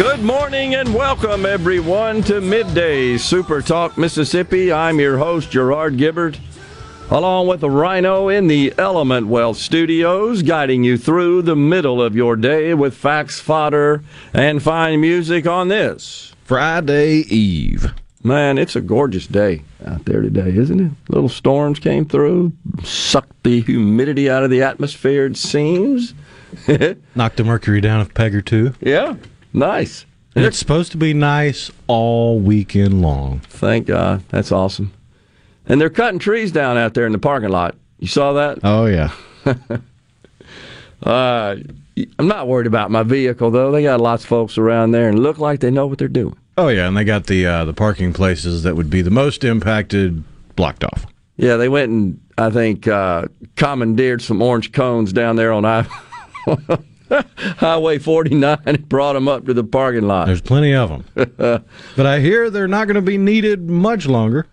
Good morning and welcome everyone to Midday Super Talk Mississippi. I'm your host Gerard Gibert, along with the Rhino in the Element Wealth Studios, guiding you through the middle of your day with facts, fodder, and fine music on this Friday Eve. Man, it's a gorgeous day out there today, isn't it? Little storms came through, sucked the humidity out of the atmosphere. It seems. Knocked the mercury down a peg or two. Yeah, nice. And it's supposed to be nice all weekend long. Thank God. That's awesome. And they're cutting trees down out there in the parking lot. You saw that? Oh yeah. Uh, I'm not worried about my vehicle though. They got lots of folks around there and look like they know what they're doing. Oh yeah, and they got the uh, the parking places that would be the most impacted blocked off. Yeah, they went and I think uh, commandeered some orange cones down there on I- Highway 49 and brought them up to the parking lot. There's plenty of them. but I hear they're not going to be needed much longer.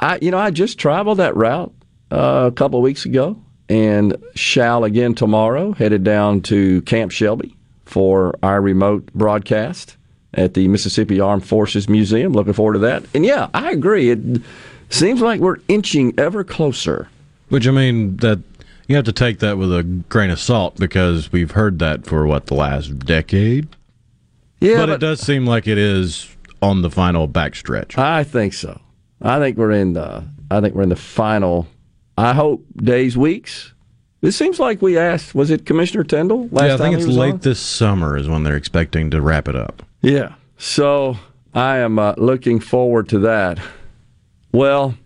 I, you know, I just traveled that route uh, a couple of weeks ago, and shall again tomorrow. Headed down to Camp Shelby for our remote broadcast at the Mississippi Armed Forces Museum. Looking forward to that. And yeah, I agree. It seems like we're inching ever closer. Which I mean that you have to take that with a grain of salt because we've heard that for what the last decade. Yeah, but, it does seem like it is on the final backstretch. I think so. I think we're in the. I think we're in the final. I hope days, weeks. It seems like we asked. Was it Commissioner Tyndall last time? yeah, I think it's late on? this summer is when they're expecting to wrap it up. Yeah. So I am uh, looking forward to that. Well,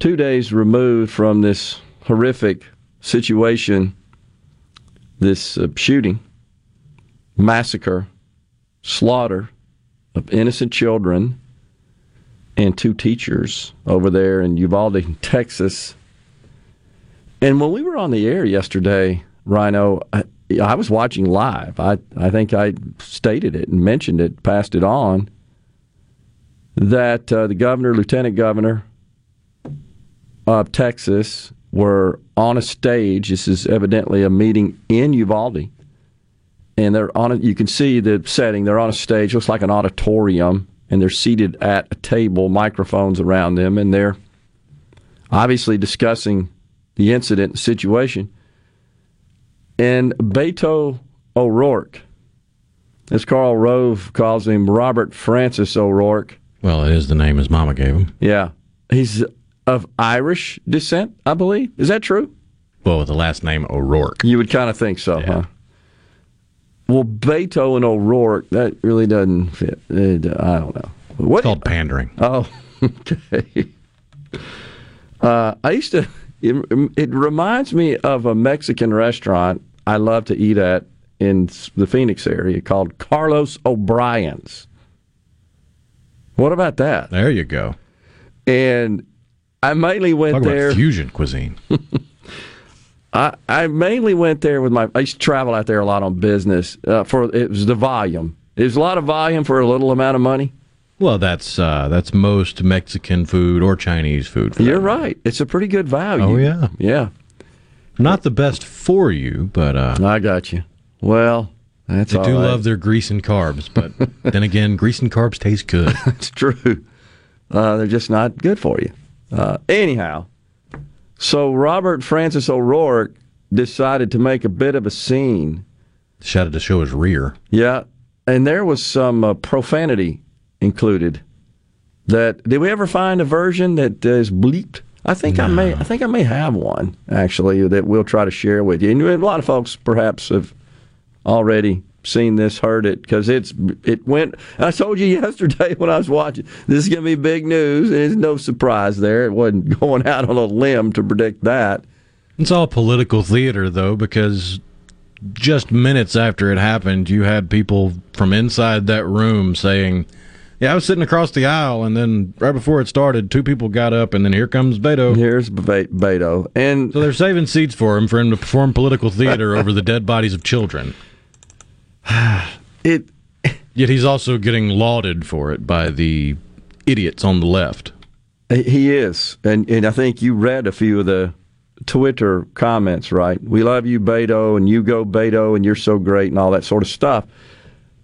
two days removed from this horrific situation, this uh, shooting, massacre, slaughter of innocent children and two teachers over there in Uvalde, Texas. And when we were on the air yesterday, Rhino, I, I was watching live. I, I think I stated it and mentioned it, passed it on, that uh, the governor, lieutenant governor of Texas were on a stage. This is evidently a meeting in Uvalde. And they're on a, you can see the setting. They're on a stage, looks like an auditorium, and they're seated at a table, microphones around them, and they're obviously discussing the incident and situation. And Beto O'Rourke, as Karl Rove calls him, Robert Francis O'Rourke. Well, it is the name his mama gave him. Yeah. He's of Irish descent, I believe. Is that true? Well, with the last name O'Rourke. You would kind of think so, Yeah. huh? Well, Beto and O'Rourke, that really doesn't fit. It, I don't know. What? It's called pandering. Oh, okay. Uh, I used to. It, it reminds me of a Mexican restaurant I love to eat at in the Phoenix area called Carlos O'Brien's. What about that? There you go. And I mainly went Talk there. fusion cuisine. I, I mainly went there with my. I used to travel out there a lot on business. Uh, for it was the volume. It was a lot of volume for a little amount of money. well, that's uh, that's most Mexican food or Chinese food. For You're matter. right. It's a pretty good value. Oh yeah, Yeah. not the best for you, but uh, I got you. Well, that's they do right. love their grease and carbs. But then again, grease and carbs taste good. It's true. Uh, they're just not good for you. Uh, anyhow, so Robert Francis O'Rourke decided to make a bit of a scene. Shouted to show his rear. Yeah, and there was some uh, profanity included. That did we ever find a version that is bleeped? I think I may. I think I may have one actually that we'll try to share with you. And a lot of folks perhaps have already seen this, heard it, because it's it went. I told you yesterday when I was watching. This is going to be big news, and it's no surprise there. It wasn't going out on a limb to predict that. It's all political theater, though, because just minutes after it happened, you had people from inside that room saying, "Yeah, I was sitting across the aisle, and then right before it started, two people got up, and then here comes Beto." Here's Be- Beto, and So they're saving seats for him for him to perform political theater over the dead bodies of children. it Yet he's also getting lauded for it by the idiots on the left. He is, and and I think you read a few of the Twitter comments, right? We love you, Beto, and you go Beto, and you're so great, and all that sort of stuff.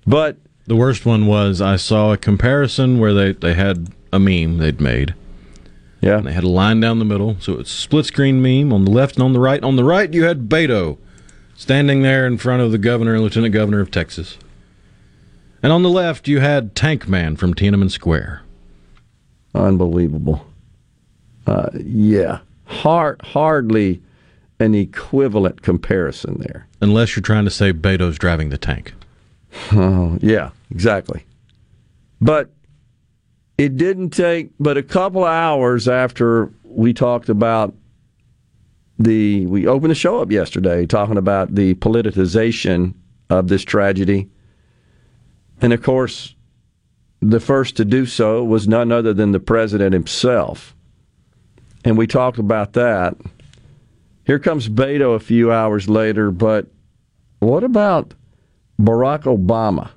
But The worst one was I saw a comparison where they, they had a meme they'd made. yeah, And they had a line down the middle, so it's split screen meme on the left and on the right. On the right, you had Beto standing there in front of the governor and lieutenant governor of Texas. And on the left, you had Tank Man from Tiananmen Square. unbelievable. Uh, yeah, hard, hardly an equivalent comparison there. Unless you're trying to say Beto's driving the tank. Oh, yeah, exactly. But it didn't take but a couple of hours after we talked about the we opened the show up yesterday talking about the politicization of this tragedy. And of course, the first to do so was none other than the president himself. And we talked about that. Here comes Beto a few hours later, but what about Barack Obama?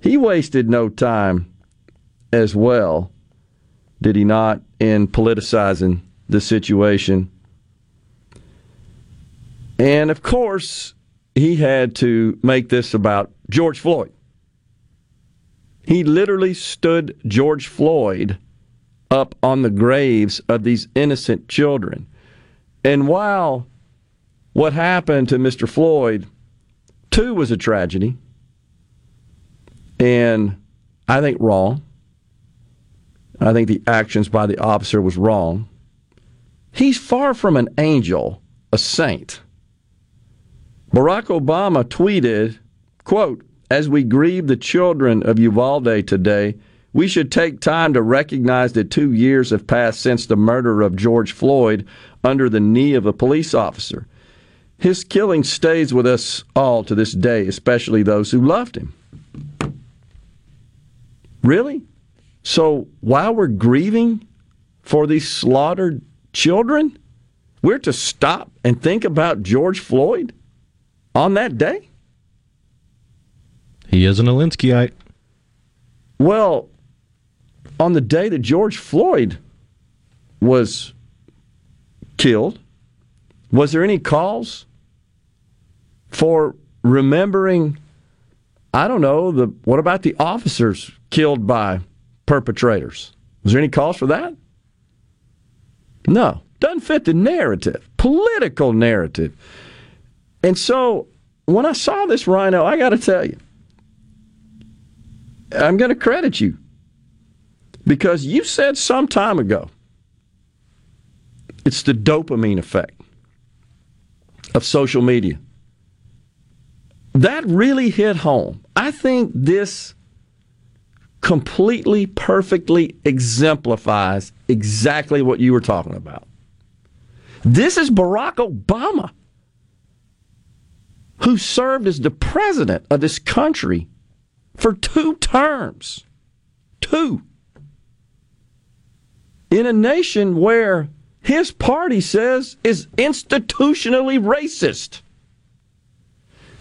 He wasted no time as well, did he not, in politicizing the situation? And of course, he had to make this about George Floyd. He literally stood George Floyd up on the graves of these innocent children. And while what happened to Mr. Floyd, too, was a tragedy, and I think wrong. I think the actions by the officer was wrong. He's far from an angel, a saint. Barack Obama tweeted, quote, as we grieve the children of Uvalde today, we should take time to recognize that two years have passed since the murder of George Floyd under the knee of a police officer. His killing stays with us all to this day, especially those who loved him. Really? So while we're grieving for these slaughtered children, we're to stop and think about George Floyd on that day? He is an Alinskyite. Well, on the day that George Floyd was killed, was there any cause for remembering? I don't know. The what about the officers killed by perpetrators? Was there any cause for that? No, doesn't fit the narrative, political narrative. And so when I saw this rhino, I got to tell you, I'm going to credit you because you said some time ago it's the dopamine effect of social media. That really hit home. I think this completely, perfectly exemplifies exactly what you were talking about. This is Barack Obama, who served as the president of this country for two terms. Two. In a nation where his party says is institutionally racist.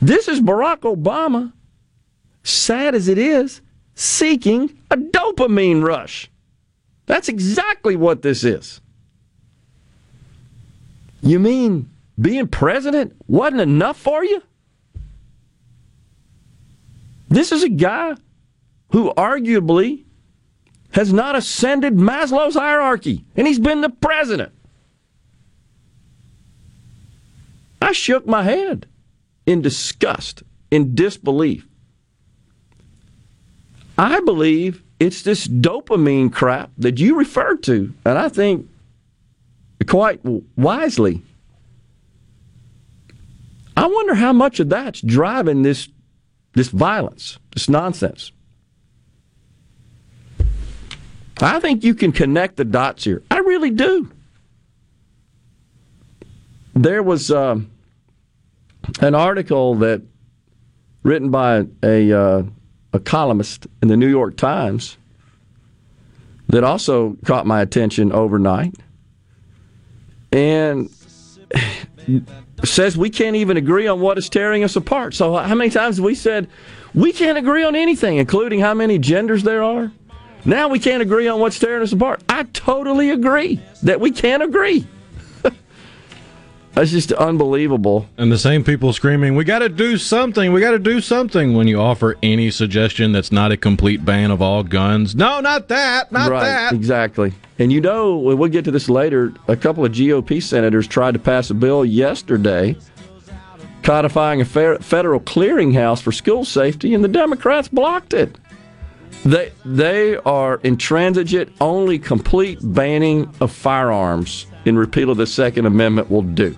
This is Barack Obama, sad as it is, seeking a dopamine rush. That's exactly what this is. You mean being president wasn't enough for you? This is a guy who arguably has not ascended Maslow's hierarchy, and he's been the president. I shook my head in disgust, in disbelief. I believe it's this dopamine crap that you referred to, and I think quite wisely. I wonder how much of that's driving this this violence, this nonsense. I think you can connect the dots here. I really do. There was um, an article that written by a uh, a columnist in the New York Times that also caught my attention overnight, and says we can't even agree on what is tearing us apart. So uh, how many times we said we can't agree on anything, including how many genders there are? Now we can't agree on what's tearing us apart. I totally agree that we can't agree. That's just unbelievable. And the same people screaming, "We got to do something! We got to do something!" When you offer any suggestion that's not a complete ban of all guns, no, not that, not right, that. Exactly. And you know, we'll get to this later. A couple of GOP senators tried to pass a bill yesterday codifying a federal clearinghouse for school safety, and the Democrats blocked it. They they are intransigent. Only complete banning of firearms in repeal of the Second Amendment will do.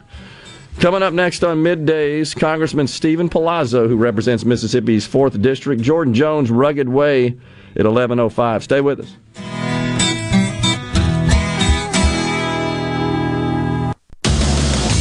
Coming up next on middays, Congressman Stephen Palazzo, who represents Mississippi's 4th District, Jordan Jones, Rugged Way at 11.05. Stay with us.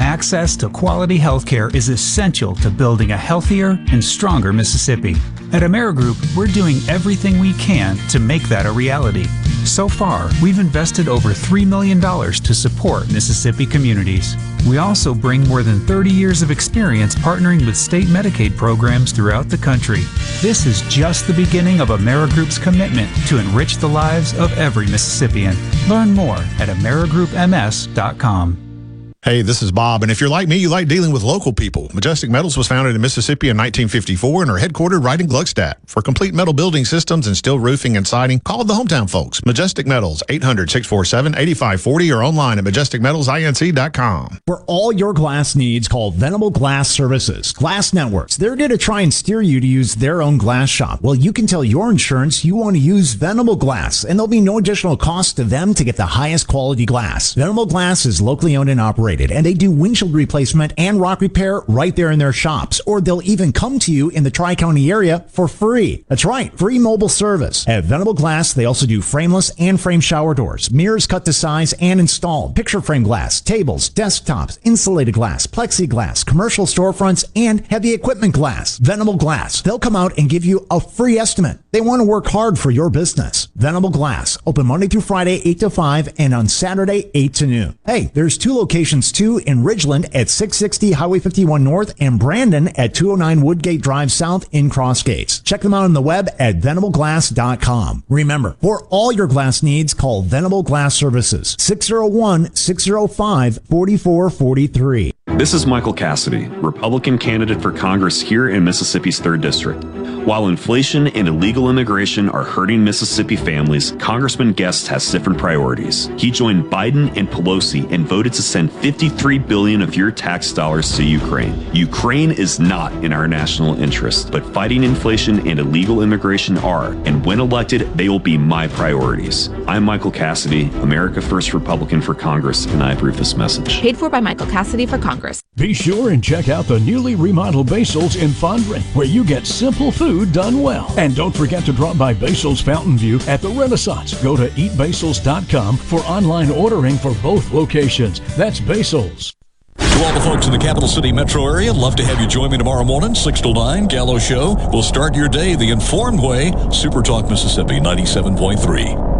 Access to quality healthcare is essential to building a healthier and stronger Mississippi. At Amerigroup, we're doing everything we can to make that a reality. So far, we've invested over $3 million to support Mississippi communities. We also bring more than 30 years of experience partnering with state Medicaid programs throughout the country. This is just the beginning of Amerigroup's commitment to enrich the lives of every Mississippian. Learn more at amerigroupms.com. Hey, this is Bob, and if you're like me, you like dealing with local people. Majestic Metals was founded in Mississippi in 1954 and are headquartered right in Gluckstadt. For complete metal building systems and steel roofing and siding, call the hometown folks. Majestic Metals, 800-647-8540 or online at majesticmetalsinc.com. For all your glass needs, call Venable Glass Services. Glass Networks, they're going to try and steer you to use their own glass shop. Well, you can tell your insurance you want to use Venable Glass, and there'll be no additional cost to them to get the highest quality glass. Venable Glass is locally owned and operated operated and they do windshield replacement and rock repair right there in their shops. Or they'll even come to you in the Tri County area for free. That's right, free mobile service. At Venable Glass, they also do frameless and frame shower doors, mirrors cut to size and installed, picture frame glass, tables, desktops, insulated glass, plexiglass, commercial storefronts, and heavy equipment glass. Venable Glass. They'll come out and give you a free estimate. They want to work hard for your business. Venable Glass, open Monday through Friday, 8 to 5, and on Saturday, 8 to noon. Hey, there's two locations locations too in Ridgeland at 660 Highway 51 North and Brandon at 209 Woodgate Drive South in Crossgates. Check them out on the web at venableglass.com. Remember, for all your glass needs, call Venable Glass Services 601 605 4443. This is Michael Cassidy, Republican candidate for Congress here in Mississippi's 3rd District. While inflation and illegal immigration are hurting Mississippi families, Congressman Guest has different priorities. He joined Biden and Pelosi and voted to send 53 billion of your tax dollars to Ukraine. Ukraine is not in our national interest, but fighting inflation and illegal immigration are, and when elected, they will be my priorities. I'm Michael Cassidy, America First Republican for Congress, and I approve this message. Paid for by Michael Cassidy for Congress. Be sure and check out the newly remodeled Basil's in Fondren, where you get simple food food done well. And don't forget to drop by Basil's Fountain View at the Renaissance. Go to eatbasils.com for online ordering for both locations. That's Basil's. To all the folks in the capital city metro area, love to have you join me tomorrow morning, 6 to 9, Gallo Show. We'll start your day the informed way. Super Talk Mississippi 97.3.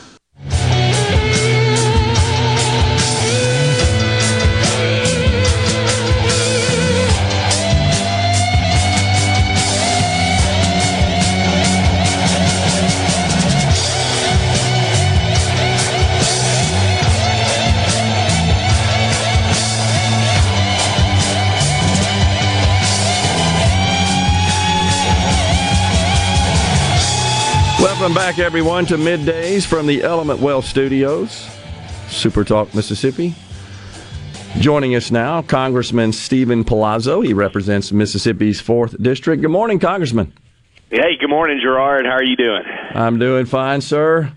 Welcome back, everyone, to middays from the Element Wealth Studios, Super Talk, Mississippi. Joining us now, Congressman Stephen Palazzo. He represents Mississippi's 4th District. Good morning, Congressman. Hey, good morning, Gerard. How are you doing? I'm doing fine, sir.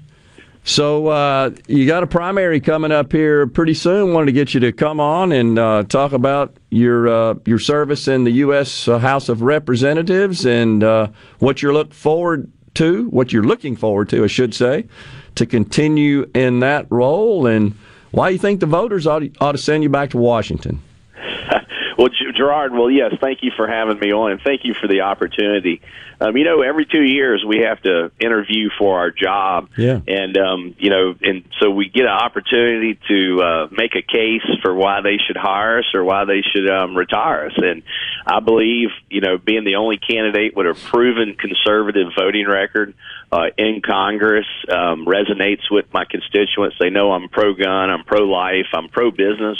So, uh, you got a primary coming up here pretty soon. Wanted to get you to come on and uh, talk about your uh, your service in the U.S. Uh, House of Representatives and uh, what you're look forward to, what you're looking forward to, I should say, to continue in that role, and why do you think the voters ought, ought to send you back to Washington. well, Gerard, well, yes, thank you for having me on, and thank you for the opportunity. Um, you know, every two years we have to interview for our job, yeah, and um, you know, and so we get an opportunity to uh, make a case for why they should hire us or why they should um, retire us. And I believe, you know, being the only candidate with a proven conservative voting record uh, in Congress um, resonates with my constituents. They know I'm pro gun, I'm pro life, I'm pro business.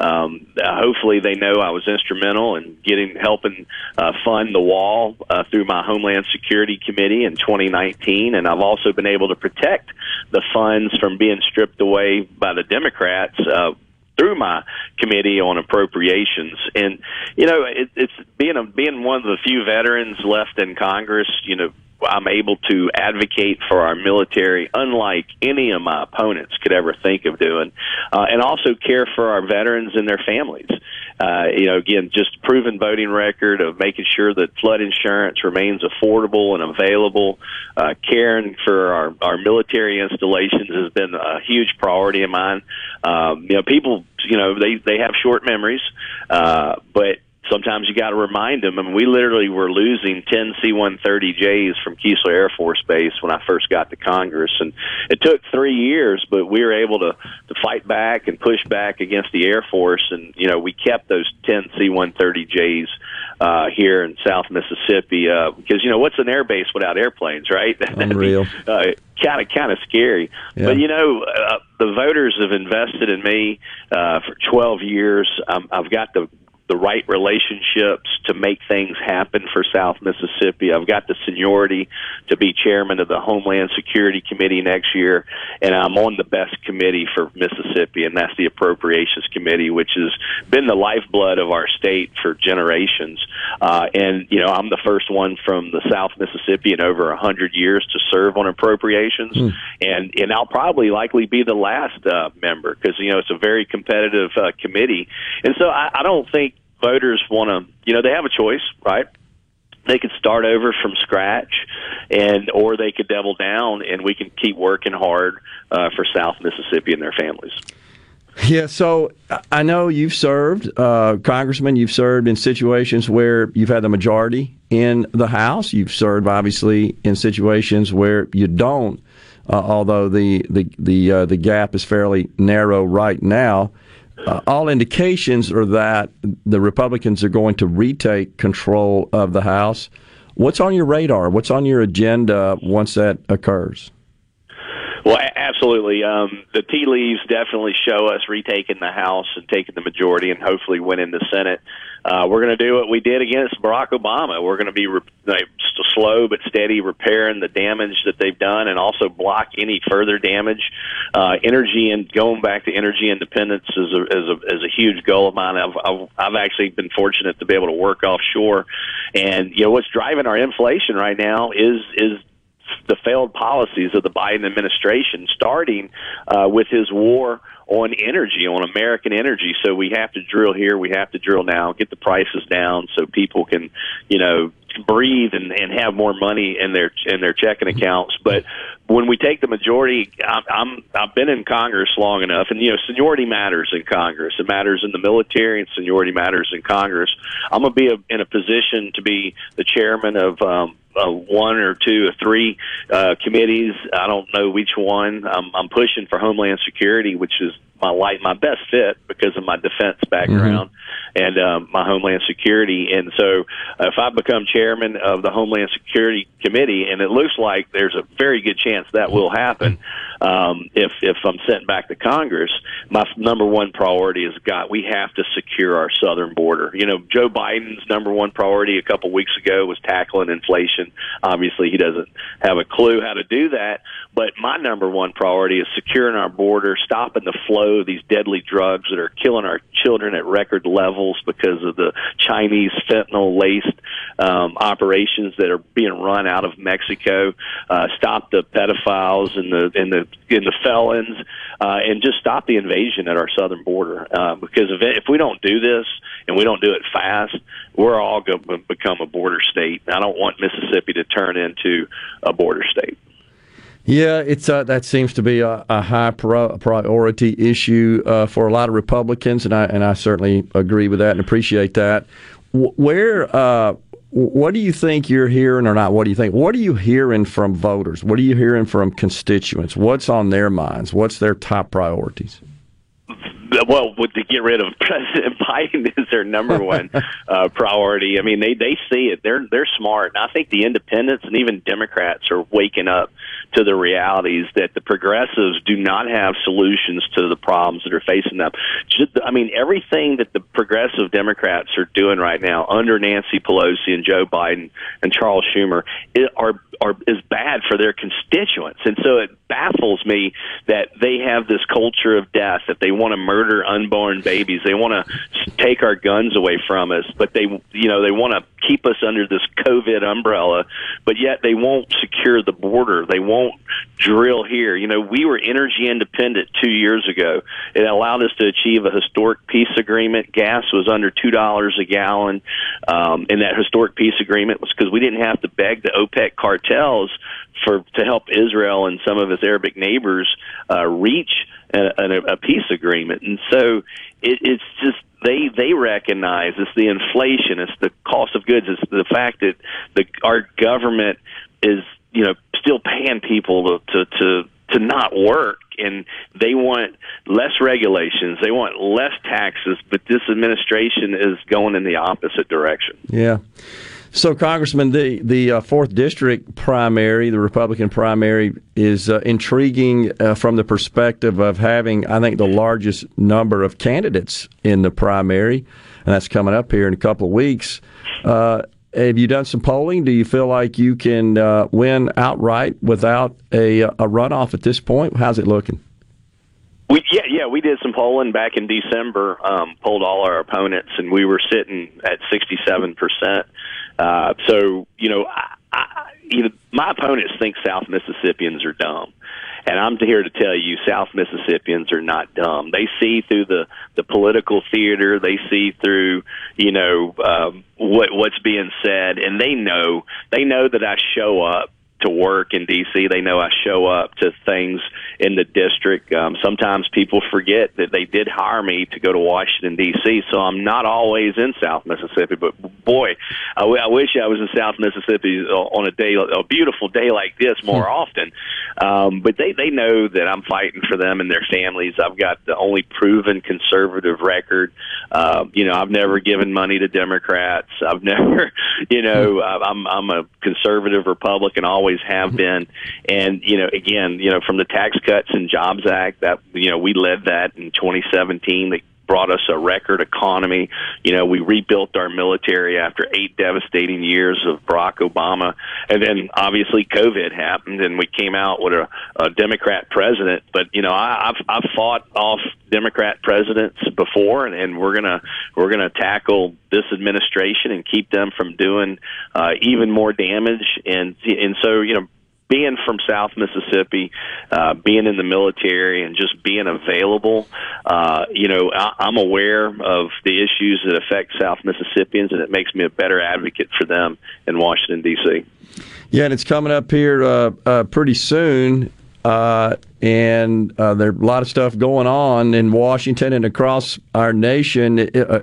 Um, uh, hopefully, they know I was instrumental in getting helping uh, fund the wall uh, through my Homeland Security Committee in 2019, and I've also been able to protect the funds from being stripped away by the Democrats. Uh, through my committee on appropriations. And you know, it, it's being a, being one of the few veterans left in Congress. You know, I'm able to advocate for our military, unlike any of my opponents could ever think of doing, uh, and also care for our veterans and their families. Uh, you know, again, just proven voting record of making sure that flood insurance remains affordable and available. Uh, caring for our, our military installations has been a huge priority of mine. Um, you know, people, you know, they, they have short memories, uh, but sometimes you got to remind them. I mean, we literally were losing 10 C-130Js from Keesler Air Force Base when I first got to Congress, and it took three years, but we were able to to fight back and push back against the Air Force, and you know we kept those 10 C-130Js uh, here in South Mississippi uh, because you know what's an air base without airplanes, right? Unreal. kind of kind of scary. Yeah. But you know, uh, the voters have invested in me uh, for 12 years. Um, I've got the the right relationships to make things happen for South Mississippi. I've got the seniority to be chairman of the Homeland Security Committee next year, and I'm on the best committee for Mississippi, and that's the Appropriations Committee, which has been the lifeblood of our state for generations. Uh, and you know, I'm the first one from the South Mississippi in over a hundred years to serve on appropriations, Hmm. and and I'll probably likely be the last uh, member because you know it's a very competitive uh, committee, and so I, I don't think voters want to, you know, they have a choice, right? They could start over from scratch, and or they could double down, and we can keep working hard uh, for South Mississippi and their families. Yeah, so I know you've served, uh, Congressman, you've served in situations where you've had the majority in the House. You've served, obviously, in situations where you don't, uh, although the, the, the, uh, the gap is fairly narrow right now. Uh, all indications are that the Republicans are going to retake control of the House. What's on your radar? What's on your agenda once that occurs? Absolutely. Um, the tea leaves definitely show us retaking the House and taking the majority, and hopefully winning the Senate. Uh, we're going to do what we did against Barack Obama. We're going to be re- like, slow but steady, repairing the damage that they've done, and also block any further damage. Uh, energy and going back to energy independence is a, is a is a huge goal of mine. I've, I've I've actually been fortunate to be able to work offshore, and you know what's driving our inflation right now is is the failed policies of the Biden administration, starting uh, with his war on energy, on American energy. So we have to drill here, we have to drill now, get the prices down so people can, you know, breathe and, and have more money in their in their checking accounts. But when we take the majority, I'm, I'm I've been in Congress long enough, and you know, seniority matters in Congress. It matters in the military, and seniority matters in Congress. I'm gonna be a, in a position to be the chairman of. Um, uh, one or two or three uh, committees. I don't know which one. I'm, I'm pushing for Homeland Security, which is my light, my best fit because of my defense background and um, my Homeland Security. And so, uh, if I become chairman of the Homeland Security Committee, and it looks like there's a very good chance that will happen, um, if if I'm sent back to Congress, my number one priority is God. We have to secure our southern border. You know, Joe Biden's number one priority a couple weeks ago was tackling inflation. Obviously, he doesn't have a clue how to do that. But my number one priority is securing our border, stopping the flow of these deadly drugs that are killing our children at record levels because of the Chinese fentanyl laced um, operations that are being run out of Mexico. Uh, stop the pedophiles and the and the and the felons, uh, and just stop the invasion at our southern border. Uh, because if if we don't do this and we don't do it fast, we're all going to become a border state. I don't want Mississippi to turn into a border state. Yeah, it's uh, that seems to be a, a high pro- priority issue uh, for a lot of Republicans, and I and I certainly agree with that and appreciate that. Where, uh, what do you think you're hearing, or not? What do you think? What are you hearing from voters? What are you hearing from constituents? What's on their minds? What's their top priorities? well, to get rid of President Biden is their number one uh, priority. I mean, they they see it. They're they're smart, and I think the independents and even Democrats are waking up to the realities that the progressives do not have solutions to the problems that are facing them. I mean, everything that the progressive Democrats are doing right now under Nancy Pelosi and Joe Biden and Charles Schumer are are is bad for their constituents, and so it baffles me that they have this culture of death that they want to murder unborn babies. They want to take our guns away from us, but they you know they want to keep us under this COVID umbrella, but yet they won't secure the border. They won't drill here. You know, we were energy independent two years ago. It allowed us to achieve a historic peace agreement. Gas was under two dollars a gallon, um, and that historic peace agreement was because we didn't have to beg the OPEC cartels for to help Israel and some of its Arabic neighbors uh, reach a, a, a peace agreement. And so it, it's just they they recognize it's the inflation, it's the cost of goods, it's the fact that the our government is you know still paying people to to to, to not work. And they want less regulations they want less taxes but this administration is going in the opposite direction. Yeah so, Congressman, the the uh, fourth district primary, the Republican primary, is uh, intriguing uh, from the perspective of having, I think, the largest number of candidates in the primary, and that's coming up here in a couple of weeks. Uh, have you done some polling? Do you feel like you can uh, win outright without a, a runoff at this point? How's it looking? We yeah yeah we did some polling back in December. Um, polled all our opponents, and we were sitting at sixty seven percent. Uh, so you know, I, I, you know, my opponents think South Mississippians are dumb, and I'm here to tell you, South Mississippians are not dumb. They see through the the political theater. They see through you know um, what what's being said, and they know they know that I show up to work in DC. They know I show up to things in the district. Um, sometimes people forget that they did hire me to go to Washington D.C. So I'm not always in South Mississippi. But boy, I, w- I wish I was in South Mississippi on a day, a beautiful day like this, more hmm. often. Um, but they they know that I'm fighting for them and their families. I've got the only proven conservative record. Uh, you know, I've never given money to Democrats. I've never, you know, hmm. I'm I'm a conservative Republican, always have mm-hmm. been. And you know, again, you know, from the Tax Cuts and Jobs Act, that you know, we led that in 2017. That brought us a record economy. You know, we rebuilt our military after eight devastating years of Barack Obama, and then obviously COVID happened, and we came out with a, a Democrat president. But you know, I, I've I've fought off Democrat presidents before, and, and we're gonna we're gonna tackle this administration and keep them from doing uh, even more damage. And and so you know, being from South Mississippi, uh, being in the military, and just being available, uh, you know, I, I'm aware of the issues that affect South Mississippians, and it makes me a better advocate for them in Washington D.C. Yeah, and it's coming up here uh, uh, pretty soon. Uh, and uh, there's a lot of stuff going on in Washington and across our nation.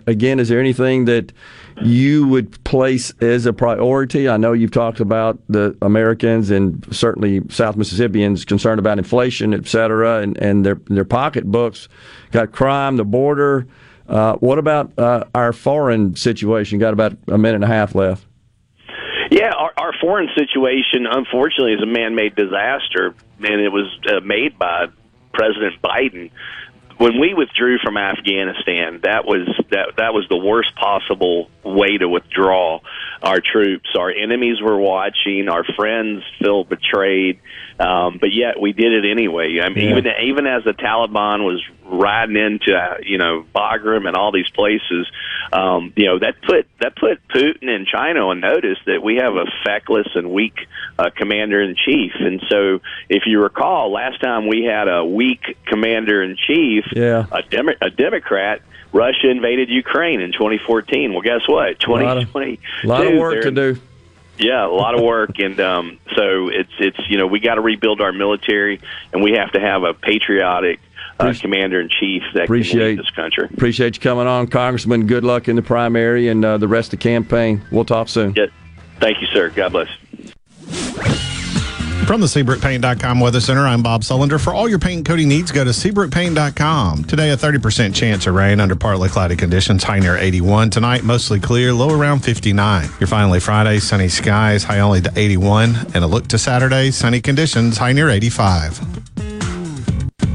Again, is there anything that you would place as a priority? I know you've talked about the Americans and certainly South Mississippians concerned about inflation, et cetera, and, and their, their pocketbooks. Got crime, the border. Uh, what about uh, our foreign situation? Got about a minute and a half left. Yeah, our, our foreign situation, unfortunately, is a man-made disaster, and it was uh, made by President Biden. When we withdrew from Afghanistan, that was that that was the worst possible way to withdraw our troops. Our enemies were watching. Our friends feel betrayed, um, but yet we did it anyway. I mean, Yeah. even even as the Taliban was riding into you know Bagram and all these places, um, you know that put that put Putin and China on notice that we have a feckless and weak uh, commander in chief. And so, if you recall, last time we had a weak commander in chief, Yeah. a, Demo- a Democrat. Russia invaded Ukraine in 2014. Well, guess what? Lot of- 2020. lot of work to do. Yeah, a lot of work, and um, so it's it's you know we got to rebuild our military, and we have to have a patriotic uh, commander in chief that can Appreciate lead this country. Appreciate you coming on, Congressman. Good luck in the primary and uh, the rest of the campaign. We'll talk soon. Yeah, thank you, sir. God bless. From the SeabrookPaint.com Weather Center, I'm Bob Sullender. For all your paint and coating needs, go to SeabrookPaint.com. Today, a 30% chance of rain under partly cloudy conditions, high near 81. Tonight, mostly clear, low around 59. You're finally Friday, sunny skies, high only to 81. And a look to Saturday, sunny conditions, high near 85.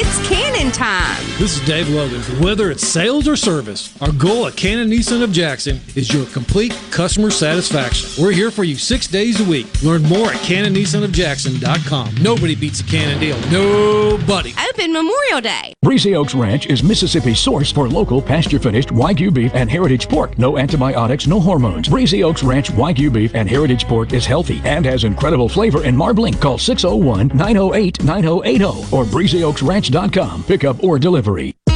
It's Cannon time. This is Dave Logan. Whether it's sales or service, our goal at Cannon Nissan of Jackson is your complete customer satisfaction. We're here for you six days a week. Learn more at CannonNissanofJackson.com. Nobody beats a Cannon deal. Nobody. Open Memorial Day. Breezy Oaks Ranch is Mississippi's source for local pasture finished Wagyu beef and heritage pork. No antibiotics, no hormones. Breezy Oaks Ranch Wagyu beef and heritage pork is healthy and has incredible flavor and marbling. Call 601 908 9080 or breezyoaksranch.com. Pickup or delivery.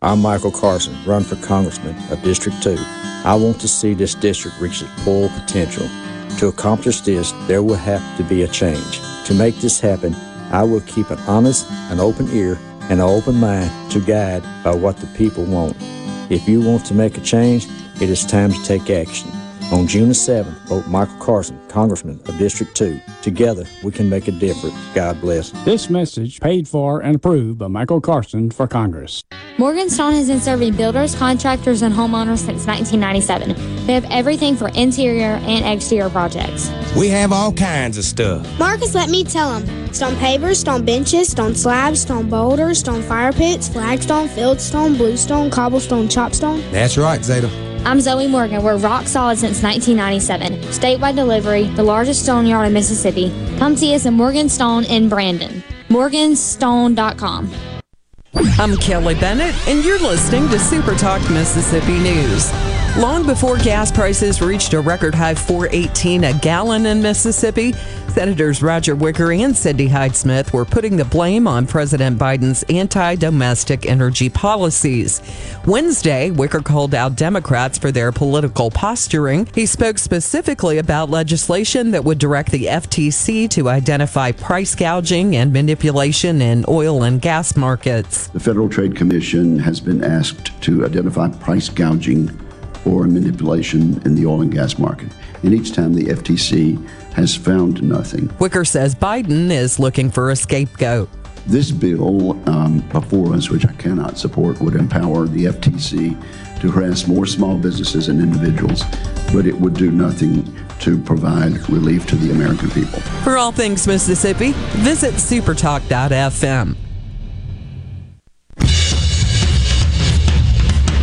I'm Michael Carson, run for Congressman of District 2. I want to see this district reach its full potential. To accomplish this, there will have to be a change. To make this happen, I will keep an honest, an open ear, and an open mind to guide by what the people want. If you want to make a change, it is time to take action. On June the 7th, vote Michael Carson, Congressman of District 2. Together, we can make a difference. God bless. This message paid for and approved by Michael Carson for Congress. Morganstone has been serving builders, contractors, and homeowners since 1997. They have everything for interior and exterior projects. We have all kinds of stuff. Marcus, let me tell him. Stone pavers, stone benches, stone slabs, stone boulders, stone fire pits, flagstone, fieldstone, bluestone, cobblestone, chopstone. That's right, Zeta. I'm Zoe Morgan. We're rock solid since 1997. Statewide delivery, the largest stone yard in Mississippi. Come see us at Morgan Stone in Brandon. Morganstone.com. I'm Kelly Bennett, and you're listening to Super Talk Mississippi News. Long before gas prices reached a record high 418 a gallon in Mississippi, Senators Roger Wicker and Cindy Hyde Smith were putting the blame on President Biden's anti domestic energy policies. Wednesday, Wicker called out Democrats for their political posturing. He spoke specifically about legislation that would direct the FTC to identify price gouging and manipulation in oil and gas markets. The Federal Trade Commission has been asked to identify price gouging or manipulation in the oil and gas market. And each time the FTC has found nothing. Wicker says Biden is looking for a scapegoat. This bill um, before us, which I cannot support, would empower the FTC to harass more small businesses and individuals, but it would do nothing to provide relief to the American people. For all things Mississippi, visit supertalk.fm.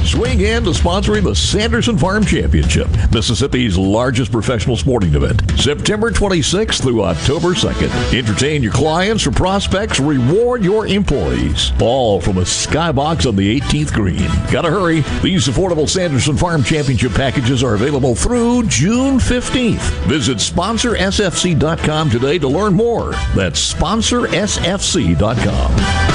Swing in to sponsoring the Sanderson Farm Championship, Mississippi's largest professional sporting event, September 26th through October 2nd. Entertain your clients or prospects, reward your employees. All from a skybox on the 18th green. Gotta hurry. These affordable Sanderson Farm Championship packages are available through June 15th. Visit sponsorsfc.com today to learn more. That's sponsorsfc.com.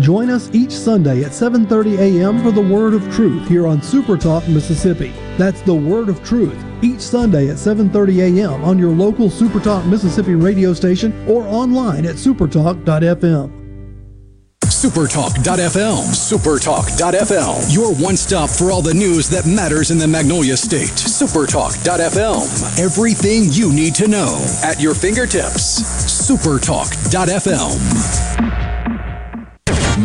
Join us each Sunday at 7:30 a.m. for the Word of Truth here on Super Talk Mississippi. That's the Word of Truth each Sunday at 7:30 a.m. on your local Super Talk Mississippi radio station or online at supertalk.fm. Supertalk.fm. Supertalk.fm. Your one stop for all the news that matters in the Magnolia State. Supertalk.fm. Everything you need to know at your fingertips. Supertalk.fm.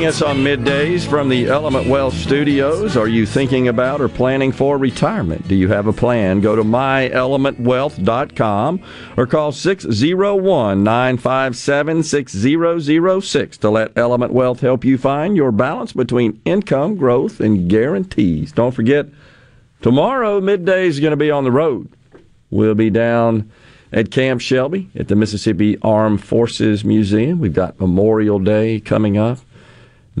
Joining us on middays from the Element Wealth Studios. Are you thinking about or planning for retirement? Do you have a plan? Go to myelementwealth.com or call 601 957 6006 to let Element Wealth help you find your balance between income, growth, and guarantees. Don't forget, tomorrow, midday is going to be on the road. We'll be down at Camp Shelby at the Mississippi Armed Forces Museum. We've got Memorial Day coming up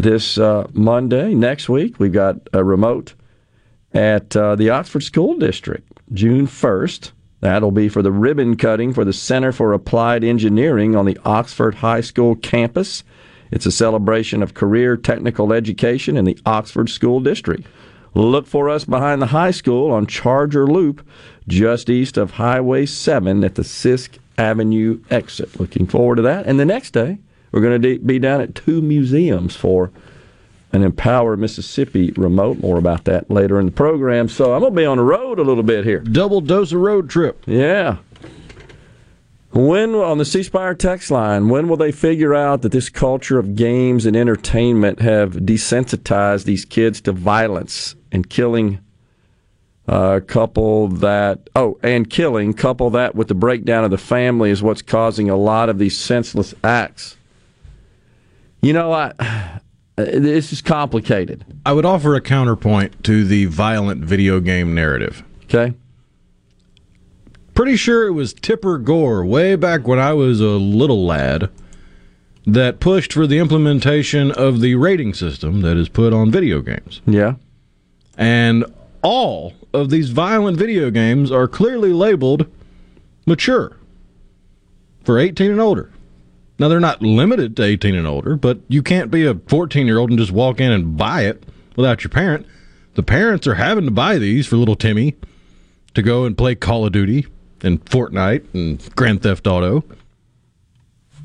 this uh, Monday. Next week, we've got a remote at uh, the Oxford School District, June 1st. That'll be for the ribbon cutting for the Center for Applied Engineering on the Oxford High School campus. It's a celebration of career technical education in the Oxford School District. Look for us behind the high school on Charger Loop, just east of Highway 7 at the Sisk Avenue exit. Looking forward to that. And the next day, we're going to be down at two museums for an Empower Mississippi remote. More about that later in the program. So I'm going to be on the road a little bit here. Double dose of road trip. Yeah. When on the C Spire text line, when will they figure out that this culture of games and entertainment have desensitized these kids to violence and killing? Uh, couple that oh, and killing couple that with the breakdown of the family is what's causing a lot of these senseless acts. You know, I uh, this is complicated. I would offer a counterpoint to the violent video game narrative. Okay. Pretty sure it was Tipper Gore way back when I was a little lad that pushed for the implementation of the rating system that is put on video games. Yeah. And all of these violent video games are clearly labeled mature for 18 and older. Now, they're not limited to 18 and older, but you can't be a 14 year old and just walk in and buy it without your parent. The parents are having to buy these for little Timmy to go and play Call of Duty and Fortnite and Grand Theft Auto.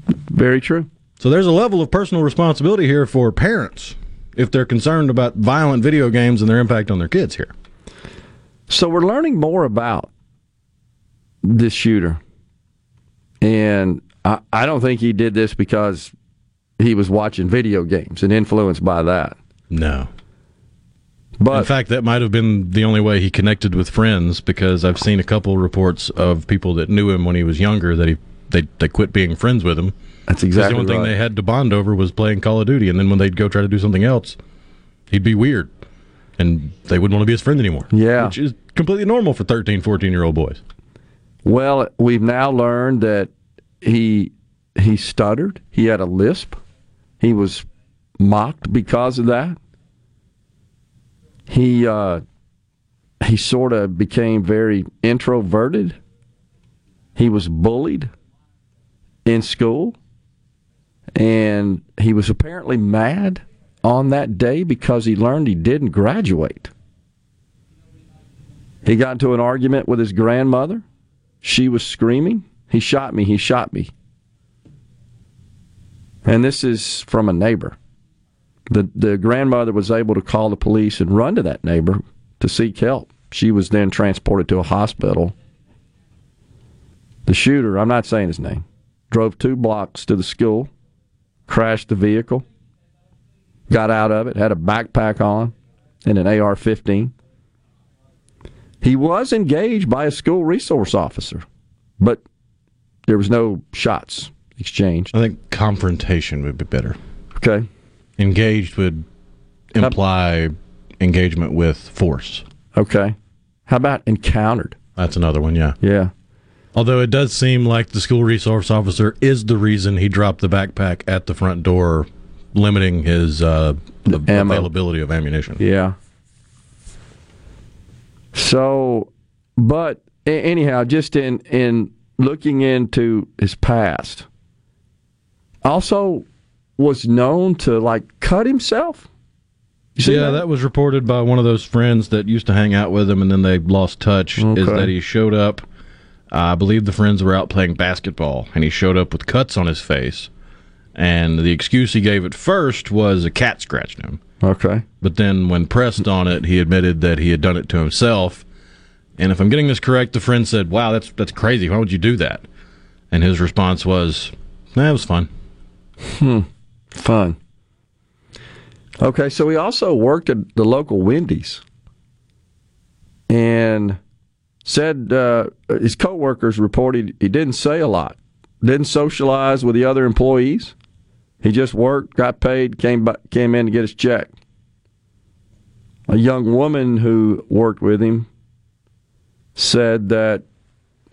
Very true. So there's a level of personal responsibility here for parents if they're concerned about violent video games and their impact on their kids here. So we're learning more about this shooter. And I, I don't think he did this because he was watching video games and influenced by that. No. But in fact, that might have been the only way he connected with friends because I've seen a couple reports of people that knew him when he was younger that he they they quit being friends with him. That's exactly the only thing right. they had to bond over was playing Call of Duty, and then when they'd go try to do something else, he'd be weird, and they wouldn't want to be his friend anymore. Yeah. which is completely normal for 13, 14 year old boys. Well, we've now learned that he he stuttered. He had a lisp. He was mocked because of that. He uh, he sort of became very introverted. He was bullied in school, and he was apparently mad on that day because he learned he didn't graduate. He got into an argument with his grandmother. She was screaming, He shot me, he shot me. And this is from a neighbor. The, the grandmother was able to call the police and run to that neighbor to seek help. She was then transported to a hospital. The shooter, I'm not saying his name, drove two blocks to the school, crashed the vehicle, got out of it, had a backpack on, and an AR 15. He was engaged by a school resource officer, but there was no shots exchanged. I think confrontation would be better. Okay. Engaged would imply engagement with force. Okay. How about encountered? That's another one, yeah. Yeah. Although it does seem like the school resource officer is the reason he dropped the backpack at the front door, limiting his uh, the availability of ammunition. Yeah. So, but anyhow, just in in looking into his past, also was known to like cut himself. Yeah, that? was reported by one of those friends that used to hang out with him, and then they lost touch. Is that he showed up? I believe the friends were out playing basketball, and he showed up with cuts on his face. And the excuse he gave at first was a cat scratched him. Okay. But then, when pressed on it, he admitted that he had done it to himself. And if I'm getting this correct, the friend said, "Wow, that's that's crazy. Why would you do that?" And his response was, "That was fun." Hmm. Fun. Okay, so he also worked at the local Wendy's and said uh, his coworkers reported he didn't say a lot, didn't socialize with the other employees. He just worked, got paid, came by, came in to get his check. A young woman who worked with him said that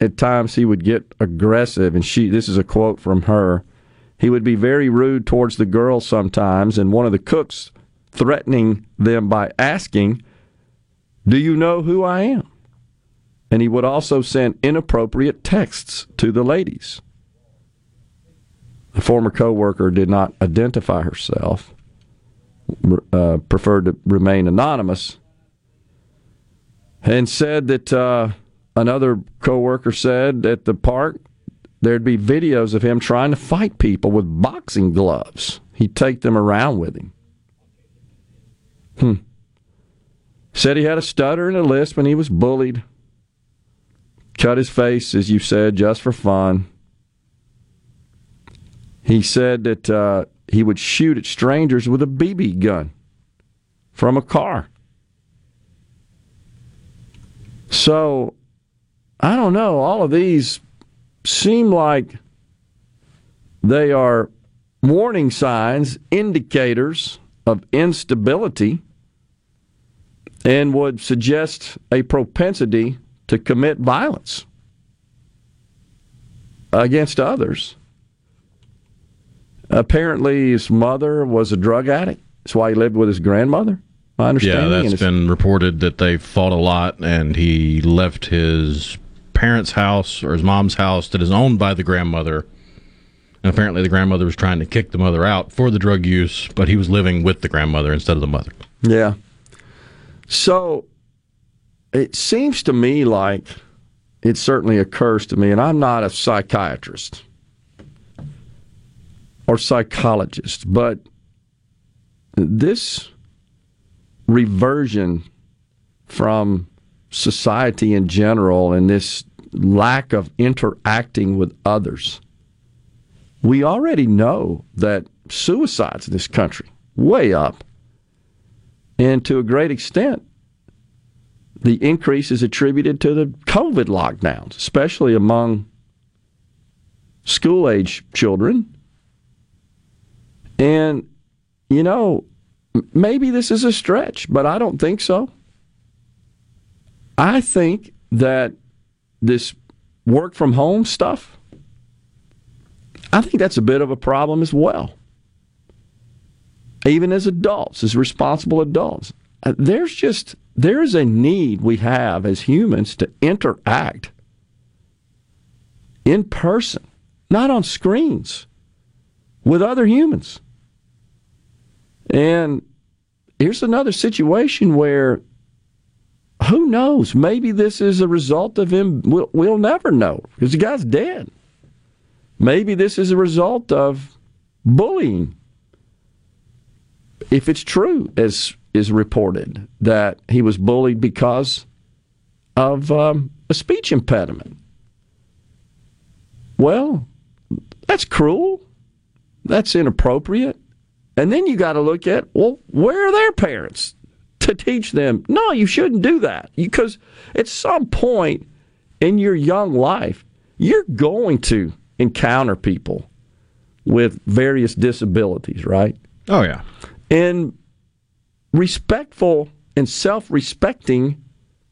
at times he would get aggressive, and she this is a quote from her. He would be very rude towards the girls sometimes, and one of the cooks threatening them by asking, Do you know who I am? And he would also send inappropriate texts to the ladies. The former coworker did not identify herself, uh, preferred to remain anonymous, and said that uh, another coworker said at the park there'd be videos of him trying to fight people with boxing gloves. He'd take them around with him. Hmm. Said he had a stutter and a lisp and he was bullied. Cut his face, as you said, just for fun. He said that uh, he would shoot at strangers with a BB gun from a car. So, I don't know. All of these seem like they are warning signs, indicators of instability, and would suggest a propensity to commit violence against others. Apparently, his mother was a drug addict. That's why he lived with his grandmother. My Yeah, understanding. that's and his- been reported that they fought a lot, and he left his parents' house or his mom's house that is owned by the grandmother. And apparently, the grandmother was trying to kick the mother out for the drug use, but he was living with the grandmother instead of the mother. Yeah. So it seems to me like it certainly occurs to me, and I'm not a psychiatrist or psychologist, but this reversion from society in general and this lack of interacting with others. We already know that suicides in this country way up And to a great extent, the increase is attributed to the COVID lockdowns, especially among school age children. And, you know, maybe this is a stretch, but I don't think so. I think that this work from home stuff, I think that's a bit of a problem as well. Even as adults, as responsible adults, uh, there's just there is a need we have as humans to interact in person, not on screens, with other humans. And here's another situation where who knows? Maybe this is a result of him. We'll, we'll never know because the guy's dead. Maybe this is a result of bullying. If it's true, as is reported, that he was bullied because of um, a speech impediment. Well, that's cruel. That's inappropriate. And then you got to look at, well, where are their parents? to teach them, no, you shouldn't do that. Because at some point in your young life, you're going to encounter people with various disabilities, right? Oh, yeah. And respectful and self respecting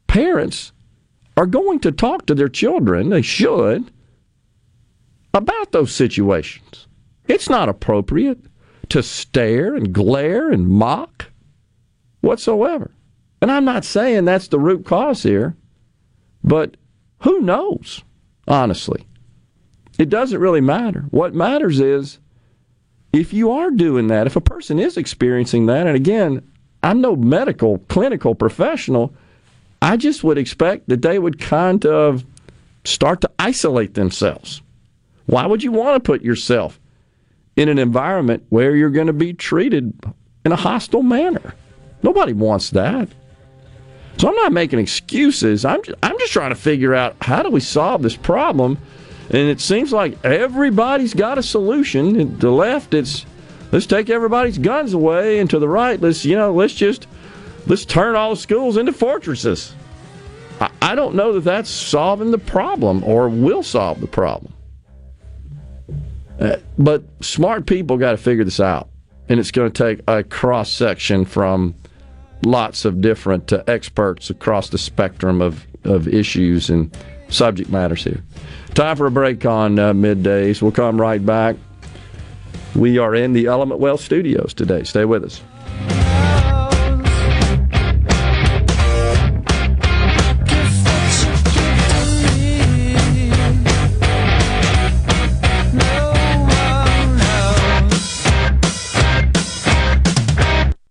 parents are going to talk to their children, they should, about those situations. It's not appropriate to stare and glare and mock whatsoever. And I'm not saying that's the root cause here, but who knows, honestly? It doesn't really matter. What matters is if you are doing that, if a person is experiencing that, and again, I'm no medical, clinical professional, I just would expect that they would kind of start to isolate themselves. Why would you want to put yourself in an environment where you're going to be treated in a hostile manner? Nobody wants that. So I'm not making excuses. I'm just, I'm just trying to figure out how do we solve this problem. And it seems like everybody's got a solution. To the left, it's let's take everybody's guns away, and to the right, let's you know let's just let's turn all the schools into fortresses. I, I don't know that that's solving the problem or will solve the problem. Uh, but smart people got to figure this out, and it's going to take a cross section from lots of different uh, experts across the spectrum of, of issues and subject matters here. Time for a break on uh, middays. We'll come right back. We are in the Element Wealth studios today. Stay with us.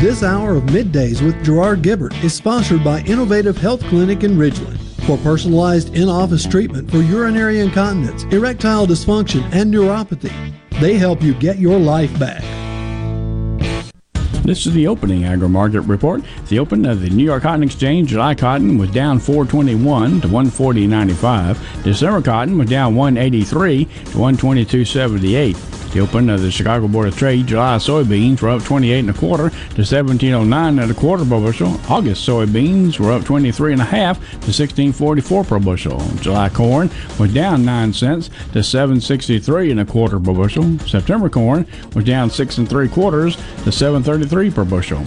This hour of Middays with Gerard Gibert is sponsored by Innovative Health Clinic in Ridgeland. For personalized in-office treatment for urinary incontinence, erectile dysfunction, and neuropathy, they help you get your life back. This is the opening agri market report. The open of the New York Cotton Exchange, July cotton was down 421 to 140.95. December cotton was down 183 to 122.78. The open of the Chicago Board of Trade, July soybeans were up 28 and a quarter to 1709 and a quarter per bushel. August soybeans were up 23 and a half to 1644 per bushel. July corn was down 9 cents to 763 and a quarter per bushel. September corn was down 6 and 3 quarters to 733 per bushel.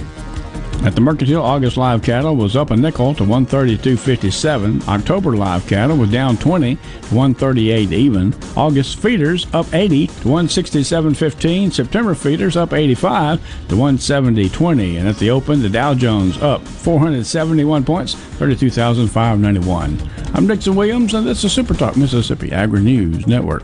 At the Mercantile, August live cattle was up a nickel to 132.57. October live cattle was down 20 to 138 even. August feeders up 80 to 167.15. September feeders up 85 to 170.20. And at the open, the Dow Jones up 471 points, 32,591. I'm Dixon Williams, and this is Super Talk Mississippi Agri News Network.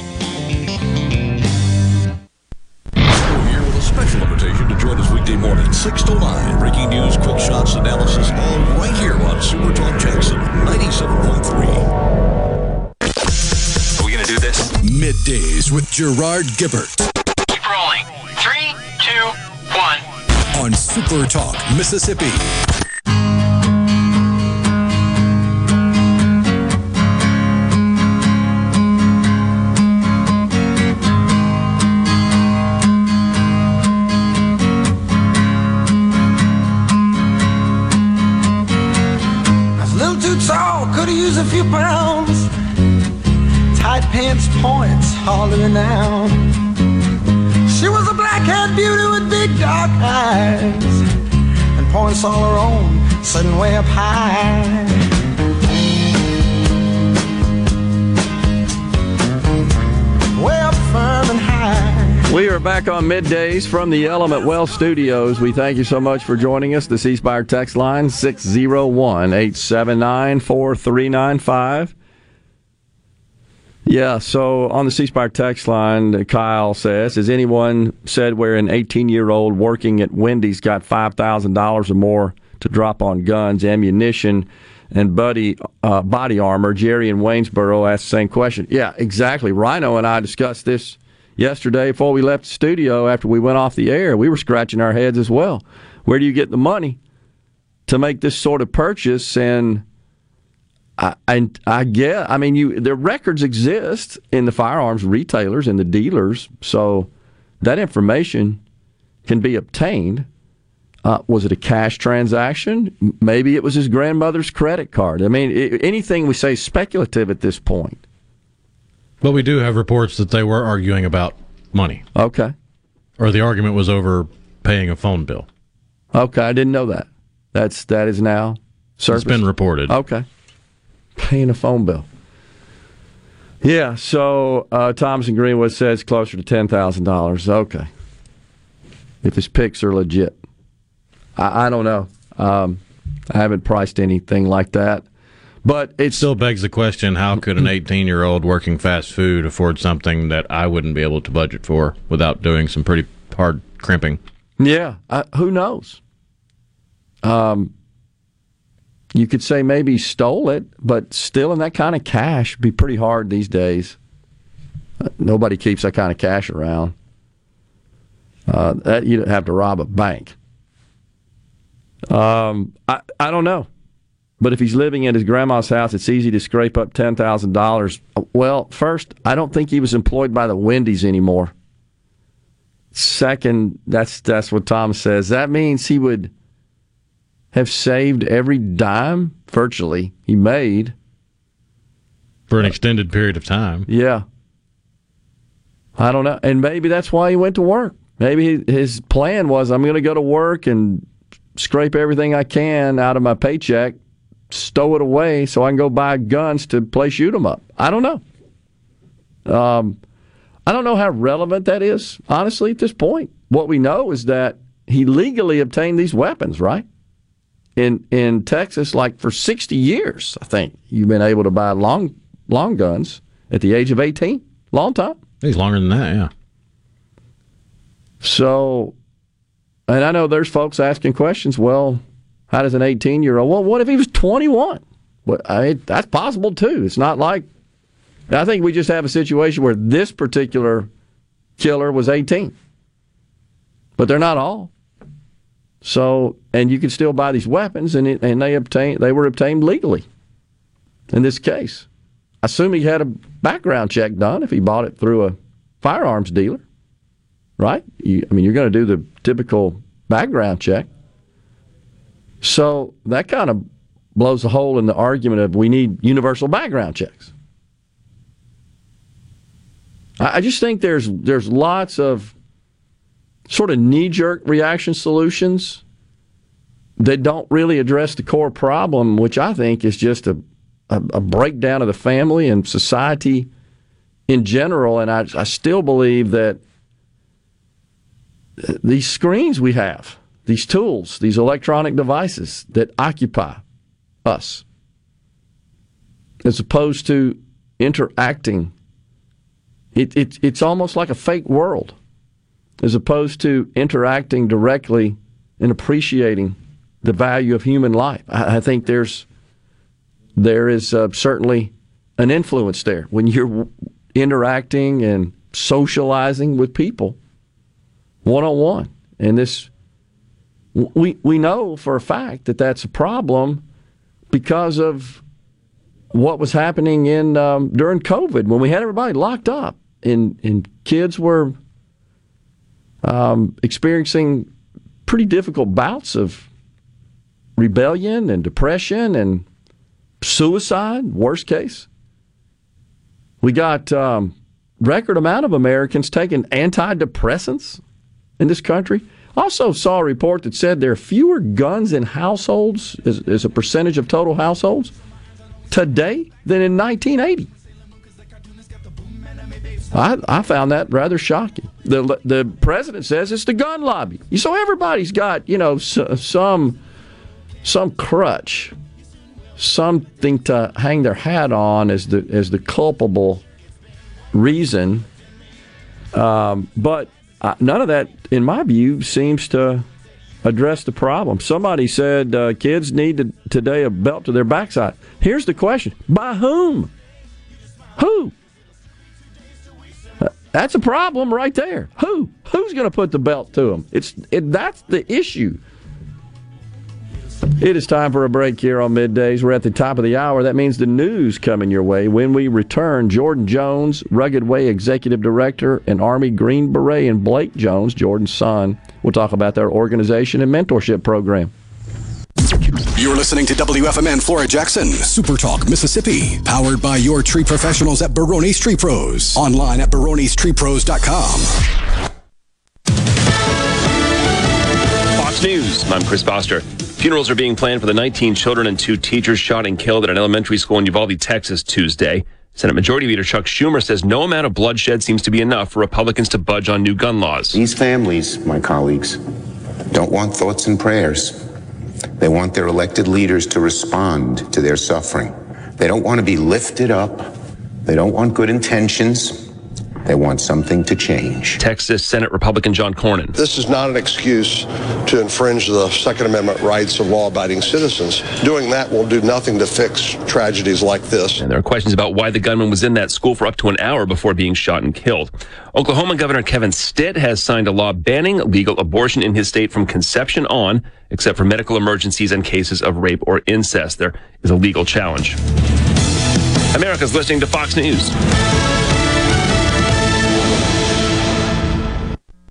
Middays with Gerard Gibert Keep rolling. Three, two, one. on Super Talk, Mississippi. I points, hardly renowned. She was a black-haired beauty with big dark eyes and points all her own, sitting way up high. Way up firm and high. We are back on middays from the Element Wealth Studios. We thank you so much for joining us. The C Spire text line 601 879 4395. Yeah, so on the C Spire text line, Kyle says, Has anyone said where an 18 year old working at Wendy's got $5,000 or more to drop on guns, ammunition, and buddy, uh, body armor? Jerry in Waynesboro asked the same question. Yeah, exactly. Rhino and I discussed this yesterday before we left the studio after we went off the air. We were scratching our heads as well. Where do you get the money to make this sort of purchase? And I, I, I get. I mean, you the records exist in the firearms retailers and the dealers, so that information can be obtained. Uh, was it a cash transaction? Maybe it was his grandmother's credit card. I mean, i anything we say is speculative at this point. But we do have reports that they were arguing about money. Okay. Or the argument was over paying a phone bill. Okay, I didn't know that. That's that is now surfaced. It's been reported. Okay. Paying a phone bill. Yeah, so uh, Thomas and Greenwood says closer to ten thousand dollars. Okay. If his picks are legit. I, I don't know. Um, I haven't priced anything like that. But it still begs the question how could an 18 year old working fast food afford something that I wouldn't be able to budget for without doing some pretty hard crimping? Yeah, I, who knows? Um, you could say maybe stole it, but still in that kind of cash would be pretty hard these days. Uh, nobody keeps that kind of cash around. Uh, that you'd have to rob a bank. Um, I I don't know, but if he's living at his grandma's house, it's easy to scrape up ten thousand dollars. Well, first, I don't think he was employed by the Wendy's anymore. Second, that's that's what Tom says. That means he would have saved every dime virtually he made for an extended period of time. Yeah. I don't know. And maybe that's why he went to work. Maybe his plan was I'm going to go to work and scrape everything I can out of my paycheck, stow it away so I can go buy guns to play shoot 'em up. I don't know. Um, I don't know how relevant that is, honestly, at this point. What we know is that he legally obtained these weapons, right? In in Texas, like for 60 years, I think you've been able to buy long long guns at the age of 18. Long time. He's longer than that, yeah. So, and I know there's folks asking questions. Well, how does an 18 year old? Well, what if he was 21? Well, I mean, that's possible too. It's not like I think we just have a situation where this particular killer was 18, but they're not all. So, and you can still buy these weapons, and it, and they obtain they were obtained legally. In this case, I assume he had a background check done if he bought it through a firearms dealer, right? You, I mean, you're going to do the typical background check. So that kind of blows a hole in the argument of we need universal background checks. I just think there's there's lots of sort of knee jerk reaction solutions that don't really address the core problem, which I think is just a, a, a breakdown of the family and society in general. And I, I still believe that these screens we have, these tools, these electronic devices that occupy us, as opposed to interacting, it, it, it's almost like a fake world as opposed to interacting directly and appreciating the value of human life. I, I think there's there is uh, certainly an influence there when you're interacting and socializing with people one on one. And this we we know for a fact that that's a problem because of what was happening in um, during COVID when we had everybody locked up and and kids were um, experiencing pretty difficult bouts of rebellion and depression and suicide, worst case. We got um, record amount of Americans taking antidepressants in this country. Also saw a report that said there are fewer guns in households as, as a percentage of total households today than in 1980. I, I found that rather shocking. The the president says it's the gun lobby. So everybody's got you know some some crutch, something to hang their hat on as the as the culpable reason. Um, but uh, none of that, in my view, seems to address the problem. Somebody said uh, kids need to, today a belt to their backside. Here's the question: By whom? Who? That's a problem right there. Who? Who's going to put the belt to them? It's it, that's the issue. It is time for a break here on middays. We're at the top of the hour. That means the news coming your way. When we return, Jordan Jones, Rugged Way Executive Director, and Army Green Beret, and Blake Jones, Jordan's son. We'll talk about their organization and mentorship program. You're listening to WFMN Flora Jackson, Super Talk, Mississippi, powered by your tree professionals at Barone's Tree Pros. Online at baronestreepros.com. Fox News, I'm Chris Foster. Funerals are being planned for the 19 children and two teachers shot and killed at an elementary school in Uvalde, Texas, Tuesday. Senate Majority Leader Chuck Schumer says no amount of bloodshed seems to be enough for Republicans to budge on new gun laws. These families, my colleagues, don't want thoughts and prayers. They want their elected leaders to respond to their suffering. They don't want to be lifted up. They don't want good intentions. They They want something to change. Texas Senate Republican John Cornyn. This is not an excuse to infringe the Second Amendment rights of law abiding citizens. Doing that will do nothing to fix tragedies like this. And there are questions about why the gunman was in that school for up to an hour before being shot and killed. Oklahoma Governor Kevin Stitt has signed a law banning legal abortion in his state from conception on, except for medical emergencies and cases of rape or incest. There is a legal challenge. America's listening to Fox News.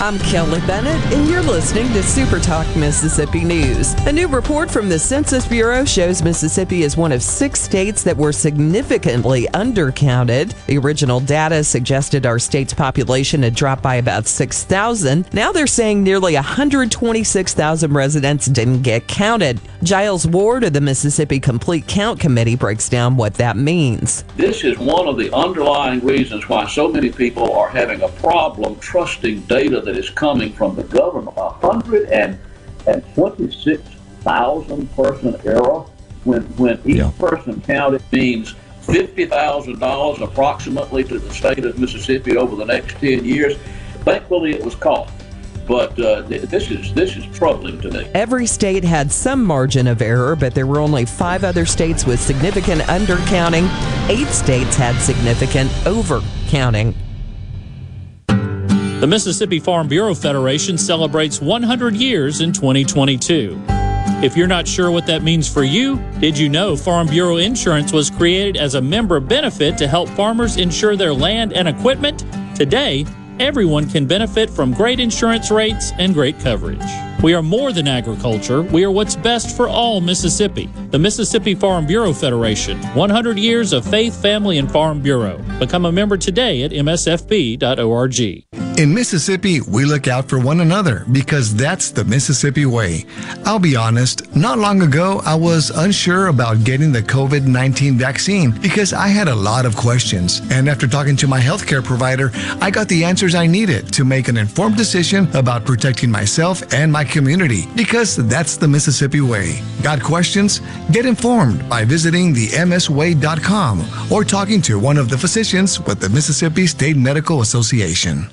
I'm Kelly Bennett, and you're listening to Super Talk Mississippi News. A new report from the Census Bureau shows Mississippi is one of six states that were significantly undercounted. The original data suggested our state's population had dropped by about 6,000. Now they're saying nearly 126,000 residents didn't get counted. Giles Ward of the Mississippi Complete Count Committee breaks down what that means. This is one of the underlying reasons why so many people are having a problem trusting data that is coming from the government. A hundred and and twenty-six thousand person error when when each yeah. person counted means fifty thousand dollars approximately to the state of Mississippi over the next ten years. Thankfully, it was caught. But uh, this is this is troubling to me. Every state had some margin of error, but there were only five other states with significant undercounting. Eight states had significant overcounting. The Mississippi Farm Bureau Federation celebrates 100 years in 2022. If you're not sure what that means for you, did you know Farm Bureau Insurance was created as a member benefit to help farmers insure their land and equipment? Today, everyone can benefit from great insurance rates and great coverage. We are more than agriculture, we are what's best for all Mississippi. The Mississippi Farm Bureau Federation 100 years of faith, family, and Farm Bureau. Become a member today at msfb.org. In Mississippi, we look out for one another because that's the Mississippi way. I'll be honest, not long ago, I was unsure about getting the COVID 19 vaccine because I had a lot of questions. And after talking to my healthcare provider, I got the answers I needed to make an informed decision about protecting myself and my community because that's the Mississippi way. Got questions? Get informed by visiting the msway.com or talking to one of the physicians with the Mississippi State Medical Association.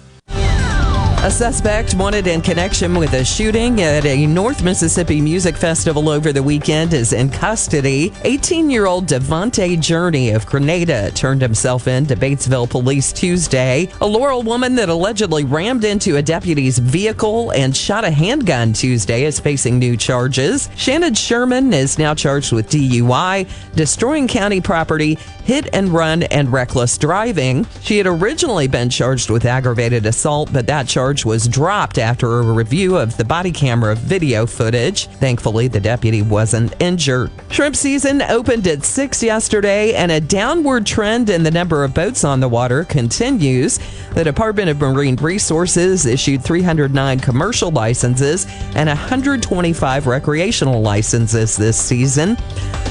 A suspect wanted in connection with a shooting at a North Mississippi music festival over the weekend is in custody. 18 year old Devontae Journey of Grenada turned himself in to Batesville police Tuesday. A Laurel woman that allegedly rammed into a deputy's vehicle and shot a handgun Tuesday is facing new charges. Shannon Sherman is now charged with DUI, destroying county property, hit and run, and reckless driving. She had originally been charged with aggravated assault, but that charge was dropped after a review of the body camera video footage. Thankfully, the deputy wasn't injured. Shrimp season opened at 6 yesterday, and a downward trend in the number of boats on the water continues. The Department of Marine Resources issued 309 commercial licenses and 125 recreational licenses this season.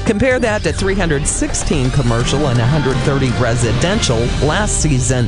Compare that to 316 commercial and 130 residential last season.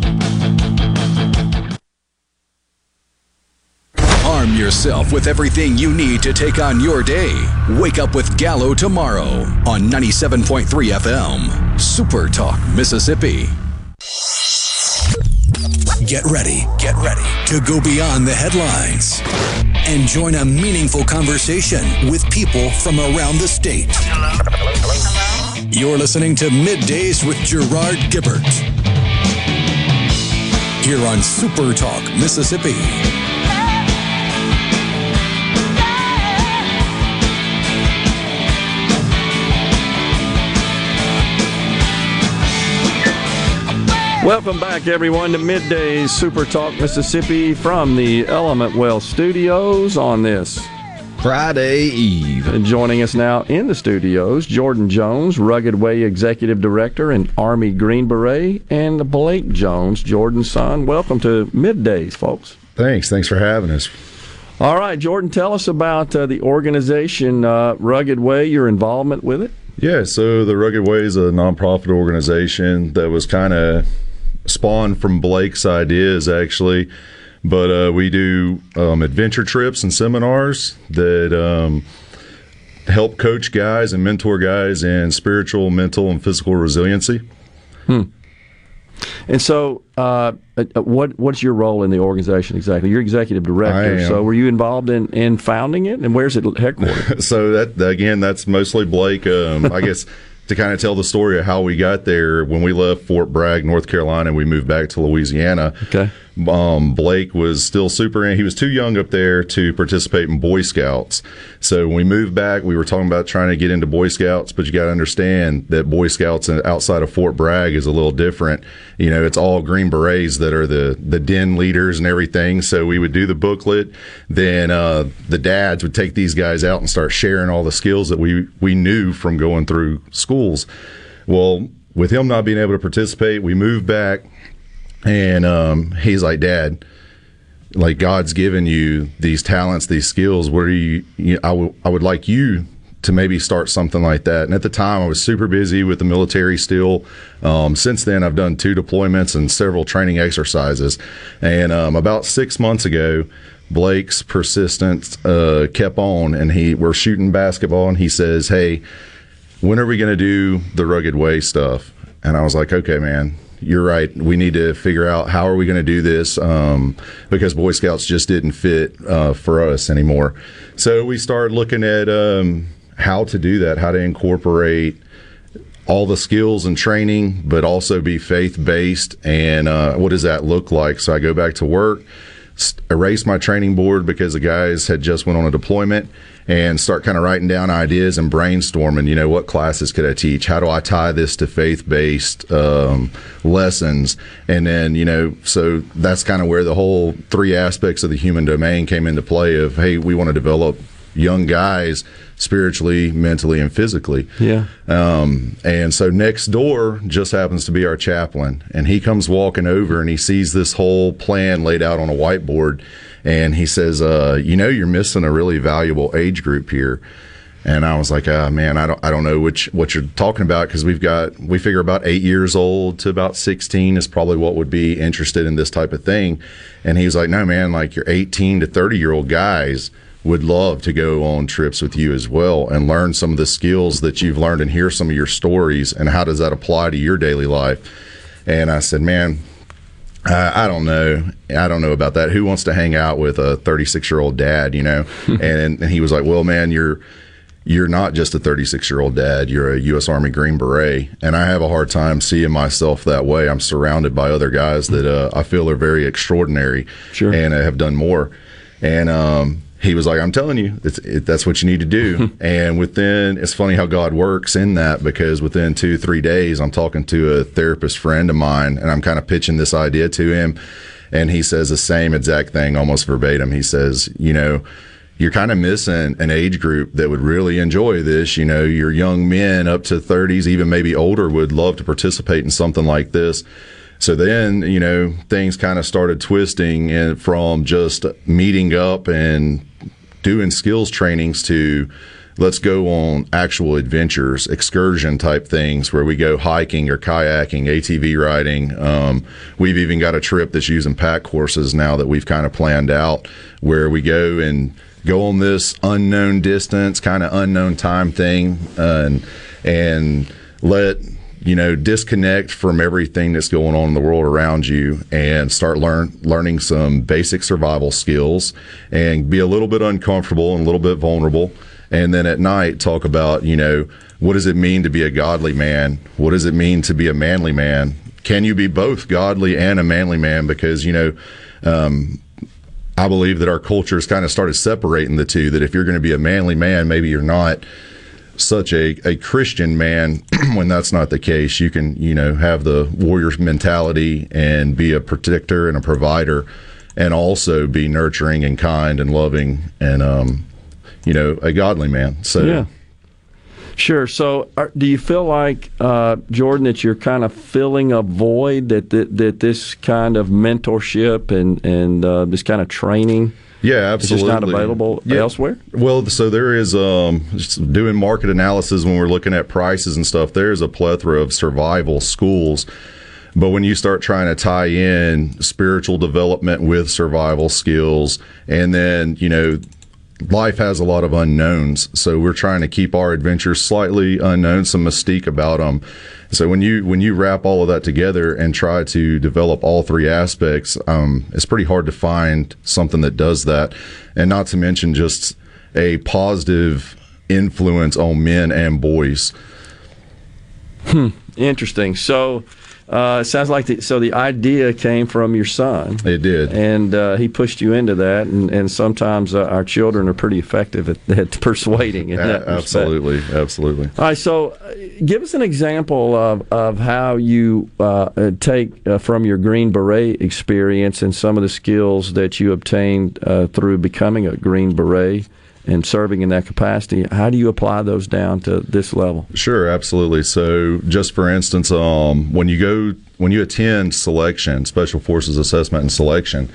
Yourself with everything you need to take on your day. Wake up with Gallo tomorrow on 97.3 FM. Super Talk, Mississippi. Get ready, get ready to go beyond the headlines and join a meaningful conversation with people from around the state. You're listening to Middays with Gerard Gibert. Here on Super Talk, Mississippi. Welcome back, everyone, to Midday Super Talk Mississippi from the Element Wealth Studios on this Friday Eve. And joining us now in the studios, Jordan Jones, Rugged Way Executive Director and Army Green Beret, and Blake Jones, Jordan's son. Welcome to Middays, folks. Thanks. Thanks for having us. All right, Jordan, tell us about uh, the organization uh, Rugged Way, your involvement with it. Yeah, so the Rugged Way is a nonprofit organization that was kind of spawned from Blake's ideas, actually. But uh, we do um, adventure trips and seminars that um, help coach guys and mentor guys in spiritual, mental, and physical resiliency. Hmm. And so, uh, what what's your role in the organization exactly? You're executive director. So, were you involved in, in founding it, and where's it headquartered? so that again, that's mostly Blake. Um, I guess to kind of tell the story of how we got there. When we left Fort Bragg, North Carolina, we moved back to Louisiana. Okay. Um, Blake was still super. He was too young up there to participate in Boy Scouts. So when we moved back, we were talking about trying to get into Boy Scouts, but you got to understand that Boy Scouts outside of Fort Bragg is a little different. You know, it's all Green Berets that are the the den leaders and everything. So we would do the booklet, then uh, the dads would take these guys out and start sharing all the skills that we we knew from going through schools. Well, with him not being able to participate, we moved back and um, he's like, Dad, like God's given you these talents, these skills. Where you? you I would like you to maybe start something like that. And at the time, I was super busy with the military still. Um, since then, I've done two deployments and several training exercises. And um, about six months ago, Blake's persistence uh, kept on, and he we're shooting basketball, and he says, "Hey, when are we going to do the rugged way stuff?" And I was like, "Okay, man, you're right. We need to figure out how are we going to do this um, because Boy Scouts just didn't fit uh, for us anymore. So we started looking at um, how to do that, how to incorporate all the skills and training, but also be faith based. And uh, what does that look like? So I go back to work, erase my training board because the guys had just went on a deployment and start kind of writing down ideas and brainstorming. You know, what classes could I teach? How do I tie this to faith based um, lessons? And then, you know, so that's kind of where the whole three aspects of the human domain came into play of, hey, we want to develop young guys spiritually, mentally, and physically. Yeah. Um, and so next door just happens to be our chaplain, and he comes walking over and he sees this whole plan laid out on a whiteboard and he says, uh, "You know, you're missing a really valuable age group here." And I was like, "Ah, man, I don't, I don't know which what you're talking about because we've got we figure about eight years old to about 16 is probably what would be interested in this type of thing." And he was like, "No, man, like your 18 to 30 year old guys." Would love to go on trips with you as well and learn some of the skills that you've learned and hear some of your stories and how does that apply to your daily life and i said man Uh, I don't know. I don't know about that. Who wants to hang out with a 36 year old dad? You know, and, and he was like, "Well, man, you're you're not just a 36 year old dad. You're a U.S. Army Green Beret." And I have a hard time seeing myself that way. I'm surrounded by other guys that uh, I feel are very extraordinary Sure. and have done more. And um, he was like, "I'm telling you, it's, it, that's what you need to do." and within, it's funny how God works in that because within two, three days, I'm talking to a therapist friend of mine, and I'm kind of pitching this idea to him, and he says the same exact thing, almost verbatim. He says, "You know." You're kind of missing an age group that would really enjoy this. You know, your young men up to 30s, even maybe older, would love to participate in something like this. So then, you know, things kind of started twisting and from just meeting up and doing skills trainings to let's go on actual adventures, excursion type things where we go hiking or kayaking, ATV riding. Um, we've even got a trip that's using pack courses now that we've kind of planned out where we go and go on this unknown distance, kind of unknown time thing, uh, and and let you know disconnect from everything that's going on in the world around you and start learn learning some basic survival skills and be a little bit uncomfortable and a little bit vulnerable. And then at night talk about you know what does it mean to be a godly man? What does it mean to be a manly man? Can you be both godly and a manly man? Because you know um, I believe that our culture has kind of started separating the two. That if you're going to be a manly man, maybe you're not such a, a Christian man when that's not the case. You can, you know, have the warrior mentality and be a protector and a provider and also be nurturing and kind and loving and, um, you know, a godly man. So, Yeah. Sure. So, are, do you feel like uh, Jordan that you're kind of filling a void that that, that this kind of mentorship and and uh, this kind of training? Yeah, Is just absolutely. not available Yeah. elsewhere. Well, so there is um, just doing market analysis when we're looking at prices and stuff. There's a plethora of survival schools, but when you start trying to tie in spiritual development with survival skills, and then you know. Life has a lot of unknowns, so we're trying to keep our adventures slightly unknown, some mystique about them. So when you when you wrap all of that together and try to develop all three aspects, um, it's pretty hard to find something that does that, and not to mention just a positive influence on men and boys. Hmm. Interesting. So. Uh, it sounds like the, so. The idea came from your son. It did, and uh, he pushed you into that. And, and sometimes uh, our children are pretty effective at, at persuading. In that A- respect. absolutely, absolutely. All right, so uh, give us an example of, of how you uh, uh, take uh, from your Green Beret experience and some of the skills that you obtained uh, through becoming a Green Beret and serving in that capacity. How do you apply those down to this level? Sure, absolutely. So, just for instance, um, when you go when you attend selection, Special Forces Assessment and Selection,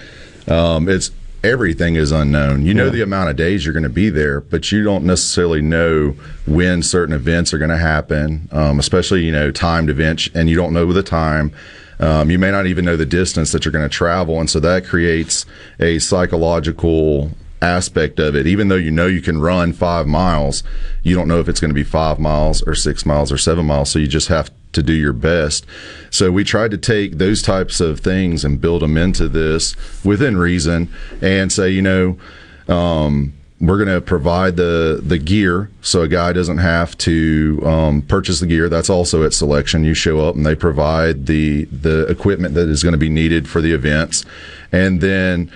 um, it's everything is unknown. You know Yeah. the amount of days you're going to be there, but you don't necessarily know when certain events are going to happen, um, especially you know timed events, and you don't know the time. Um, you may not even know the distance that you're going to travel, and so that creates a psychological aspect of it. Even though you know you can run five miles, you don't know if it's going to be five miles or six miles or seven miles. So you just have to do your best. So we tried to take those types of things and build them into this within reason and say, you know, um, we're going to provide the the gear so a guy doesn't have to um, purchase the gear. That's also at selection. You show up and they provide the the equipment that is going to be needed for the events, and then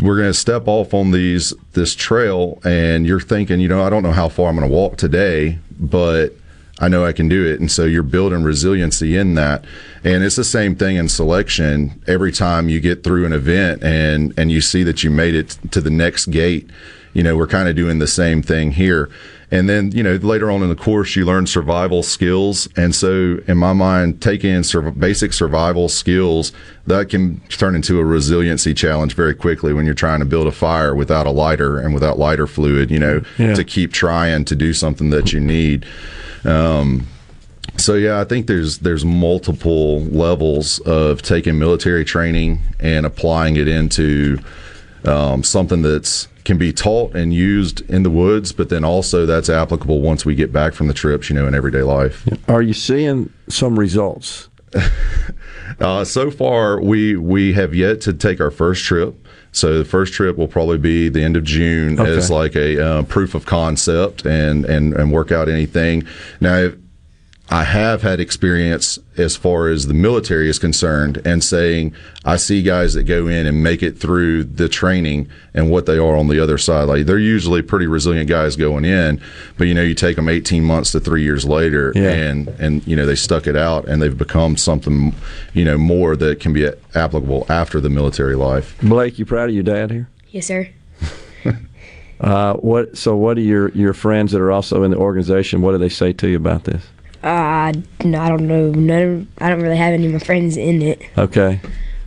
we're going to step off on these this trail and you're thinking you know i don't know how far i'm going to walk today but i know i can do it. And so you're building resiliency in that. And it's the same thing in selection. Every time you get through an event and and you see that you made it to the next gate you know we're kind of doing the same thing here and then you know later on in the course you learn survival skills and so in my mind taking sur- basic survival skills that can turn into a resiliency challenge very quickly when you're trying to build a fire without a lighter and without lighter fluid you know Yeah. to keep trying to do something that you need um, so yeah, I think there's there's multiple levels of taking military training and applying it into um, something that's can be taught and used in the woods, but then also that's applicable once we get back from the trips, you know, in everyday life. Are you seeing some results? Uh, so far, we we have yet to take our first trip. So the first trip will probably be the end of June Okay. as like a uh, proof of concept and and and work out anything. Now, I have had experience as far as the military is concerned, and saying I see guys that go in and make it through the training and what they are on the other side. Like they're usually pretty resilient guys going in, but you know you take them 18 months to three years later, Yeah. and and you know they stuck it out and they've become something you know more that can be applicable after the military life. Blake, you proud of your dad here? Yes, sir. Uh, what? So, what do your your friends that are also in the organization? What do they say to you about this? Uh, no, I don't know. None. I don't really have any of my friends in it. Okay.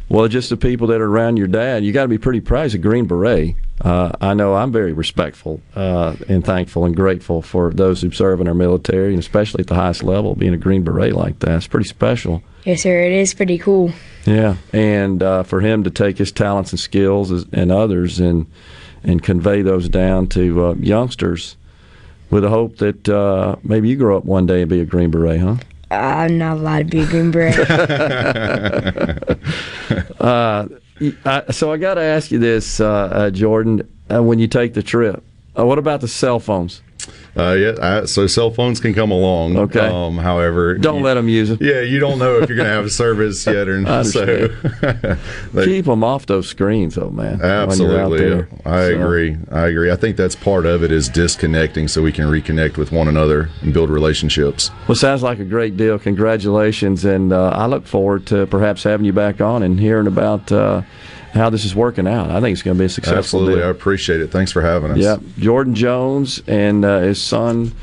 Well, just the people that are around your dad, you got to be pretty proud. He's a Green Beret. Uh, I know I'm very respectful uh, and thankful and grateful for those who serve in our military, and especially at the highest level, being a Green Beret like that. It's pretty special. Yes, sir. It is pretty cool. Yeah, and uh, for him to take his talents and skills as- and others and and convey those down to uh, youngsters, with the hope that uh, maybe you grow up one day and be a Green Beret, huh? I'm not allowed to be a Green Beret. uh, I, so I got to ask you this, uh, uh, Jordan. Uh, when you take the trip, uh, what about the cell phones? Uh, yeah, I, so cell phones can come along. Okay. Um, however, Don't let them use it. Yeah, you don't know if you're going to have a service yet or not. So They- Keep them off those screens, though, man. when you're out Absolutely, there. I So- agree. I agree. I think that's part of it is disconnecting so we can reconnect with one another and build relationships. Well, sounds like a great deal. Congratulations, and uh, I look forward to perhaps having you back on and hearing about uh, how this is working out. I think it's going to be a successful Absolutely, I appreciate it. Thanks for having us. Yeah, Jordan Jones and uh, his son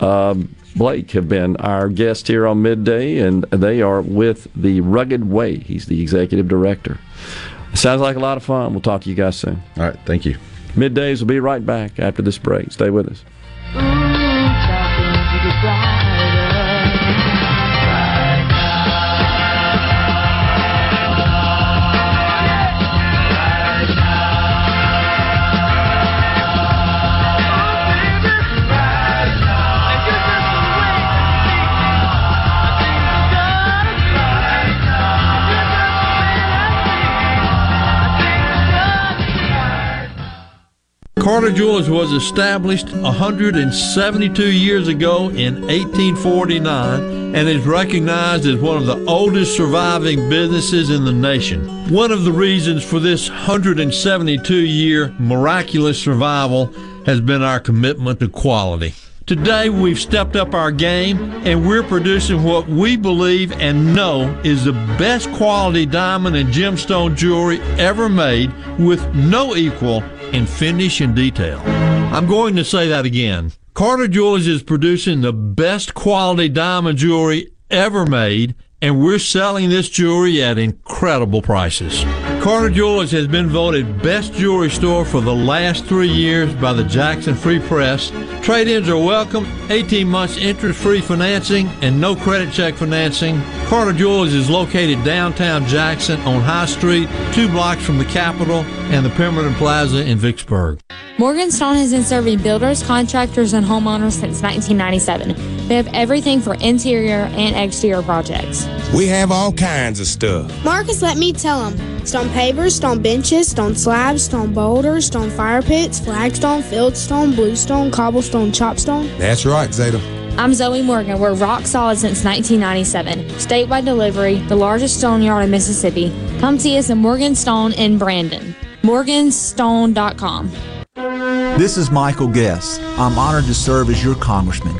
um Blake have been our guest here on Midday, and they are with the Rugged Way. He's the executive director. Sounds like a lot of fun. We'll talk to you guys soon. All right. Thank you. Middays will be right back after this break. Stay with us. Carter Jewelers was established 172 years ago in 1849 and is recognized as one of the oldest surviving businesses in the nation. One of the reasons for this 172 year miraculous survival has been our commitment to quality. Today, we've stepped up our game and we're producing what we believe and know is the best quality diamond and gemstone jewelry ever made with no equal in finish and detail. I'm going to say that again. Carter Jewelers is producing the best quality diamond jewelry ever made, and we're selling this jewelry at incredible prices. Carter Jewelers has been voted best jewelry store for the last three years by the Jackson Free Press. Trade ins are welcome, 18 months interest free financing, and no credit check financing. Carter Jewelers is located downtown Jackson on High Street, two blocks from the Capitol and the Pemberton Plaza in Vicksburg. Morgan Morganstone has been serving builders, contractors, and homeowners since 1997. They have everything for interior and exterior projects. We have all kinds of stuff. Marcus, let me tell him. Stone pavers, stone benches, stone slabs, stone boulders, stone fire pits, flagstone, fieldstone, bluestone, cobblestone, chopstone. That's right, Zeta. I'm Zoe Morgan. We're rock solid since 1997. Statewide delivery, the largest stone yard in Mississippi. Come see us at Morgan Stone in Brandon. Morganstone.com. This is Michael Guest. I'm honored to serve as your congressman.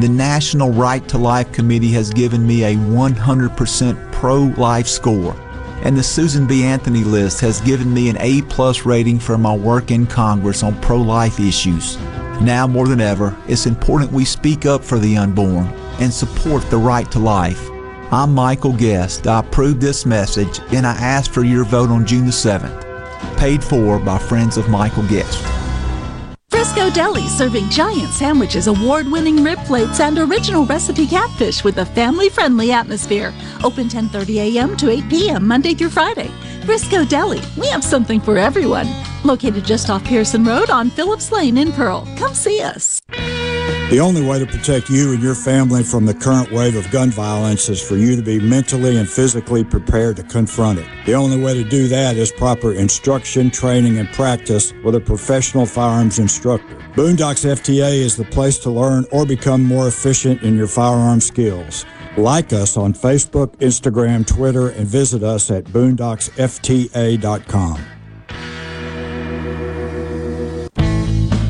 The National Right to Life Committee has given me a 100% pro life score, and the Susan B. Anthony list has given me an A plus rating for my work in Congress on pro life issues. Now more than ever, it's important we speak up for the unborn and support the right to life. I'm Michael Guest. I approve this message and I ask for your vote on June the 7th. Paid for by friends of Michael Guest. Frisco Deli serving giant sandwiches, award winning rib plates, and original recipe catfish with a family friendly atmosphere. Open 10:30 a.m. to 8 p.m. Monday through Friday. Frisco Deli, we have something for everyone. Located just off Pearson Road on Phillips Lane in Pearl. Come see us. The only way to protect you and your family from the current wave of gun violence is for you to be mentally and physically prepared to confront it. The only way to do that is proper instruction, training, and practice with a professional firearms instructor. Boondocks FTA is the place to learn or become more efficient in your firearm skills. Like us on Facebook, Instagram, Twitter, and visit us at boondocksfta.com.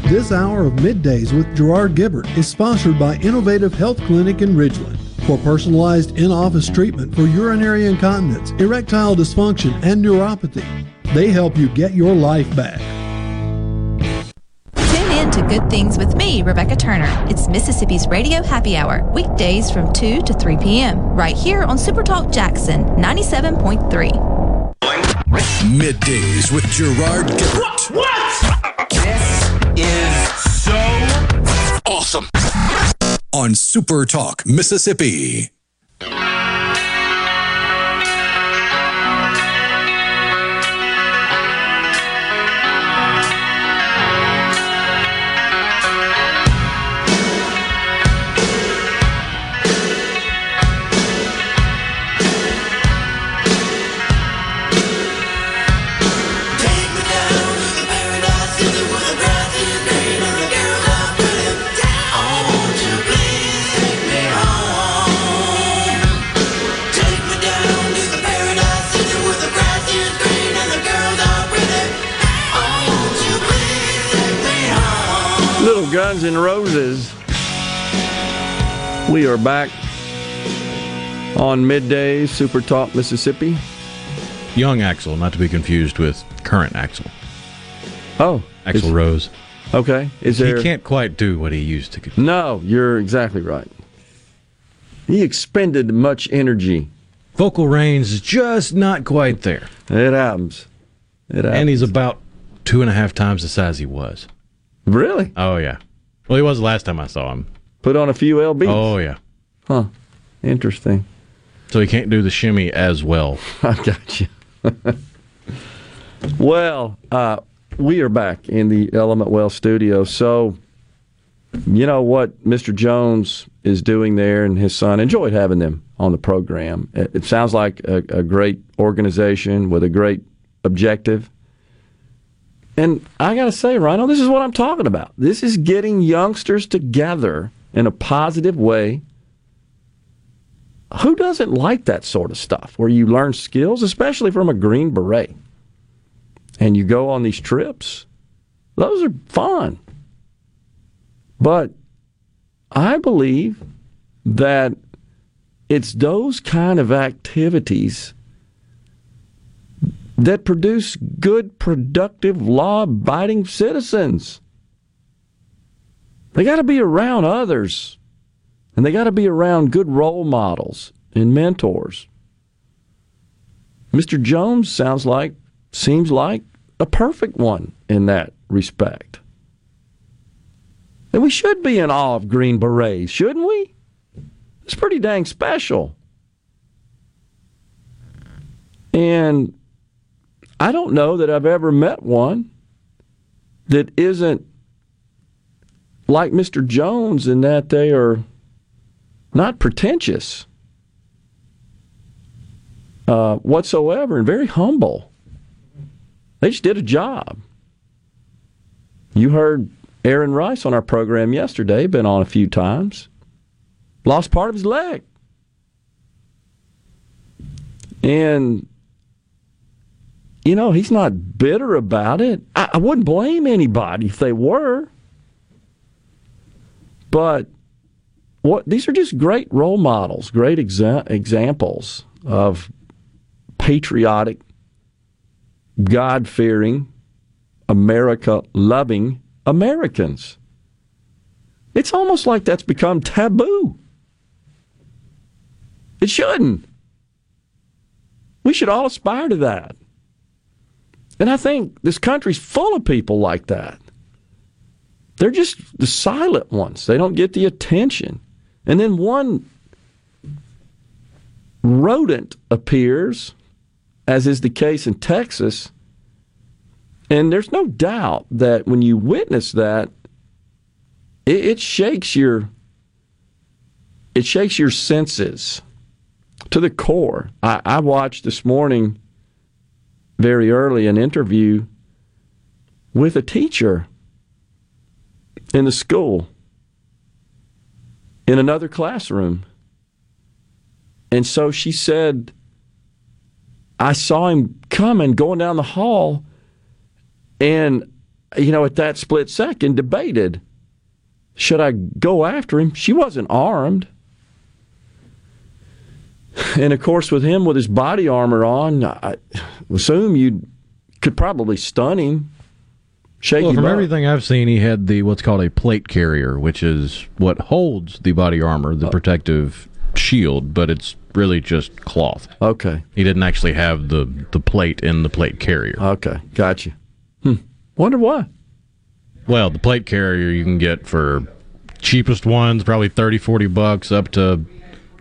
This hour of Middays with Gerard Gibert is sponsored by Innovative Health Clinic in Ridgeland. For personalized in office treatment for urinary incontinence, erectile dysfunction, and neuropathy, they help you get your life back. Tune in to Good Things with me, Rebecca Turner. It's Mississippi's Radio Happy Hour, weekdays from 2 to 3 p.m., right here on Supertalk Jackson 97.3. Middays with Gerard Gibert. What? This is so awesome. On Super Talk, Mississippi. Guns N' Roses. We are back on midday, Super Talk Mississippi. Young Axl, not to be confused with current Axl. Oh, Axl Rose. Okay, is there? He can't quite do what he used to. do. No, you're exactly right. He expended much energy. Vocal range is just not quite there. It happens. It happens. And he's about two and a half times the size he was. Really? Oh yeah. Well, he was the last time I saw him. Put on a few lbs. Oh yeah. Huh. Interesting. So he can't do the shimmy as well. I got you. well, uh, we are back in the Element Wealth studio. So, you know what Mr. Jones is doing there and his son enjoyed having them on the program. It, it sounds like a, a great organization with a great objective. And I got to say, Rhino, this is what I'm talking about. This is getting youngsters together in a positive way. Who doesn't like that sort of stuff where you learn skills, especially from a Green Beret? And you go on these trips. Those are fun. But I believe that it's those kind of activities that produce good, productive, law abiding citizens. They got to be around others, and they got to be around good role models and mentors. Mr. Jones sounds like, seems like a perfect one in that respect. And we should be in awe of Green Berets, shouldn't we? It's pretty dang special. And I don't know that I've ever met one that isn't like Mr. Jones in that they are not pretentious uh, whatsoever and very humble. They just did a job. You heard Aaron Rice on our program yesterday, been on a few times. Lost part of his leg. And you know, he's not bitter about it. I, I wouldn't blame anybody if they were. But what these are just great role models, great exa- examples of patriotic, God fearing, America loving Americans. It's almost like that's become taboo. It shouldn't. We should all aspire to that. And I think this country's full of people like that. They're just the silent ones. They don't get the attention. And then one rodent appears, as is the case in Texas. And there's no doubt that when you witness that, it, it shakes your it shakes your senses to the core. I, I watched this morning very early an interview with a teacher in the school in another classroom. And so she said, I saw him coming, going down the hall, and, you know, at that split second, debated should I go after him? She wasn't armed. And of course, with him with his body armor on, I assume you could probably stun him. Shake well, from everything I've seen, he had the what's called a plate carrier, which is what holds the body armor, the protective shield, but it's really just cloth. Okay. He didn't actually have the the plate in the plate carrier. Okay, gotcha. Hmm. Wonder why. Well, the plate carrier you can get for cheapest ones, probably 30, 40 bucks, up to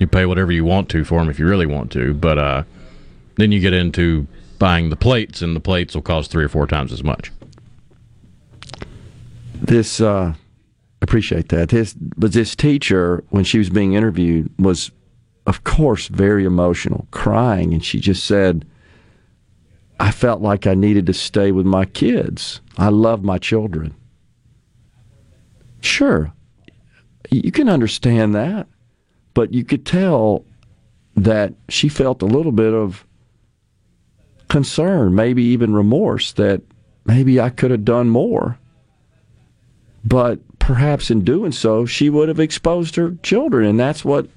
you pay whatever you want to for them if you really want to. But uh, then you get into buying the plates, and the plates will cost three or four times as much. This uh appreciate that. This but this teacher, when she was being interviewed, was of course very emotional, crying, and she just said, I felt like I needed to stay with my kids. I love my children. Sure, you can understand that, but you could tell that she felt a little bit of concern, maybe even remorse that maybe I could have done more. But perhaps in doing so, she would have exposed her children, and that's what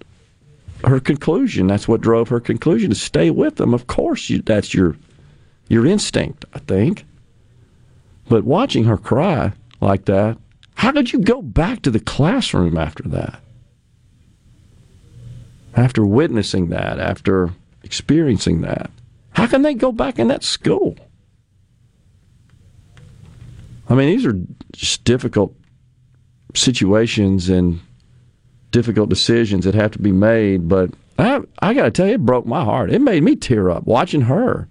her conclusion. That's what drove her conclusion to stay with them. Of course, you, that's your your instinct, I think. But watching her cry like that, how did you go back to the classroom after that? After witnessing that, after experiencing that, how can they go back in that school? I mean, these are just difficult situations and difficult decisions that have to be made. But I, I got to tell you, it broke my heart. It made me tear up watching her.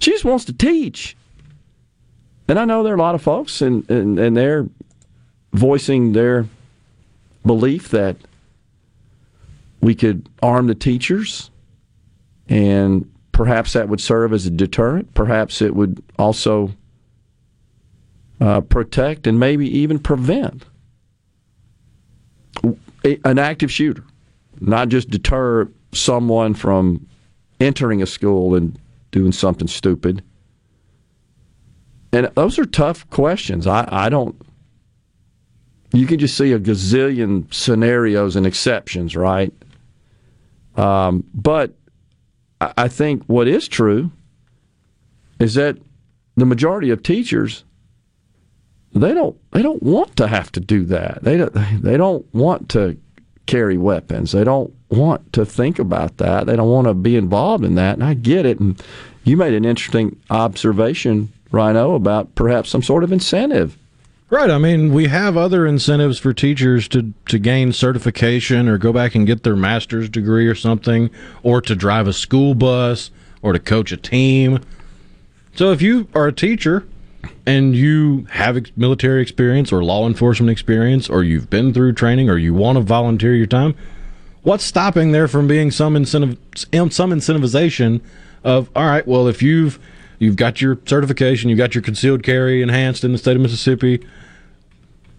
She just wants to teach. And I know there are a lot of folks, and, and, and they're voicing their belief that we could arm the teachers, and perhaps that would serve as a deterrent. Perhaps it would also uh, protect and maybe even prevent an active shooter, not just deter someone from entering a school and doing something stupid. And those are tough questions. I, I don't. You can just see a gazillion scenarios and exceptions, right? Um, but I think what is true is that the majority of teachers they don't they don't want to have to do that. They don't they don't want to carry weapons. They don't want to think about that. They don't want to be involved in that. And I get it. And you made an interesting observation, Rhino, about perhaps some sort of incentive. Right. I mean, we have other incentives for teachers to, to gain certification or go back and get their master's degree or something, or to drive a school bus or to coach a team. So if you are a teacher and you have military experience or law enforcement experience, or you've been through training, or you want to volunteer your time, what's stopping there from being some incentive, some incentivization of all right? Well, if you've you've got your certification, you've got your concealed carry enhanced in the state of Mississippi.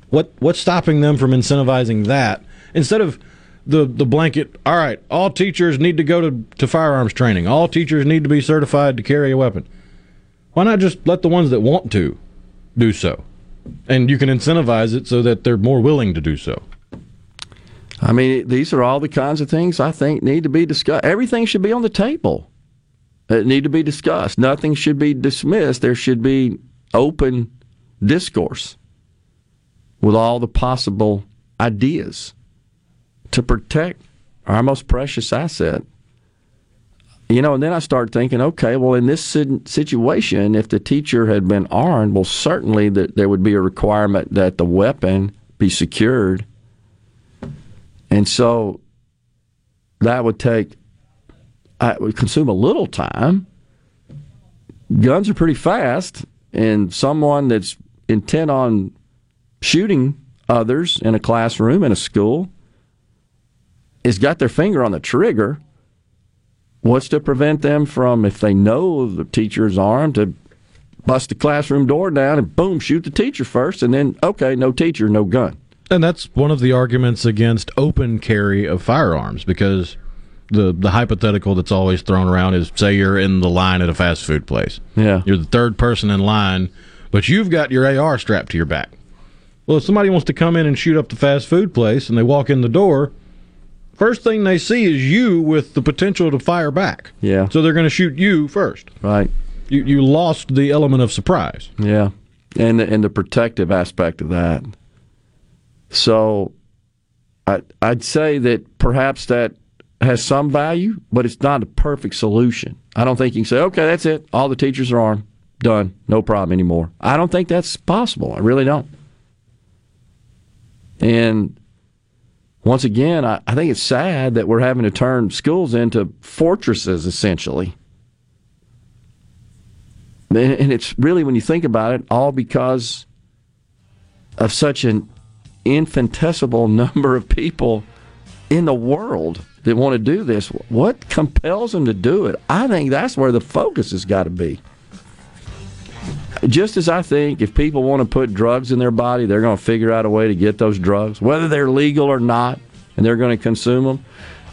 What what's stopping them from incentivizing that instead of the the blanket? All right, all teachers need to go to to firearms training. All teachers need to be certified to carry a weapon. Why not just let the ones that want to do so, and you can incentivize it so that they're more willing to do so. I mean, these are all the kinds of things I think need to be discussed. Everything should be on the table. It need to be discussed. Nothing should be dismissed. There should be open discourse with all the possible ideas to protect our most precious asset. You know, and then I start thinking, okay, well, in this situation, if the teacher had been armed, well, certainly that there would be a requirement that the weapon be secured. And so that would take, uh, would consume a little time. Guns are pretty fast, and someone that's intent on shooting others in a classroom, in a school, has got their finger on the trigger, what's to prevent them from, if they know the teacher is armed, to bust the classroom door down and boom, shoot the teacher first, and then, okay, no teacher, no gun. And that's one of the arguments against open carry of firearms because the the hypothetical that's always thrown around is say you're in the line at a fast food place. Yeah. You're the third person in line, but you've got your AR strapped to your back. Well, if somebody wants to come in and shoot up the fast food place and they walk in the door, first thing they see is you with the potential to fire back. Yeah. So they're going to shoot you first. Right. You you lost the element of surprise. Yeah, and the, and the protective aspect of that. So, I I'd say that perhaps that has some value, but it's not a perfect solution. I don't think you can say, okay, that's it. All the teachers are armed, done, no problem anymore. I don't think that's possible. I really don't. And once again, I, I think it's sad that we're having to turn schools into fortresses essentially. And it's really, when you think about it, all because of such an infinitesimal number of people in the world that want to do this. What compels them to do it? I think that's where the focus has got to be. Just as I think if people want to put drugs in their body, they're going to figure out a way to get those drugs, whether they're legal or not, and they're going to consume them.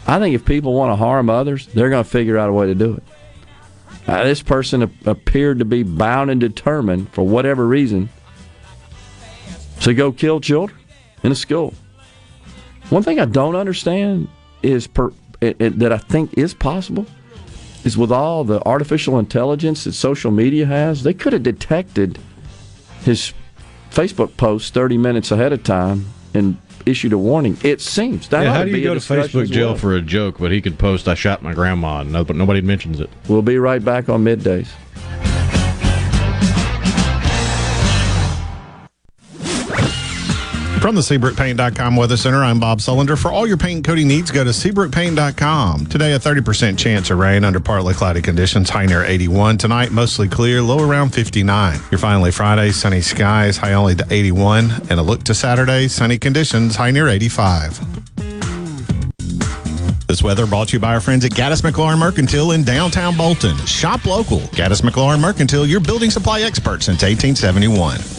I think if people want to harm others, they're going to figure out a way to do it. Uh, this person a- appeared to be bound and determined, for whatever reason, to go kill children in a school. One thing I don't understand is per, that I think is possible is with all the artificial intelligence that social media has, they could have detected his Facebook post 30 minutes ahead of time and issued a warning. It seems that yeah, how do you go to Facebook jail well. for a joke, but he could post "I shot my grandma" and no, but nobody mentions it. We'll be right back on middays. From the SeabrookPaint.com Weather Center, I'm Bob Sullender. For all your paint and coating needs, go to SeabrookPaint.com. Today, a 30% chance of rain under partly cloudy conditions, high near 81. Tonight, mostly clear, low around 59. You're finally Friday, sunny skies, high only to 81. And a look to Saturday, sunny conditions, high near 85. This weather brought to you by our friends at Gaddis McLaurin Mercantile in downtown Bolton. Shop local. Gaddis McLaurin Mercantile, your building supply expert since 1871.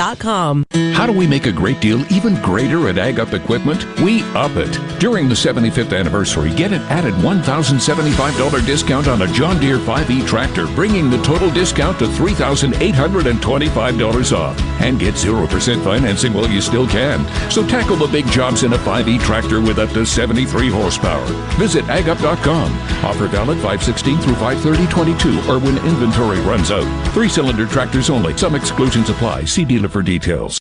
How do we make a great deal even greater at Ag Up Equipment? We up it. During the 75th anniversary, get an added $1,075 discount on a John Deere 5E tractor, bringing the total discount to $3,825 off. And get 0% financing while you still can. So tackle the big jobs in a 5E tractor with up to 73 horsepower. Visit agup.com. Offer valid 516 through 53022 or when inventory runs out. Three cylinder tractors only. Some exclusions apply. See dealer for details.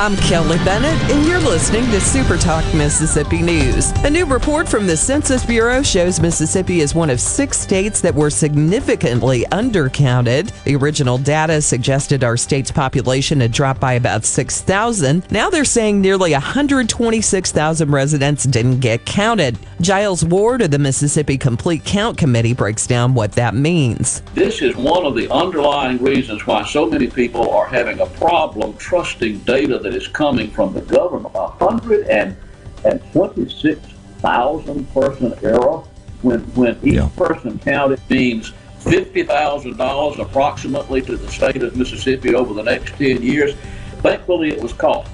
I'm Kelly Bennett, and you're listening to Super Talk Mississippi News. A new report from the Census Bureau shows Mississippi is one of six states that were significantly undercounted. The original data suggested our state's population had dropped by about 6,000. Now they're saying nearly 126,000 residents didn't get counted. Giles Ward of the Mississippi Complete Count Committee breaks down what that means. This is one of the underlying reasons why so many people are having a problem trusting data that is coming from the government. A hundred and and twenty-six thousand person error when when each person counted means fifty thousand dollars approximately to the state of Mississippi over the next ten years. Thankfully, it was caught.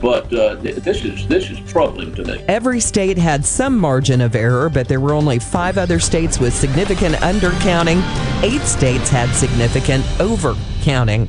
But uh, th- this is this is troubling to me. Every state had some margin of error, but there were only five other states with significant undercounting. Eight states had significant overcounting.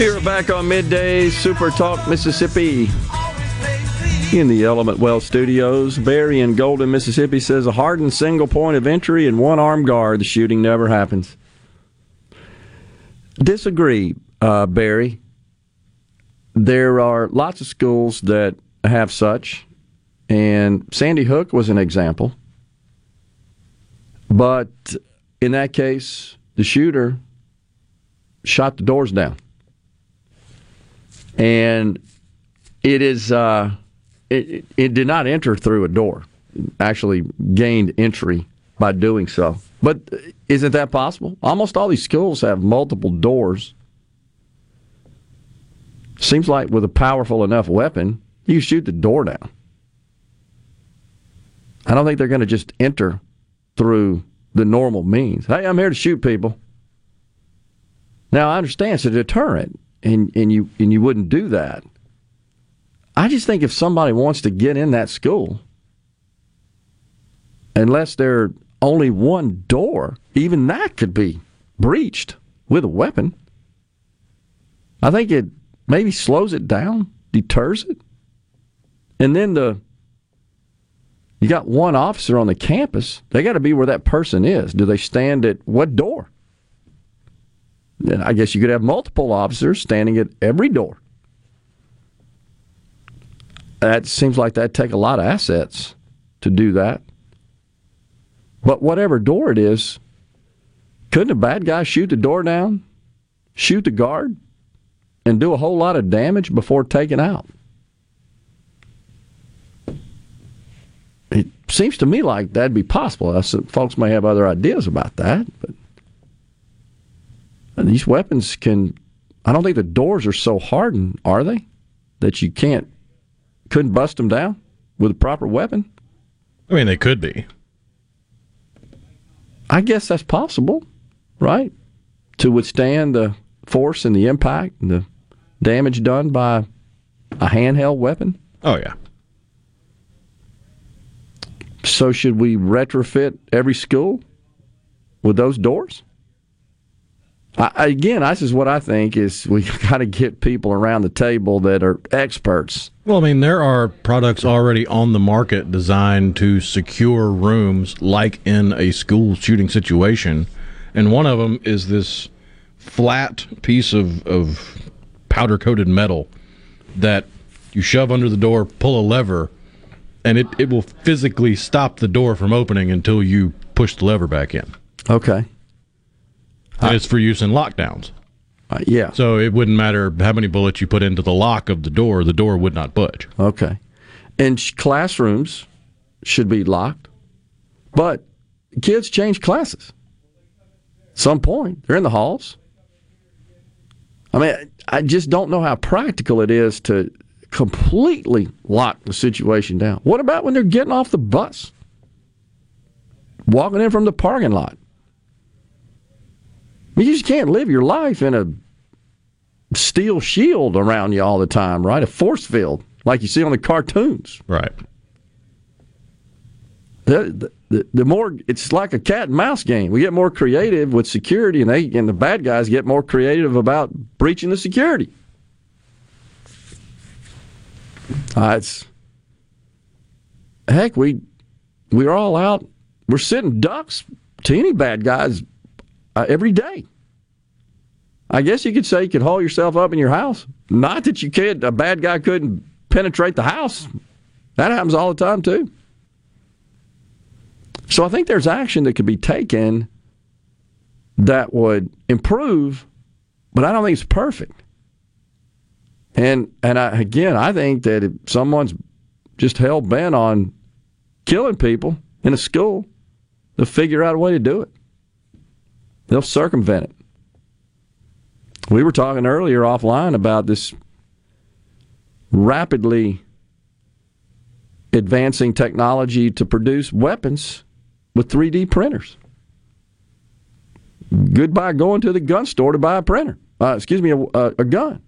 Part We are back on midday Super Talk Mississippi in the Element Wealth Studios. Barry in Golden, Mississippi says a hardened single point of entry and one armed guard. The shooting never happens. Disagree, uh, Barry. There are lots of schools that have such, and Sandy Hook was an example. But in that case, the shooter shot the doors down. And it is uh, it, it, did not enter through a door. It actually gained entry by doing so. But isn't that possible? Almost all these schools have multiple doors. Seems like with a powerful enough weapon, you shoot the door down. I don't think they're going to just enter through the normal means. Hey, I'm here to shoot people. Now I understand it's a deterrent, and, and you and you wouldn't do that. I just think if somebody wants to get in that school, unless there only one door, even that could be breached with a weapon. I think it maybe slows it down, deters it, and then the You got one officer on the campus. They got to be where that person is. Do they stand at what door? I guess you could have multiple officers standing at every door. That seems like that'd take a lot of assets to do that. But whatever door it is, couldn't a bad guy shoot the door down, shoot the guard, and do a whole lot of damage before taking out? It seems to me like that'd be possible. I said, folks may have other ideas about that, but these weapons can. I don't think the doors are so hardened, are they, that you can't couldn't bust them down with a proper weapon? I mean, they could be. I guess that's possible, right? To withstand the force and the impact and the damage done by a handheld weapon. Oh yeah. So should we retrofit every school with those doors? I, again, this is what I think is we got to get people around the table that are experts. Well, I mean, there are products already on the market designed to secure rooms, like in a school shooting situation, and one of them is this flat piece of, of powder coated metal that you shove under the door, pull a lever, and it, it will physically stop the door from opening until you push the lever back in. Okay. And it's for use in lockdowns. Uh, yeah. So it wouldn't matter how many bullets you put into the lock of the door, the door would not budge. Okay. And sh- classrooms should be locked, but kids change classes. Some point, they're in the halls. I mean, I just don't know how practical it is to completely lock the situation down. What about when they're getting off the bus? Walking in from the parking lot? You just can't live your life in a steel shield around you all the time, right? A force field like you see on the cartoons. Right. The, the, the more it's like a cat and mouse game. We get more creative with security, and they and the bad guys get more creative about breaching the security. Uh, it's heck, we we're all out. We're sitting ducks to any bad guys uh, every day. I guess you could say you could haul yourself up in your house. Not that you could. A bad guy couldn't penetrate the house. That happens all the time too. So I think there's action that could be taken that would improve, but I don't think it's perfect. And and I, again, I think that if someone's just hell bent on killing people in a school, they'll figure out a way to do it. They'll circumvent it. We were talking earlier offline about this rapidly advancing technology to produce weapons with 3D printers. Goodbye going to the gun store to buy a printer. Uh, excuse me, a, a, a gun.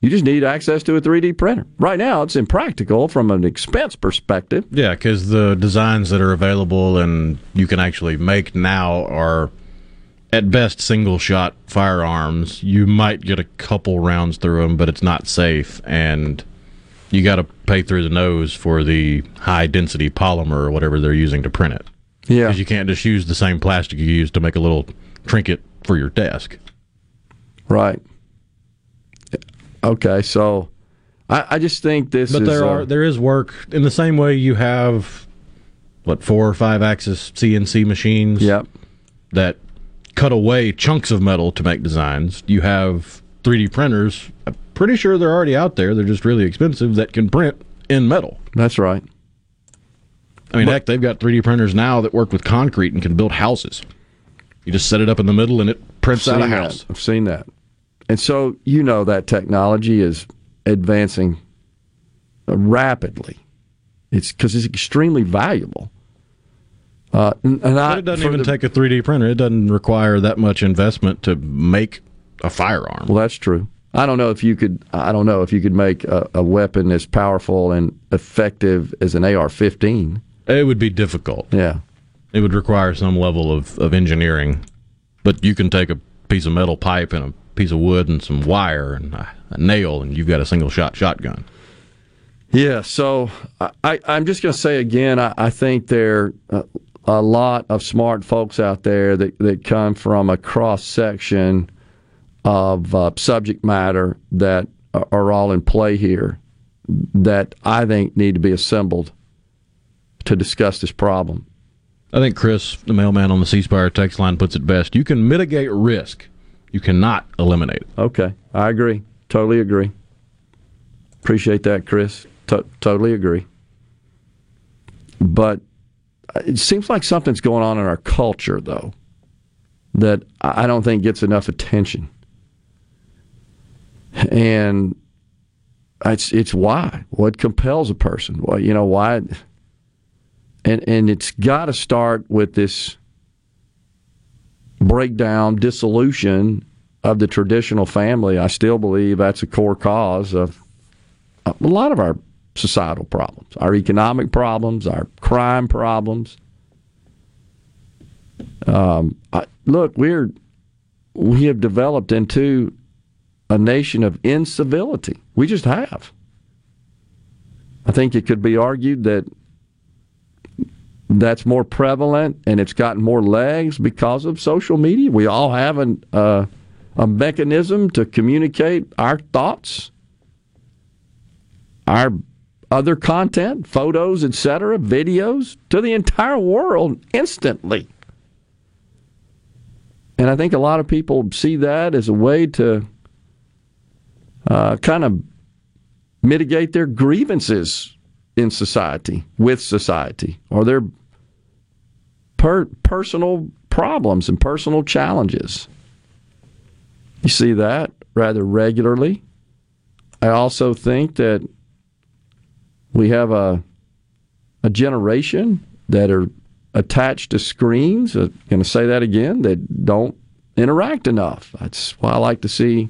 You just need access to a 3D printer. Right now, it's impractical from an expense perspective. Yeah, because the designs that are available and you can actually make now are at best single shot firearms. You might get a couple rounds through them, but it's not safe. And you got to pay through the nose for the high density polymer or whatever they're using to print it. Yeah. Because you can't just use the same plastic you use to make a little trinket for your desk. Right. Okay, so I, I just think this But is. there uh, are there is work in the same way you have what four or five axis CNC machines. Yep. That cut away chunks of metal to make designs. You have 3D printers. I'm pretty sure they're already out there. They're just really expensive that can print in metal. That's right. I mean, heck, they've got 3D printers now that work with concrete and can build houses. You just set it up in the middle and it prints out a seen that. house. I've seen that. And so you know that technology is advancing rapidly. It's because it's extremely valuable. Uh, and and I, But it doesn't even the- take a 3D printer. It doesn't require that much investment to make a firearm. Well, that's true. I don't know if you could. I don't know if you could make a, a weapon as powerful and effective as an AR-15. It would be difficult. Yeah. It would require some level of, of engineering. But you can take a piece of metal pipe and a piece of wood and some wire and a, a nail, and you've got a single shot shotgun. Yeah, so I, I'm just going to say again, I, I think there are a lot of smart folks out there that, that come from a cross section of uh, subject matter that are all in play here that I think need to be assembled to discuss this problem. I think Chris, the mailman on the C Spire text line, puts it best. You can mitigate risk, you cannot eliminate it. Okay, I agree. Totally agree. Appreciate that, Chris. T- totally agree. But it seems like something's going on in our culture, though, that I don't think gets enough attention. And it's it's why what compels a person. Well, you know why, and and it's got to start with this breakdown, dissolution of the traditional family. I still believe that's a core cause of a lot of our societal problems, our economic problems, our crime problems. Um, I, look, we're we have developed into a nation of incivility. We just have. I think it could be argued that that's more prevalent and it's gotten more legs because of social media. We all have an, uh, a mechanism to communicate our thoughts, our other content, photos, etc., videos to the entire world instantly. And I think a lot of people see that as a way to uh, kind of mitigate their grievances in society, with society, or their per- personal problems and personal challenges. You see that rather regularly. I also think that we have a a generation that are attached to screens. I'm going to say that again. That don't interact enough. That's why I like to see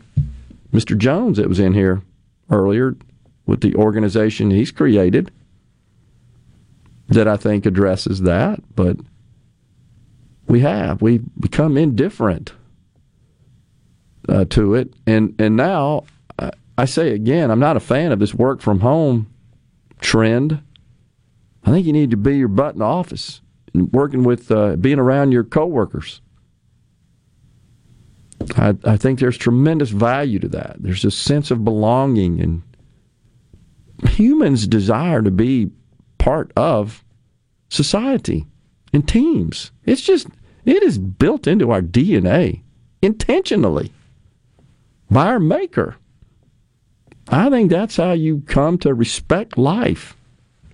Mr. Jones that was in here earlier with the organization he's created that I think addresses that. But we have We've become indifferent uh, to it, and and now I say again, I'm not a fan of this work from home trend. I think you need to be your butt in the office and working with uh, being around your coworkers. I, I think there's tremendous value to that. There's a sense of belonging, and humans desire to be part of society and teams. It's just, it is built into our DNA intentionally by our Maker. I think that's how you come to respect life.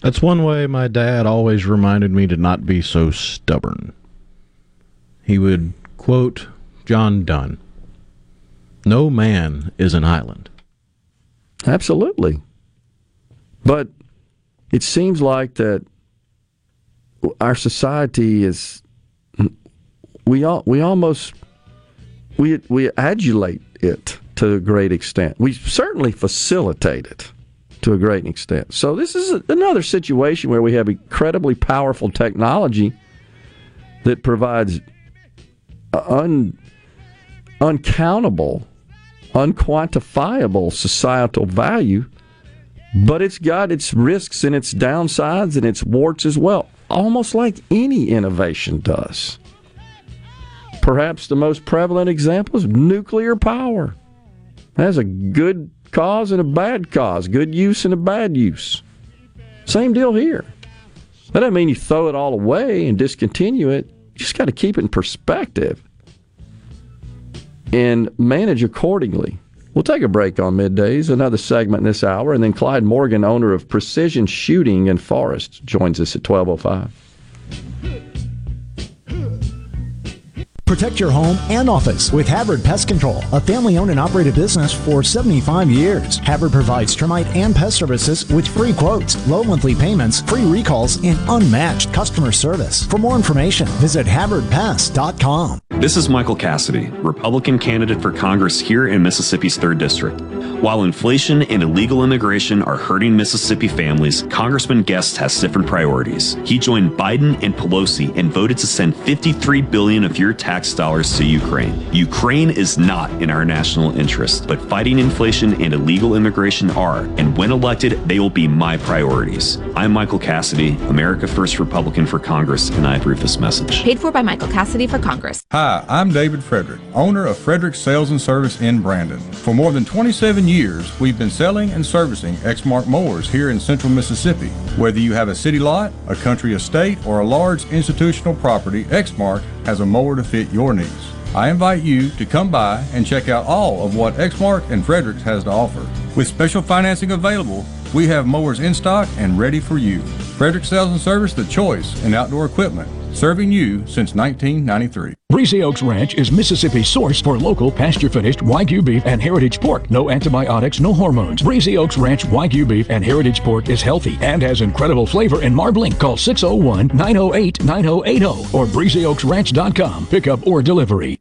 That's one way my dad always reminded me to not be so stubborn. He would quote John Donne No man is an island. Absolutely. But it seems like that our society is we all, we almost we we adulate it to a great extent. We certainly facilitate it to a great extent. So this is another situation where we have incredibly powerful technology that provides un, uncountable, unquantifiable societal value, but it's got its risks and its downsides and its warts as well, almost like any innovation does. Perhaps the most prevalent example is nuclear power. Has a good cause and a bad cause, good use and a bad use. Same deal here. That doesn't mean you throw it all away and discontinue it. You just got to keep it in perspective and manage accordingly. We'll take a break on middays, another segment this hour, and then Clyde Morgan, owner of Precision Shooting in Forest, joins us at 1205. Protect your home and office with Havard Pest Control, a family owned and operated business for 75 years. Havard provides termite and pest services with free quotes, low monthly payments, free recalls, and unmatched customer service. For more information, visit HavardPest.com. This is Michael Cassidy, Republican candidate for Congress here in Mississippi's 3rd District. While inflation and illegal immigration are hurting Mississippi families, Congressman Guest has different priorities. He joined Biden and Pelosi and voted to send 53 billion of your tax dollars to Ukraine. Ukraine is not in our national interest, but fighting inflation and illegal immigration are, and when elected, they will be my priorities. I'm Michael Cassidy, America First Republican for Congress, and I approve this message. Paid for by Michael Cassidy for Congress. Hi, I'm David Frederick, owner of Frederick Sales and Service in Brandon. For more than 27 years, we've been selling and servicing Exmark mowers here in central Mississippi. Whether you have a city lot, a country estate, or a large institutional property, Exmark has a mower to fit your needs. I invite you to come by and check out all of what Exmark and Fredericks has to offer. With special financing available, we have mowers in stock and ready for you. Frederick Sales and Service, the choice in outdoor equipment, serving you since 1993. Breezy Oaks Ranch is Mississippi's source for local pasture-finished Wagyu beef and heritage pork. No antibiotics, no hormones. Breezy Oaks Ranch Wagyu beef and heritage pork is healthy and has incredible flavor and marbling. Call 601-908-9080 or breezyoaksranch.com. Pickup or delivery.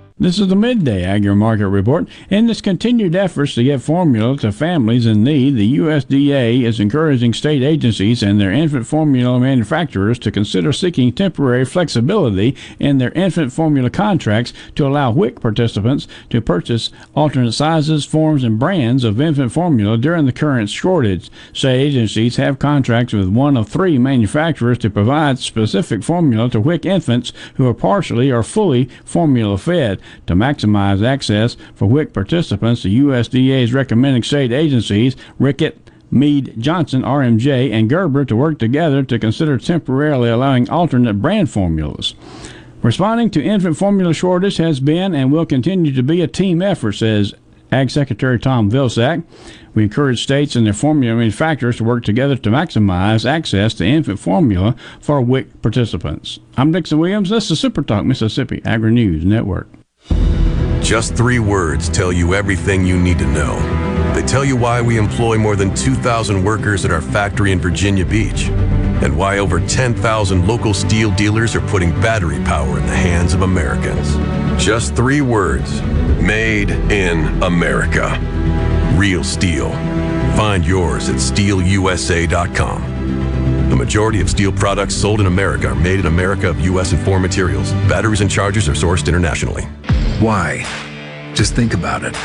This is the midday agri market report. In its continued efforts to get formula to families in need, the USDA is encouraging state agencies and their infant formula manufacturers to consider seeking temporary flexibility in their infant formula contracts to allow WIC participants to purchase alternate sizes, forms, and brands of infant formula during the current shortage. State agencies have contracts with one of three manufacturers to provide specific formula to WIC infants who are partially or fully formula fed. To maximize access for WIC participants, the USDA is recommending state agencies, Reckitt, Mead Johnson, RMJ, and Gerber to work together to consider temporarily allowing alternate brand formulas. Responding to infant formula shortage has been and will continue to be a team effort, says Ag Secretary Tom Vilsack. We encourage states and their formula manufacturers to work together to maximize access to infant formula for WIC participants. I'm Dixon Williams. This is Super Talk Mississippi Agri News Network. Just three words tell you everything you need to know. They tell you why we employ more than 2,000 workers at our factory in Virginia Beach, and why over 10,000 local Stihl dealers are putting battery power in the hands of Americans. Just three words Made in America. Real Stihl. Find yours at stihlusa.com. Majority of Stihl products sold in America are made in America of U.S. and foreign materials. Batteries and chargers are sourced internationally. Why? Just think about it.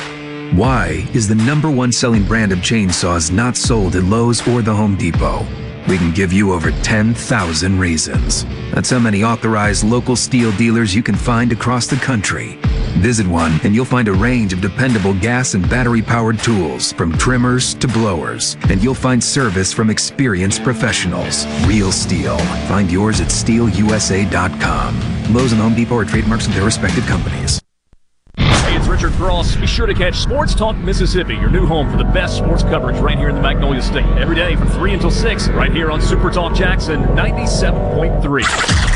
Why is the number one selling brand of chainsaws not sold at Lowe's or the Home Depot? We can give you over 10,000 reasons. That's how many authorized local Stihl dealers you can find across the country. Visit one and you'll find a range of dependable gas and battery powered tools, from trimmers to blowers. And you'll find service from experienced professionals. Real Stihl. Find yours at stihlusa.com. Lowe's and Home Depot are trademarks of their respective companies. Hey, it's Richard Cross. Be sure to catch Sports Talk Mississippi, your new home for the best sports coverage right here in the Magnolia State. Every day from 3 until 6, right here on Super Talk Jackson 97.3.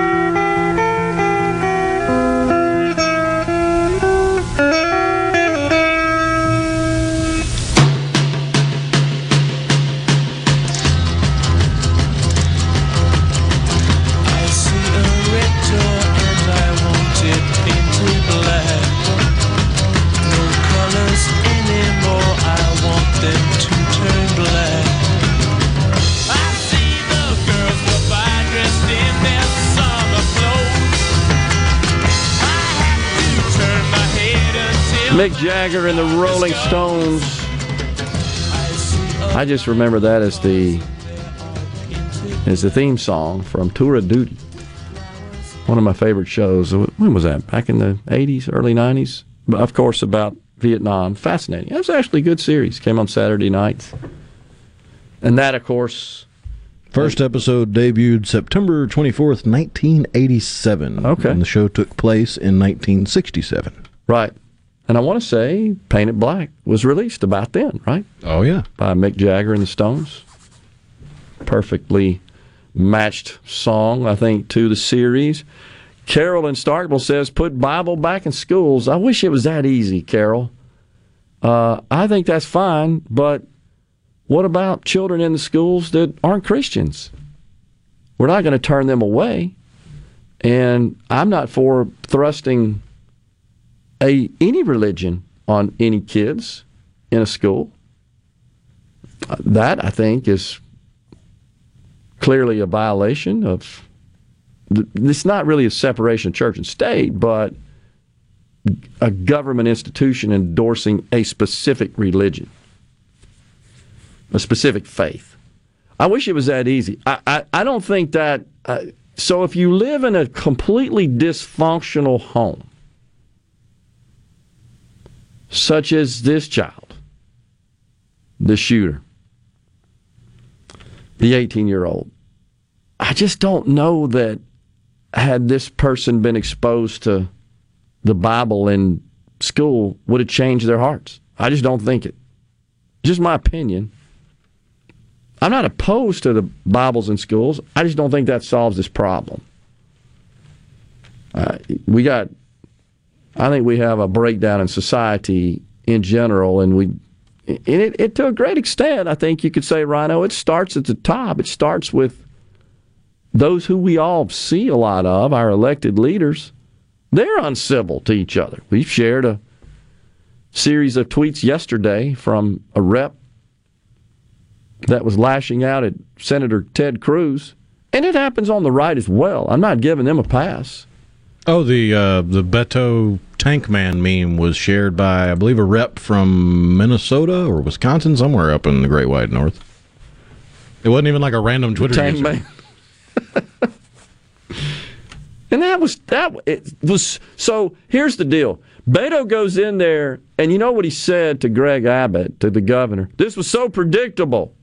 Mick Jagger and the Rolling Stones. I just remember that as the as the theme song from Tour of Duty. One of my favorite shows. When was that? Back in the 80s, early 90s? But of course, about Vietnam. Fascinating. It was actually a good series. Came on Saturday nights. And that, of course, First episode debuted September 24th, 1987. Okay. And the show took place in 1967. Right. And I want to say Paint It Black was released about then, right? Oh, yeah. By Mick Jagger and the Stones. Perfectly matched song, I think, to the series. Carol in Starkville says, put Bible back in schools. I wish it was that easy, Carol. Uh, I think that's fine, but what about children in the schools that aren't Christians? We're not going to turn them away. And I'm not for thrusting a any religion on any kids in a school. That I think is clearly a violation of. It's not really a separation of church and state, but a government institution endorsing a specific religion, a specific faith. I wish it was that easy. I, I, I don't think that. Uh, so if you live in a completely dysfunctional home, such as this child, the shooter, the 18 year old, I just don't know that had this person been exposed to the Bible in school would have changed their hearts. I just don't think it. Just my opinion. I'm not opposed to the Bibles in schools. I just don't think that solves this problem. Uh, we got, I think we have a breakdown in society in general, and we, and it, it to a great extent, I think you could say, Rhino, it starts at the top. It starts with those who we all see a lot of, our elected leaders. They're uncivil to each other. We've shared a series of tweets yesterday from a rep that was lashing out at Senator Ted Cruz, and it happens on the right as well. I'm not giving them a pass. Oh, the uh, the Beto Tank Man meme was shared by, I believe, a rep from Minnesota or Wisconsin, somewhere up in the Great White North. It wasn't even like a random Twitter Tank user. Man. and that was that it was so here's the deal beto goes in there and you know what he said to greg abbott to the governor this was so predictable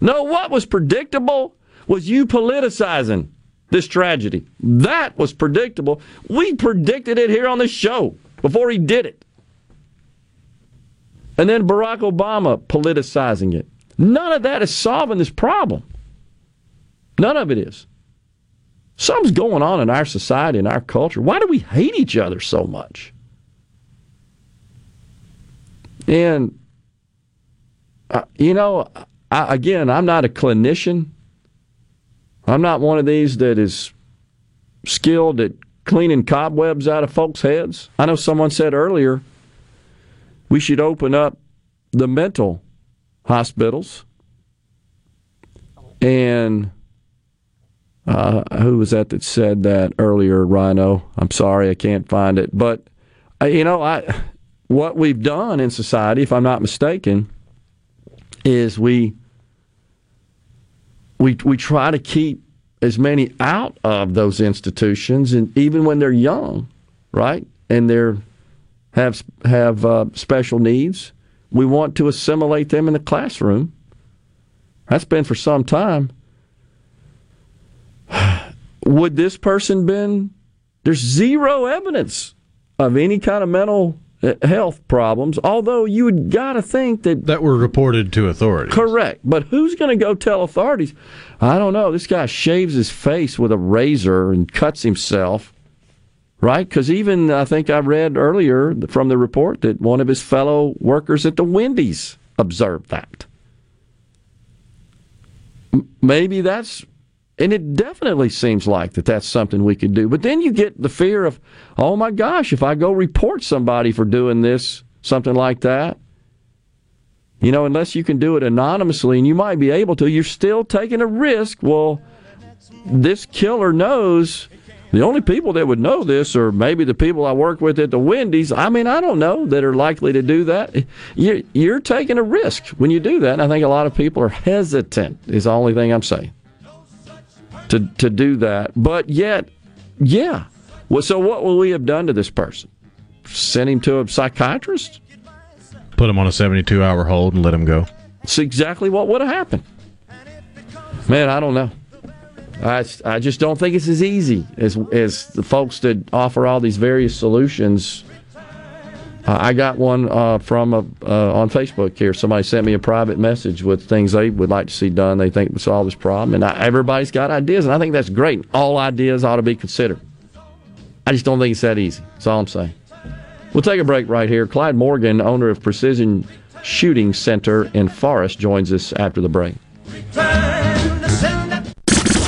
no what was predictable was you politicizing this tragedy that was predictable we predicted it here on the show before he did it and then barack obama politicizing it none of that is solving this problem none of it is Something's going on in our society and our culture. Why do we hate each other so much? And, uh, you know, I, again, I'm not a clinician. I'm not one of these that is skilled at cleaning cobwebs out of folks' heads. I know someone said earlier we should open up the mental hospitals and uh, who was that that said that earlier, Rhino? I'm sorry, I can't find it. But uh, you know, I what we've done in society, if I'm not mistaken, is we we we try to keep as many out of those institutions, and even when they're young, right, and they're have have uh, special needs, we want to assimilate them in the classroom. That's been for some time would this person been there's zero evidence of any kind of mental Uh, health problems although you would got to think that that were reported to authorities. Correct. But who's going to go tell authorities? I don't know. This guy shaves his face with a razor and cuts himself right? Because even i think i read earlier from the report that one of his fellow workers at the wendy's observed that. Maybe that's and it definitely seems like that that's something we could do. But then you get the fear of, oh my gosh, if I go report somebody for doing this, something like that, you know, unless you can do it anonymously and you might be able to, you're still taking a risk. Well, this killer knows the only people that would know this are maybe the people I work with at the Wendy's. I mean, I don't know that are likely to do that. You're, taking a risk when you do that. And I think a lot of people are hesitant, is the only thing I'm saying to to do that. But yet, yeah. Well, so what will we have done to this person? Send him to a psychiatrist? Put him on a 72 hour hold and let him go. It's exactly what would have happened. Man, I don't know. I, I just don't think it's as easy as as the folks that offer all these various solutions. Uh, I got one uh, from a, uh, on Facebook here. Somebody sent me a private message with things they would like to see done. They think would solve this problem, and I, everybody's got ideas, and I think that's great. All ideas ought to be considered. I just don't think it's that easy. That's all I'm saying. We'll take a break right here. Clyde Morgan, owner of Precision Shooting Center in Forest, joins us after the break.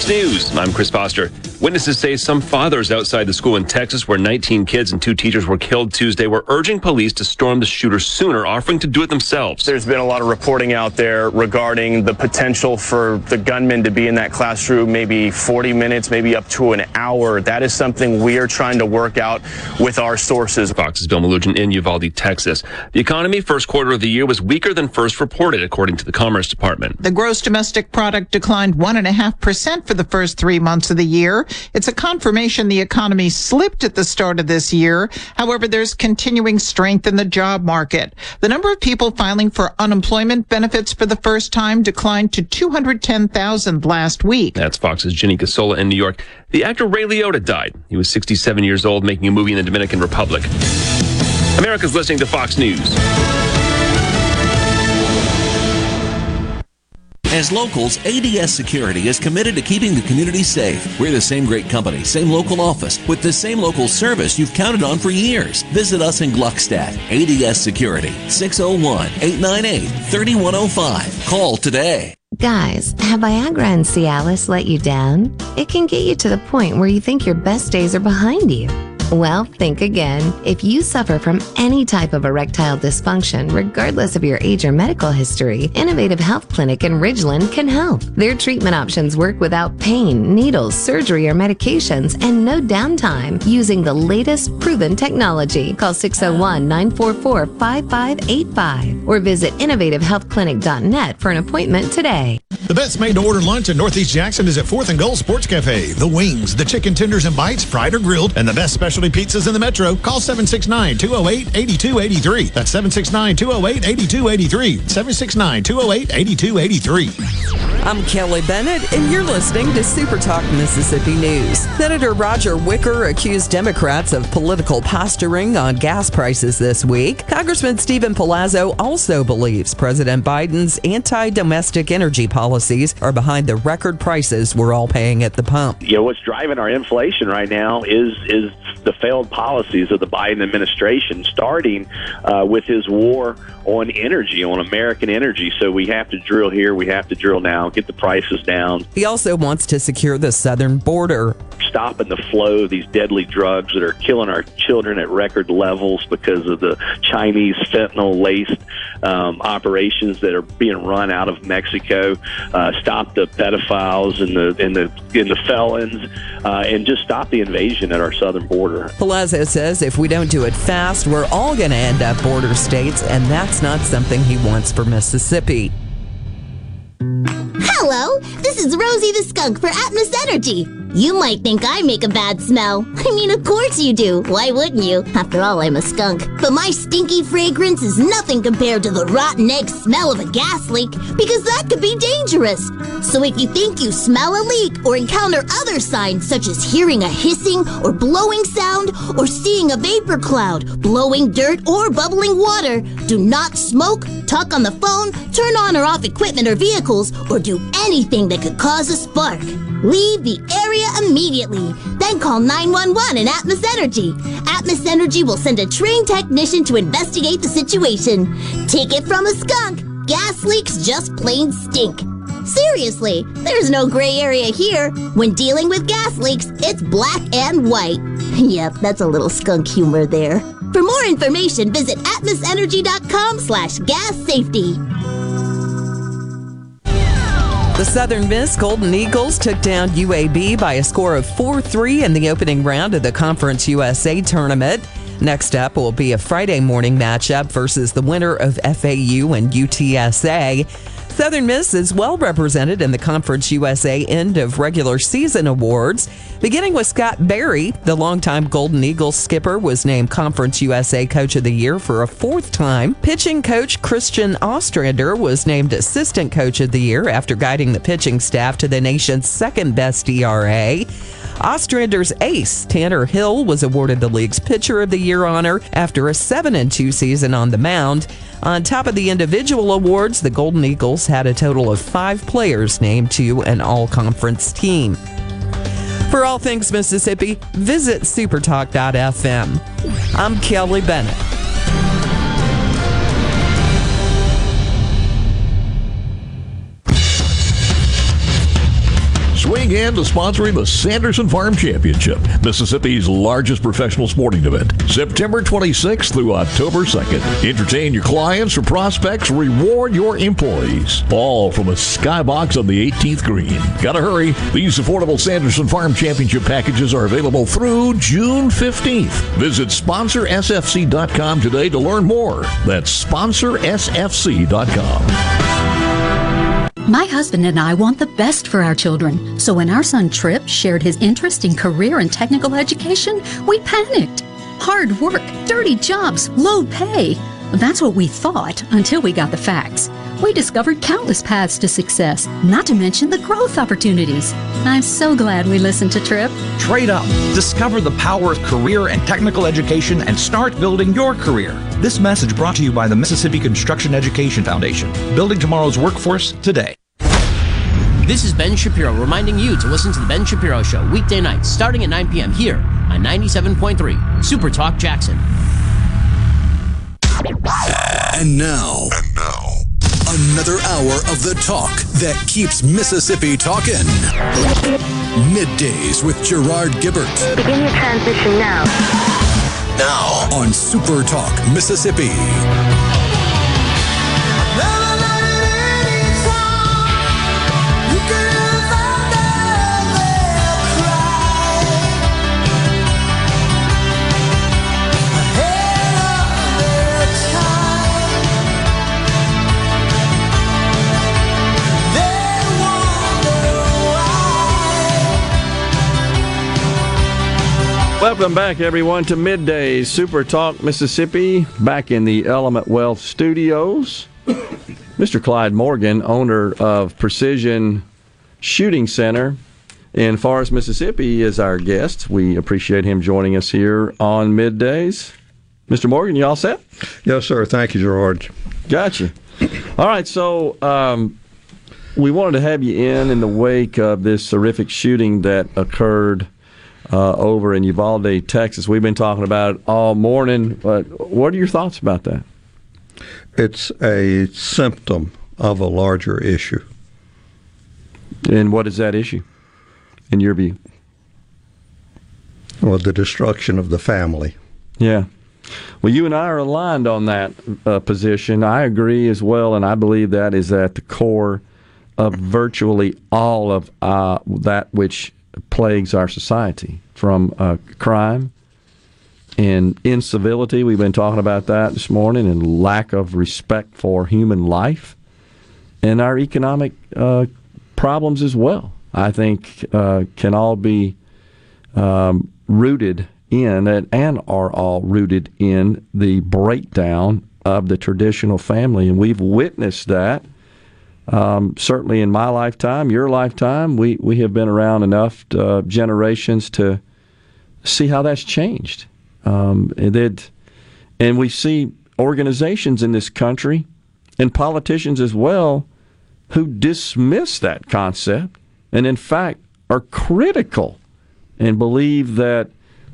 Fox News. I'm Chris Foster. Witnesses say some fathers outside the school in Texas, where 19 kids and two teachers were killed Tuesday, were urging police to storm the shooter sooner, offering to do it themselves. There's been a lot of reporting out there regarding the potential for the gunman to be in that classroom maybe 40 minutes, maybe up to an hour. That is something we are trying to work out with our sources. Fox's Bill Melugin in Uvalde, Texas. The economy first quarter of the year was weaker than first reported, according to the Commerce Department. The gross domestic product declined 1.5% for the first three months of the year. It's a confirmation the economy slipped at the start of this year. However, there's continuing strength in the job market. The number of people filing for unemployment benefits for the first time declined to 210,000 last week. That's Fox's Jenny Casola in New York. The actor Ray Liotta died. He was 67 years old, making a movie in the Dominican Republic. America's listening to Fox News. As locals, ADS Security is committed to keeping the community safe. We're the same great company, same local office, with the same local service you've counted on for years. Visit us in Gluckstadt. ADS Security, 601 898 3105. Call today. Guys, have Viagra and Cialis let you down? It can get you to the point where you think your best days are behind you. Well, think again. If you suffer from any type of erectile dysfunction, regardless of your age or medical history, Innovative Health Clinic in Ridgeland can help. Their treatment options work without pain, needles, surgery, or medications, and no downtime using the latest proven technology. Call 601 944 5585 or visit innovativehealthclinic.net for an appointment today. The best made to order lunch in Northeast Jackson is at 4th and Gold Sports Cafe. The wings, the chicken tenders and bites, fried or grilled, and the best specialty pizzas in the metro. Call 769 208 8283. That's 769 208 8283. 769 208 8283. I'm Kelly Bennett, and you're listening to Super Talk Mississippi News. Senator Roger Wicker accused Democrats of political posturing on gas prices this week. Congressman Steven Palazzo also believes President Biden's anti domestic energy policies are behind the record prices we're all paying at the pump. You know what's driving our inflation right now is is the failed policies of the Biden administration, starting uh, with his war on energy, on American energy. So we have to drill here, we have to drill now, get the prices down. He also wants to secure the southern border. Stopping the flow of these deadly drugs that are killing our children at record levels because of the Chinese fentanyl laced um, operations that are being run out of Mexico. Uh, stop the pedophiles and the and the and the felons, uh, and just stop the invasion at our southern border. Palazzo says if we don't do it fast, we're all going to end up border states, and that's not something he wants for Mississippi. Hello, this is Rosie the Skunk for Atmos Energy. You might think I make a bad smell. I mean, of course you do. Why wouldn't you? After all, I'm a skunk. But my stinky fragrance is nothing compared to the rotten egg smell of a gas leak, because that could be dangerous. So if you think you smell a leak or encounter other signs such as hearing a hissing or blowing sound or seeing a vapor cloud, blowing dirt or bubbling water, do not smoke, talk on the phone, turn on or off equipment or vehicles, or do anything that could cause a spark. Leave the area immediately. Then call 911 and Atmos Energy. Atmos Energy will send a trained technician to investigate the situation. Take it from a skunk. Gas leaks just plain stink. Seriously, there's no gray area here. When dealing with gas leaks, it's black and white. yep, that's a little skunk humor there. For more information, visit atmosenergy.com slash gas safety. The Southern Miss Golden Eagles took down UAB by a score of 4 3 in the opening round of the Conference USA tournament. Next up will be a Friday morning matchup versus the winner of FAU and UTSA. Southern Miss is well represented in the Conference USA end of regular season awards. Beginning with Scott Berry, the longtime Golden Eagles skipper was named Conference USA Coach of the Year for a fourth time. Pitching coach Christian Ostrander was named Assistant Coach of the Year after guiding the pitching staff to the nation's second best ERA. Ostrander's ace, Tanner Hall, was awarded the league's Pitcher of the Year honor after a 7 and 2 season on the mound. On top of the individual awards, the Golden Eagles had a total of five players named to an all conference team. For all things Mississippi, visit supertalk.fm. I'm Kelly Bennett. Swing in to sponsoring the Sanderson Farm Championship, Mississippi's largest professional sporting event, September 26th through October 2nd. Entertain your clients or prospects, reward your employees. All from a skybox on the 18th green. Gotta hurry. These affordable Sanderson Farm Championship packages are available through June 15th. Visit sponsorsfc.com today to learn more. That's sponsorsfc.com. My husband and I want the best for our children, so when our son Trip shared his interest in career and technical education, we panicked. Hard work, dirty jobs, low pay. That's what we thought until we got the facts. We discovered countless paths to success, not to mention the growth opportunities. I'm so glad we listened to Trip. Trade up, discover the power of career and technical education, and start building your career. This message brought to you by the Mississippi Construction Education Foundation, building tomorrow's workforce today. This is Ben Shapiro reminding you to listen to The Ben Shapiro Show weekday nights starting at 9 p.m. here on 97.3 Super Talk Jackson. And now, and now, another hour of the talk that keeps Mississippi talking. Middays with Gerard Gibert. Begin your transition now. Now on Super Talk Mississippi. Welcome back, everyone, to Midday Super Talk Mississippi, back in the Element Wealth studios. Mr. Clyde Morgan, owner of Precision Shooting Center in Forest, Mississippi, is our guest. We appreciate him joining us here on Middays. Mr. Morgan, you all set? Yes, sir. Thank you, Gerard. Gotcha. All right, so um, we wanted to have you in in the wake of this horrific shooting that occurred uh, over in Uvalde, Texas. We've been talking about it all morning, but what are your thoughts about that? It's a symptom of a larger issue. And what is that issue, in your view? Well, the destruction of the family. Yeah. Well, you and I are aligned on that uh, position. I agree as well, and I believe that is at the core of virtually all of uh, that which plagues our society from uh, crime and incivility. We've been talking about that this morning, and lack of respect for human life, and our economic uh, problems as well. I think uh, can all be um, rooted in and, and are all rooted in the breakdown of the traditional family, and we've witnessed that um, certainly in my lifetime, your lifetime, we, we have been around enough uh, generations to see how that's changed. Um, and, it, and we see organizations in this country and politicians as well who dismiss that concept and, in fact, are critical and believe that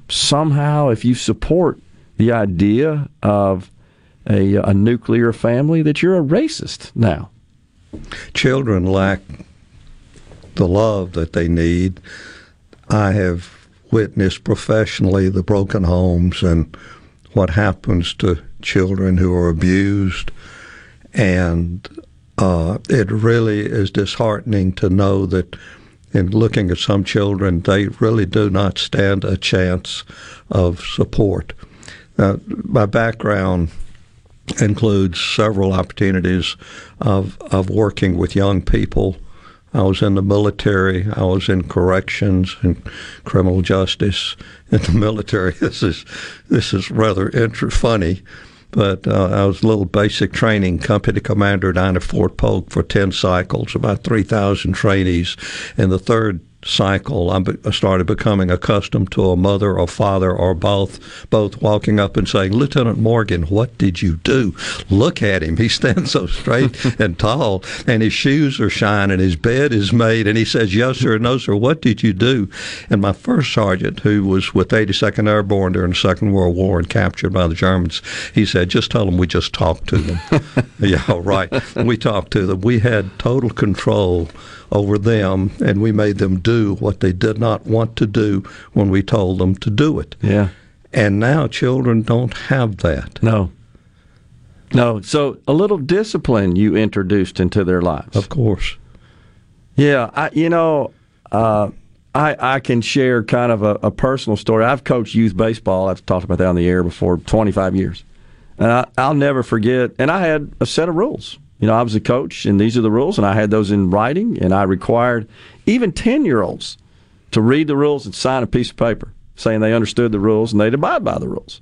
somehow if you support the idea of a, a nuclear family, that you're a racist now children lack the love that they need. I have witnessed professionally the broken homes and what happens to children who are abused. And uh, it really is disheartening to know that in looking at some children, they really do not stand a chance of support. Uh, my background includes several opportunities of of working with young people. I was in the military. I was in corrections and criminal justice in the military. This is this is rather funny, but uh, I was a little basic training company commander down at Fort Polk for ten cycles, about three thousand trainees. In the third cycle, I started becoming accustomed to a mother or father or both, both walking up and saying, "Lieutenant Morgan, what did you do? Look at him. He stands so straight and tall, and his shoes are shining. His bed is made." And he says, "Yes, sir. No, sir. What did you do?" And my first sergeant, who was with 82nd Airborne during the Second World War and captured by the Germans, he said, "Just tell them we just talked to them." yeah, right We talked to them. We had total control over them, and we made them do what they did not want to do when we told them to do it. Yeah. And now children don't have that. No. No. So a little discipline you introduced into their lives. Of course. Yeah. I, you know, uh, I, I can share kind of a, a personal story. I've coached youth baseball. I've talked about that on the air before, 25 years. And I, I'll never forget. And I had a set of rules. You know, I was a coach, and these are the rules, and I had those in writing, and I required even 10 year olds to read the rules and sign a piece of paper saying they understood the rules and they'd abide by the rules.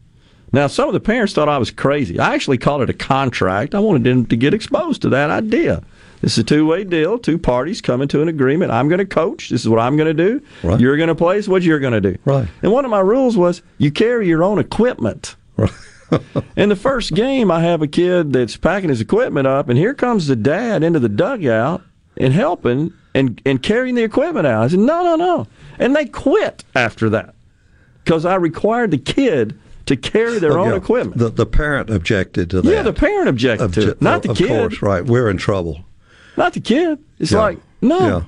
Now, some of the parents thought I was crazy. I actually called it a contract. I wanted them to get exposed to that idea. This is a two way deal. Two parties coming to an agreement. I'm going to coach. This is what I'm going to do. Right. You're going to play. This is what you're going to do. Right. And one of my rules was you carry your own equipment. In the first game, I have a kid that's packing his equipment up, and here comes the dad into the dugout and helping and, and carrying the equipment out. I said, no, no, no. And they quit after that because I required the kid to carry their Oh, own yeah. equipment. The, the parent objected to that. Yeah, the parent objected to it, not the of kid. course, right. We're in trouble. Not the kid. It's Yeah. like, no. Yeah.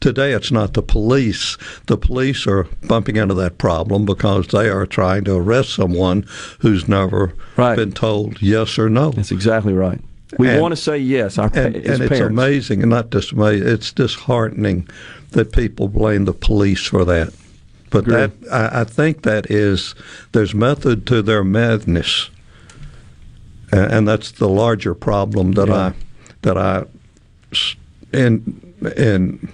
Today, it's not the police. The police are bumping into that problem because they are trying to arrest someone who's never been told yes or no. That's exactly right. We And- want to say yes. Our and, and it's parents. amazing, and not just amazing, it's disheartening that people blame the police for that. But Agree. that I, I think that is there's method to their madness, and, and that's the larger problem that I that I in in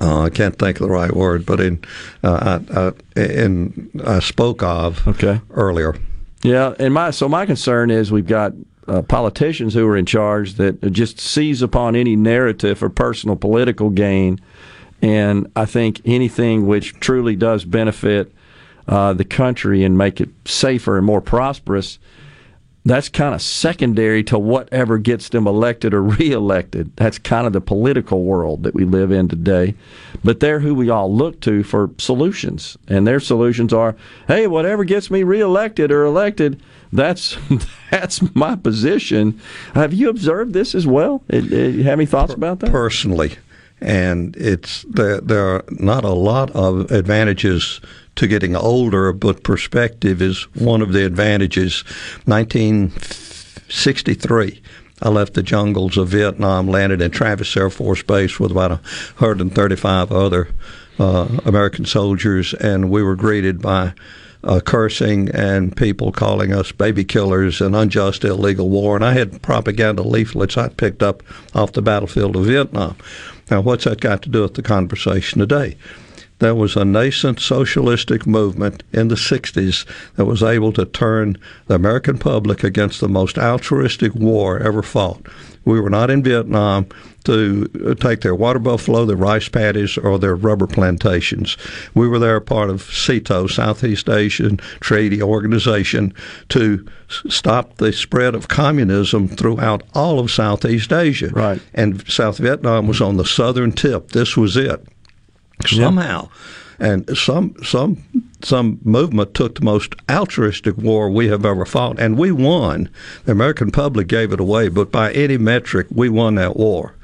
uh, I can't think of the right word, but in uh, I, I, in I spoke of okay. earlier. Yeah, and my so my concern is we've got uh, politicians who are in charge that just seize upon any narrative for personal political gain, and I think anything which truly does benefit uh, the country and make it safer and more prosperous. That's kind of secondary to whatever gets them elected or reelected. That's kind of the political world that we live in today. But they're who we all look to for solutions. And their solutions are hey, whatever gets me reelected or elected, that's that's my position. Have you observed this as well? Uh, uh, You have any thoughts about that? personally, and it's there. There are not a lot of advantages to getting older, but perspective is one of the advantages. 1963. I left the jungles of Vietnam, landed in Travis Air Force Base with about 135 other uh, American soldiers, and we were greeted by uh, cursing and people calling us baby killers and unjust illegal war. And I had propaganda leaflets I picked up off the battlefield of Vietnam. Now, what's that got to do with the conversation today? There was a nascent socialistic movement in the 60s that was able to turn the American public against the most altruistic war ever fought. We were not in Vietnam to uh, take their water buffalo, their rice paddies, or their rubber plantations. We were there part of SEATO, Southeast Asian Treaty Organization, to stop the spread of communism throughout all of Southeast Asia. Right. And South Vietnam was on the southern tip. This was it somehow. And some some some movement took the most altruistic war we have ever fought, and we won. The American public gave it away, but by any metric, we won that war.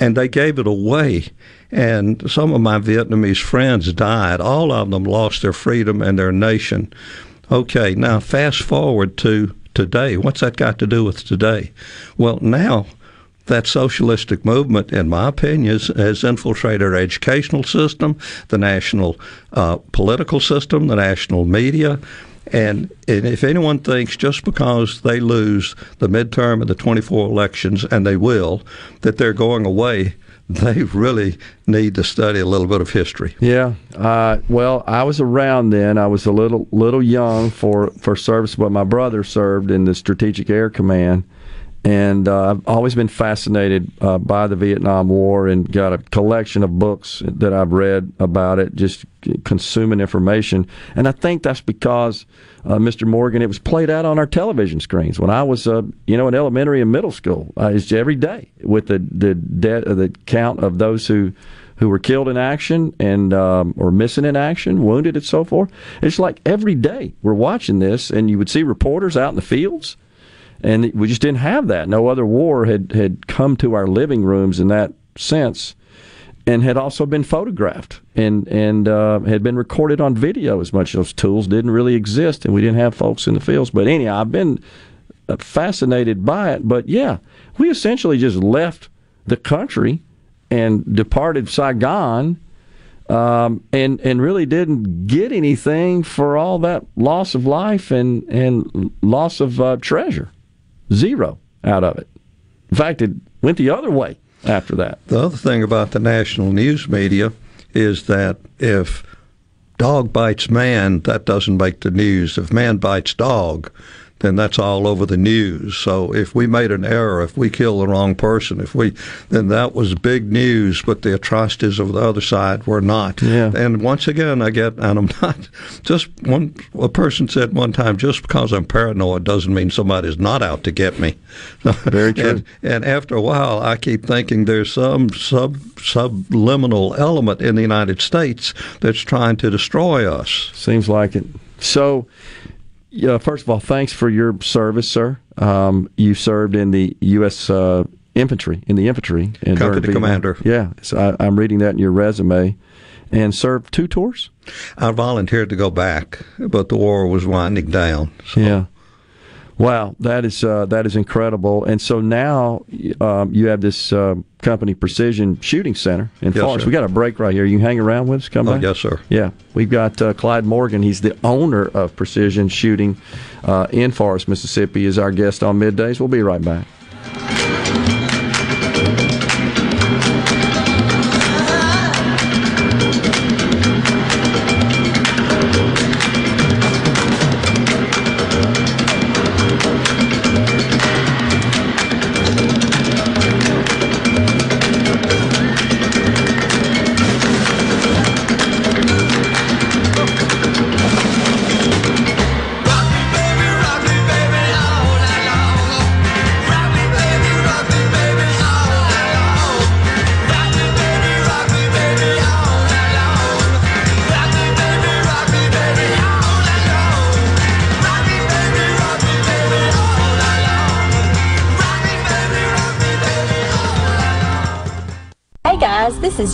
And they gave it away, and some of my Vietnamese friends died. All of them lost their freedom and their nation. Okay, now fast forward to today. What's that got to do with today? Well, now that socialistic movement, in my opinion, has, has infiltrated our educational system, the national uh, political system, the national media, And, and if anyone thinks just because they lose the midterm of the 24 elections, and they will, that they're going away, they really need to study a little bit of history. Yeah. Uh, well, I was around then. I was a little little young for, for service, but my brother served in the Strategic Air Command. And uh, I've always been fascinated uh, by the Vietnam War and got a collection of books that I've read about it, just consuming information. And I think that's because, uh, Mr. Morgan, it was played out on our television screens when I was, uh, you know, in elementary and middle school. It's every day with the the de- uh, the count of those who who were killed in action and um, or missing in action, wounded, and so forth. It's like every day we're watching this, and you would see reporters out in the fields and we just didn't have that. No other war had had come to our living rooms in that sense, and had also been photographed and and uh, had been recorded on video. As much those tools didn't really exist, and we didn't have folks in the fields. But anyhow, I've been uh, fascinated by it. But yeah, we essentially just left the country and departed Saigon. Um, and and really didn't get anything for all that loss of life and and loss of uh, treasure zero out of it. In fact, it went the other way after that. The other thing about the national news media is that if dog bites man, that doesn't make the news. If man bites dog, then that's all over the news. So if we made an error, if we kill the wrong person, if we, then that was big news. But the atrocities of the other side were not. Yeah. And once again, I get, and I'm not just one. A person said one time, just because I'm paranoid doesn't mean somebody's not out to get me. Very true. and, and after a while, I keep thinking there's some sub subliminal element in the United States that's trying to destroy us. Seems like it. So, yeah, first of all, thanks for your service, sir. Um, you served in the U.S. Uh, infantry, in the infantry. in- Company commander. Yeah, so I, I'm reading that in your resume. And served two tours? I volunteered to go back, but the war was winding down. Yeah. Wow, that is uh, that is incredible. And so now um, you have this uh, company Precision Shooting Center in Yes, Forest. sir. We got a break right here. You hang around with us. Come Oh, back. yes, sir. Yeah, we've got uh, Clyde Morgan. He's the owner of Precision Shooting uh, in Forest, Mississippi. Is our guest on middays. We'll be right back.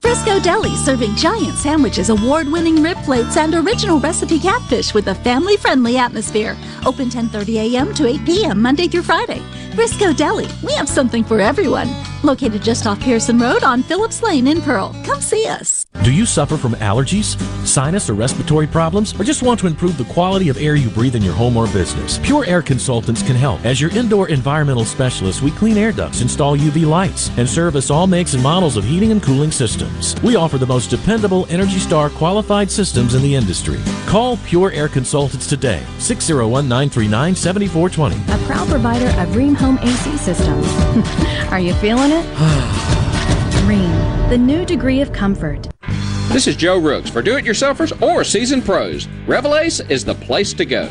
Frisco Deli serving giant sandwiches, award winning rib plates, and original recipe catfish with a family friendly atmosphere. Open 10:30 a.m. to 8 p.m. Monday through Friday. Frisco Deli, we have something for everyone. Located just off Pearson Road on Phillips Lane in Pearl. Come see us. Do you suffer from allergies, sinus, or respiratory problems, or just want to improve the quality of air you breathe in your home or business? Pure Air Consultants can help. As your indoor environmental specialist, we clean air ducts, install UV lights, and service all makes and models of heating and cooling systems. We offer the most dependable Energy Star qualified systems in the industry. Call Pure Air Consultants today, 601 939 7420. A proud provider of Dream Home AC systems. Are you feeling it? Dream, the new degree of comfort. This is Joe Rooks. For do-it-yourselfers or seasoned pros, Revelace is the place to go.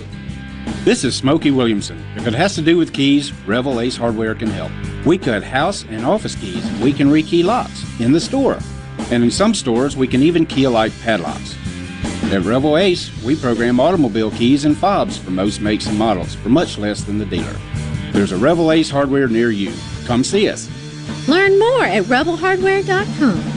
This is Smokey Williamson. If it has to do with keys, Revel Ace Hardware can help. We cut house and office keys. We can rekey locks in the store. And in some stores, we can even key alike padlocks. At Revel Ace, we program automobile keys and fobs for most makes and models for much less than the dealer. There's a Revel Ace Hardware near you. Come see us. Learn more at rebelhardware.com.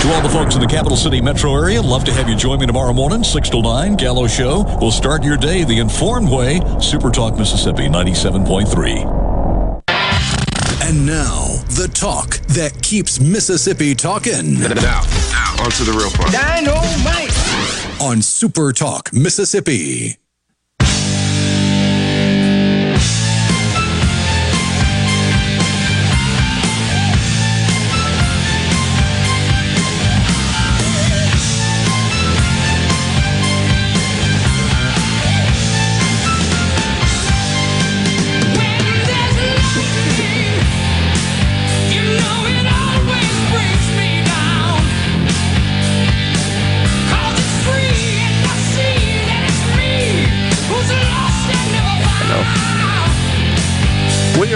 To all the folks in the capital city metro area, love to have you join me tomorrow morning, 6 to 9, Gallo Show. We'll start your day the informed way. Super Talk Mississippi 97.3. And now, the talk that keeps Mississippi talking. Now, now, on to the real part. Dynamite! On Super Talk Mississippi.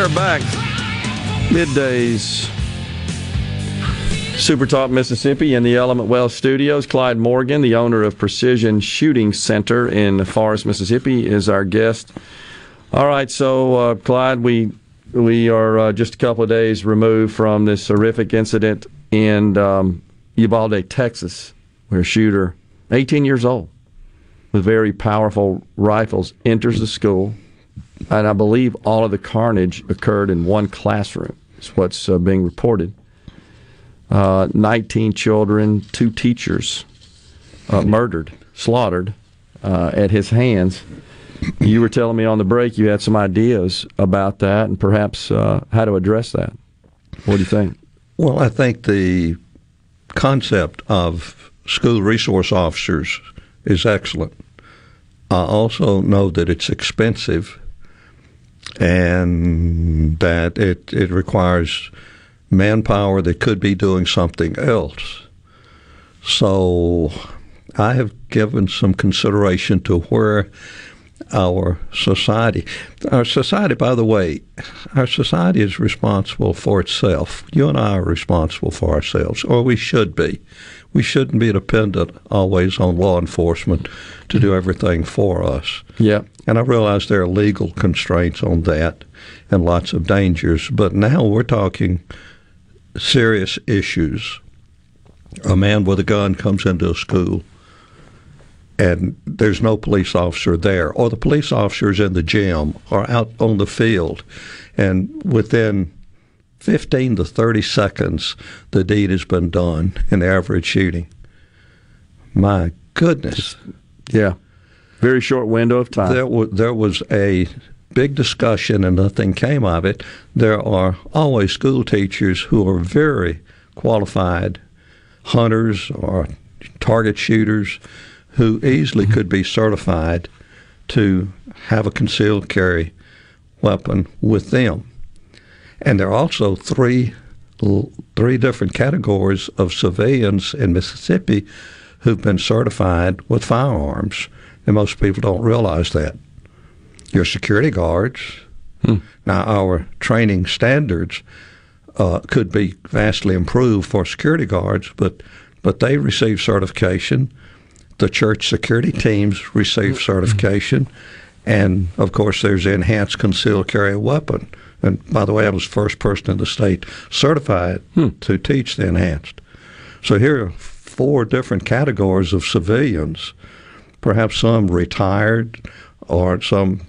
Are back. Middays. Super Talk Mississippi in the Element Wealth Studios. Clyde Morgan, the owner of Precision Shooting Center in Forest, Mississippi, is our guest. All right, so uh, Clyde, we we are uh, just a couple of days removed from this horrific incident in um, Uvalde, Texas, where a shooter, 18 years old, with very powerful rifles, enters the school, and I believe all of the carnage occurred in one classroom. Is what's uh, being reported. Uh, 19 children, two teachers uh, murdered, slaughtered uh, at his hands. You were telling me on the break you had some ideas about that and perhaps uh, how to address that. What do you think? Well, I think the concept of school resource officers is excellent. I also know that it's expensive and that it, it requires manpower that could be doing something else. So I have given some consideration to where our society, our society, by the way, our society is responsible for itself. You and I are responsible for ourselves, or we should be. We shouldn't be dependent always on law enforcement to do everything for us. Yeah. And I realize there are legal constraints on that and lots of dangers, but now we're talking serious issues. A man with a gun comes into a school and there's no police officer there, or the police officers in the gym or out on the field, and within 15 to 30 seconds, the deed has been done in the average shooting. My goodness. Yeah. Very short window of time. There, w- there was a big discussion and nothing came of it. There are always school teachers who are very qualified hunters or target shooters who easily could be certified to have a concealed carry weapon with them. And there are also three three different categories of civilians in Mississippi who've been certified with firearms, and most people don't realize that. Your security guards. Hmm. Now, our training standards uh, could be vastly improved for security guards, but but they receive certification. The church security teams receive certification. And of course, there's enhanced concealed carry weapon. And by the way, I was the first person in the state certified to teach the enhanced. So here are four different categories of civilians, perhaps some retired or some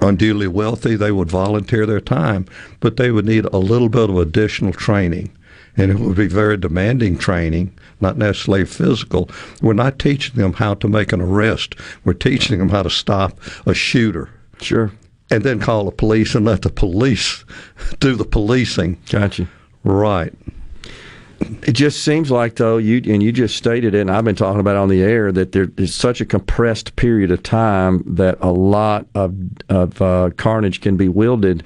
unduly wealthy. They would volunteer their time, but they would need a little bit of additional training. And it would be very demanding training, not necessarily physical. We're not teaching them how to make an arrest. We're teaching them how to stop a shooter. Sure. And then call the police and let the police do the policing. Gotcha. Right. It just seems like, though, you and you just stated it, and I've been talking about it on the air that there is such a compressed period of time that a lot of of uh, carnage can be wielded.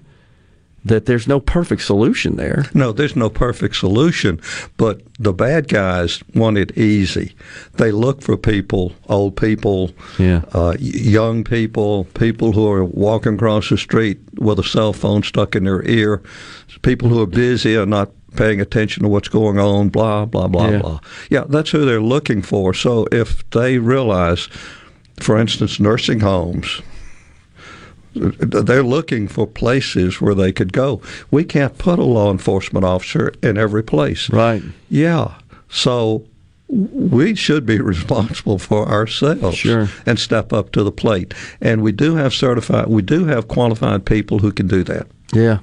That there's no perfect solution there. No, there's no perfect solution, but the bad guys want it easy. They look for people, old people, yeah. uh, young people, people who are walking across the street with a cell phone stuck in their ear, people who are busy and not paying attention to what's going on, blah, blah, blah, Yeah. blah. Yeah, that's who they're looking for. So if they realize, for instance, nursing homes, they're looking for places where they could go. We can't put a law enforcement officer in every place. Right. Yeah. So we should be responsible for ourselves Sure. and step up to the plate. And we do have certified, we do have qualified people who can do that. Yeah.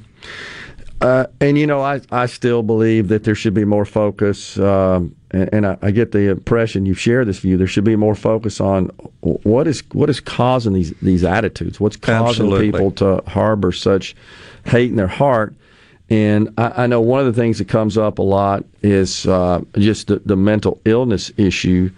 Uh, and you know, I, I still believe that there should be more focus, um, and, and I, I get the impression you share this view. There should be more focus on what is what is causing these these attitudes. What's causing Absolutely. people to harbor such hate in their heart. And I, I know one of the things that comes up a lot is uh, just the, the mental illness issue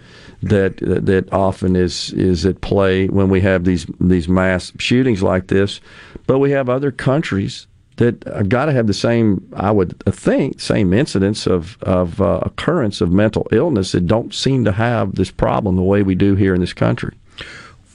that that often is is at play when we have these these mass shootings like this. But we have other countries that I've got to have the same, I would think, same incidence of of uh, occurrence of mental illness that don't seem to have this problem the way we do here in this country.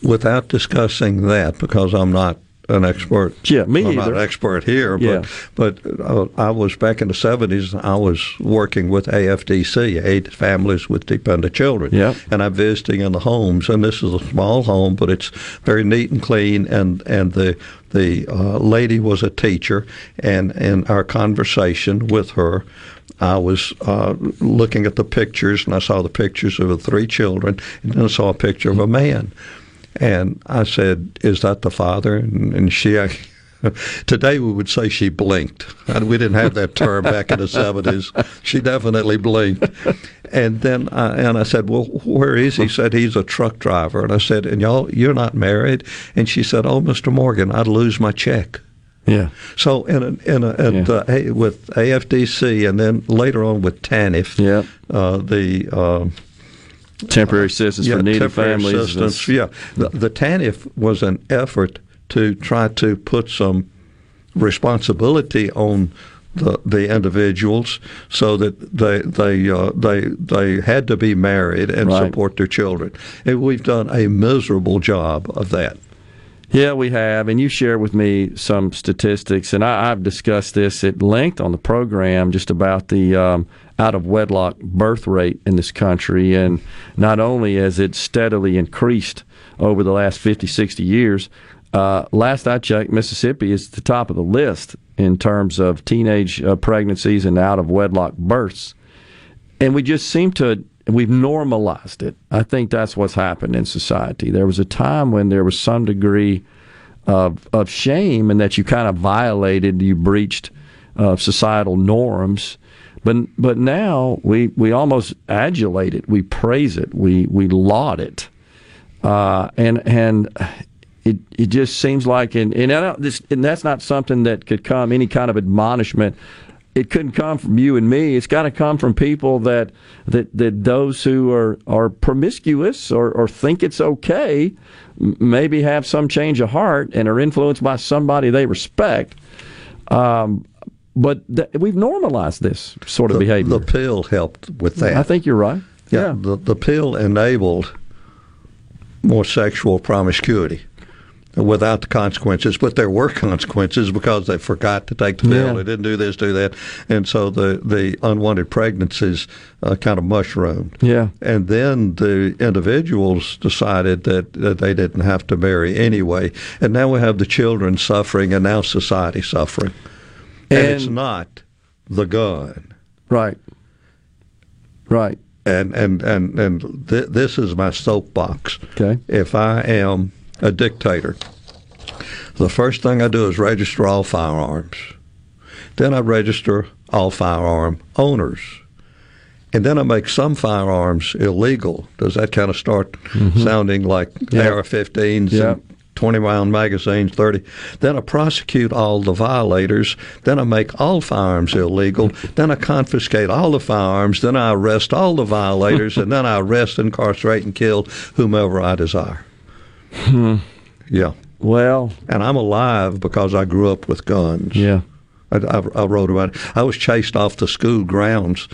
Without discussing that, because I'm not an expert. Yeah, me I'm not an expert here, but Yeah. but uh, I was back in the '70s. I was working with AFDC, Aid Families with Dependent Children. Yeah. and I'm visiting in the homes, and this is a small home, but it's very neat and clean, and and the the uh, lady was a teacher, and in our conversation with her. I was uh, looking at the pictures, and I saw the pictures of the three children, and then I saw a picture of a man. And I said, "Is that the father?" And, and she, today we would say she blinked. And we didn't have that term back in the seventies. She definitely blinked. And then, I, and I said, "Well, where is he?" Said he's a truck driver. And I said, "And y'all, you're not married?" And she said, "Oh, Mr. Morgan, I'd lose my check." Yeah. So in a, in a, at, uh, A- with AFDC and then later on with TANF, yeah. uh, the uh, Temporary assistance yeah, for needy temporary families. assistance, yeah, the, the TANF was an effort to try to put some responsibility on the the individuals so that they they uh, they they had to be married and Right. support their children. And we've done a miserable job of that. Yeah, we have, and you shared with me some statistics, and I, I've discussed this at length on the program, just about the um, out of wedlock birth rate in this country, and not only has it steadily increased over the last 50, 60 years. Uh, last I checked, Mississippi is at the top of the list in terms of teenage uh, pregnancies and out of wedlock births and we just seem to we've normalized it. I think that's what's happened in society. There was a time when there was some degree of of shame and that you kind of violated, you breached uh, societal norms. But but now we we almost adulate it, we praise it, we we laud it, uh, and and it it just seems like and and, this, and that's not something that could come any kind of admonishment. It couldn't come from you and me. It's got to come from people that that that those who are are promiscuous or or think it's okay, maybe have some change of heart and are influenced by somebody they respect. Um, but th- we've normalized this sort of the, behavior. The pill helped with that. I think you're right. Yeah, The, the pill enabled more sexual promiscuity. without the consequences, but there were consequences because they forgot to take the pill. Yeah. They didn't do this, do that, and so the the unwanted pregnancies uh, kind of mushroomed. Yeah. And then the individuals decided that, that they didn't have to marry anyway, and now we have the children suffering, and now society suffering, and, it's not the gun. Right. Right. And and and and th- this is my soapbox. Okay. If I am a dictator, the first thing I do is register all firearms. Then I register all firearm owners. And then I make some firearms illegal. Does that kind of start mm-hmm. sounding like Yeah. AR-15s Yeah. and 20 round magazines, 30? Then I prosecute all the violators. Then I make all firearms illegal. Then I confiscate all the firearms. Then I arrest all the violators. and then I arrest, incarcerate, and kill whomever I desire. Hmm. Yeah. Well, and I'm alive because I grew up with guns. Yeah. I, I, I wrote about it. I was chased off the school grounds.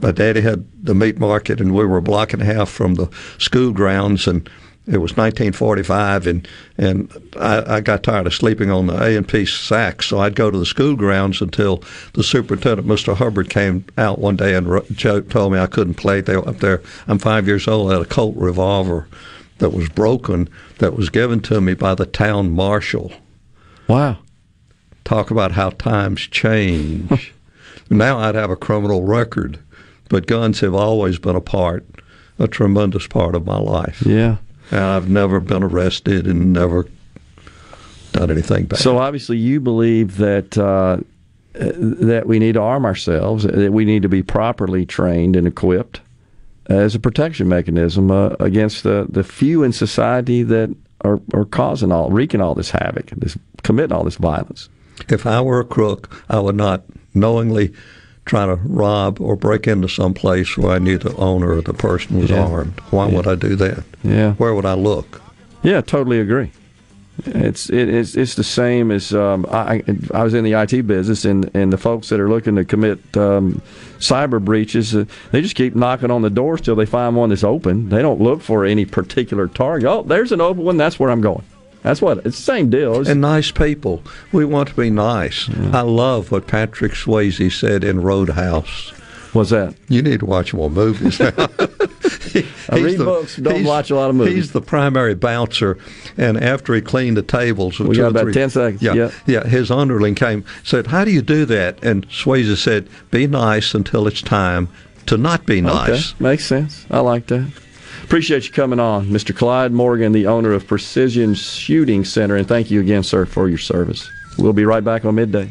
My daddy had the meat market, and we were a block and a half from the school grounds, and it was 1945, and and I, I got tired of sleeping on the A and P sacks, so I'd go to the school grounds until the superintendent, Mr. Hubbard, came out one day and told me I couldn't play. They were up there. I'm five years old. I had a Colt revolver that was broken that was given to me by the town marshal. Wow. Talk about how times change. now I'd have a criminal record, but guns have always been a part, a tremendous part of my life. Yeah. And I've never been arrested and never done anything bad. So obviously, you believe that uh, that we need to arm ourselves, that we need to be properly trained and equipped as a protection mechanism uh, against the, the few in society that are, are causing all, wreaking all this havoc, this committing all this violence. If I were a crook, I would not knowingly try to rob or break into some place where I knew the owner or the person was Yeah. armed. Why would I do that? Yeah. Where would I look? Yeah, totally agree. It's it, it's it's the same as um, I I was in the IT business and, and the folks that are looking to commit um, cyber breaches uh, they just keep knocking on the doors till they find one that's open. They don't look for any particular target. Oh, there's an open one. That's where I'm going. That's what it's the same deal. It's- and nice people. We want to be nice. I love what Patrick Swayze said in Roadhouse. What's that? You need to watch more movies now. I read books, don't watch a lot of movies. He's the primary bouncer, and after he cleaned the tables, We got about three- 10 seconds, Yeah, yeah. yeah. His underling came, said, "How do you do that?" And Swayze said, "Be nice until it's time to not be nice." Okay, makes sense. I like that. Appreciate you coming on, Mr. Clyde Morgan, the owner of Precision Shooting Center, and thank you again, sir, for your service. We'll be right back on midday.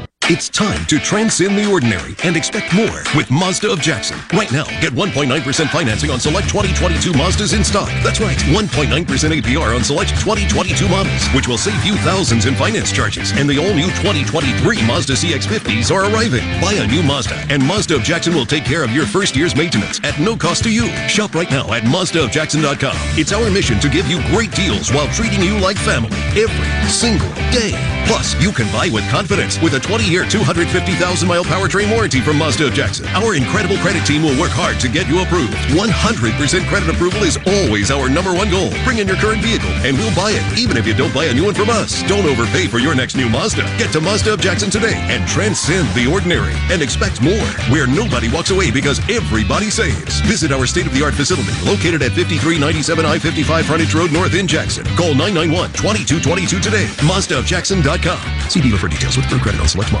It's time to transcend the ordinary and expect more with Mazda of Jackson. Right now, get 1.9% financing on select 2022 Mazdas in stock. That's right, 1.9% APR on select 2022 models, which will save you thousands in finance charges. And the all-new 2023 Mazda CX-50s are arriving. Buy a new Mazda, and Mazda of Jackson will take care of your first year's maintenance at no cost to you. Shop right now at MazdaofJackson.com. It's our mission to give you great deals while treating you like family every single day. Plus, you can buy with confidence with a 20-year, 250,000-mile powertrain warranty from Mazda of Jackson. Our incredible credit team will work hard to get you approved. 100% credit approval is always our number one goal. Bring in your current vehicle, and we'll buy it, even if you don't buy a new one from us. Don't overpay for your next new Mazda. Get to Mazda of Jackson today and transcend the ordinary and expect more, where nobody walks away because everybody saves. Visit our state-of-the-art facility located at 5397 I-55 Frontage Road North in Jackson. Call 991-2222 today. MazdaofJackson.com. See dealer for details with approved credit on select models.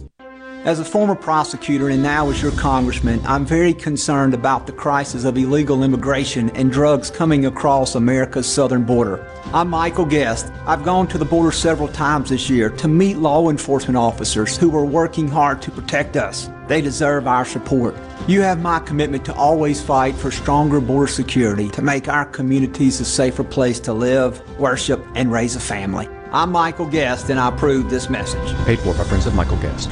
As a former prosecutor and now as your congressman, I'm very concerned about the crisis of illegal immigration and drugs coming across America's southern border. I'm Michael Guest. I've gone to the border several times this year to meet law enforcement officers who are working hard to protect us. They deserve our support. You have my commitment to always fight for stronger border security to make our communities a safer place to live, worship, and raise a family. I'm Michael Guest, and I approve this message. Paid for by Friends of Michael Guest.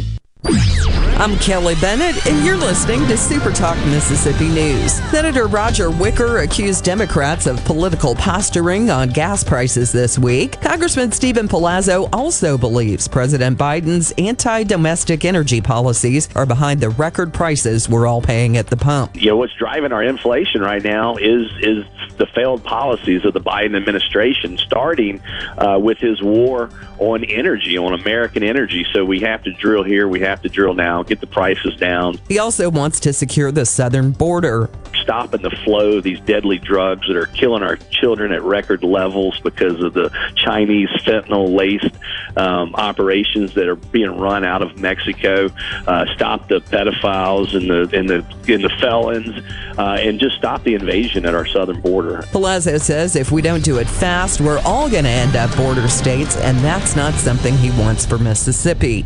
I'm Kelly Bennett, and you're listening to Super Talk Mississippi News. Senator Roger Wicker accused Democrats of political posturing on gas prices this week. Congressman Steven Palazzo also believes President Biden's anti domestic energy policies are behind the record prices we're all paying at the pump. You know, what's driving our inflation right now is, is the failed policies of the Biden administration, starting uh, with his war on energy, on American energy. So we have to drill here, we have to drill now, get the prices down. He also wants to secure the southern border. Stopping the flow of these deadly drugs that are killing our children at record levels because of the Chinese fentanyl laced um, operations that are being run out of Mexico. Uh, stop the pedophiles and the and the and the felons, uh, and just stop the invasion at our southern border. Palazzo says if we don't do it fast, we're all going to end up border states, and that's not something he wants for Mississippi.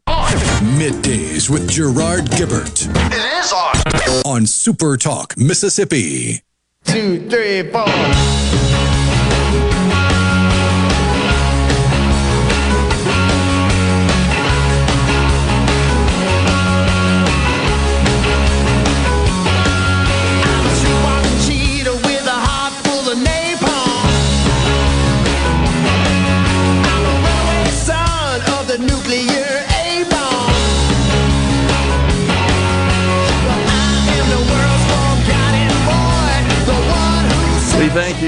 Middays with Gerard Gibert. It is on. On Super Talk, Mississippi. Two, three, four.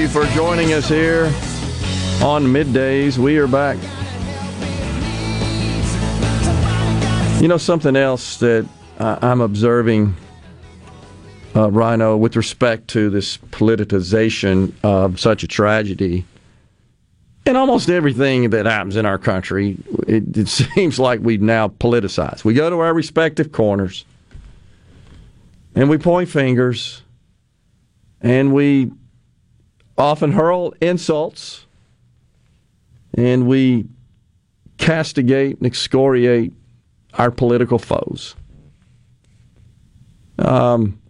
You for joining us here on middays. We are back. You know, something else that I'm observing, uh, Rhino, with respect to this politicization of such a tragedy, and almost everything that happens in our country, it, it seems like we've now politicized. We go to our respective corners and we point fingers and we often hurl insults and we castigate and excoriate our political foes. Um,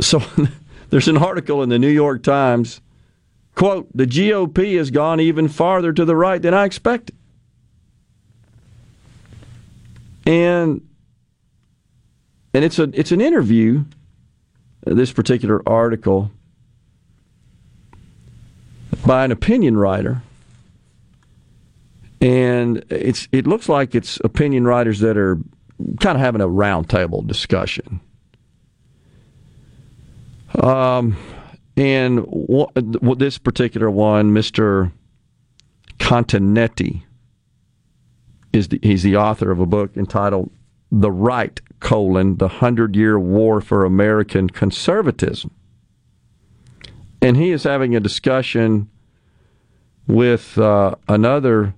So there's an article in the New York Times. Quote, the GOP has gone even farther to the right than I expected. And and it's a it's an interview, this particular article by an opinion writer. And it's it looks like it's opinion writers that are kind of having a roundtable discussion. Um, and what, this particular one, Mr. Continetti, is the, he's the author of a book entitled "The Right: colon The Hundred Year War for American Conservatism," and he is having a discussion with uh, another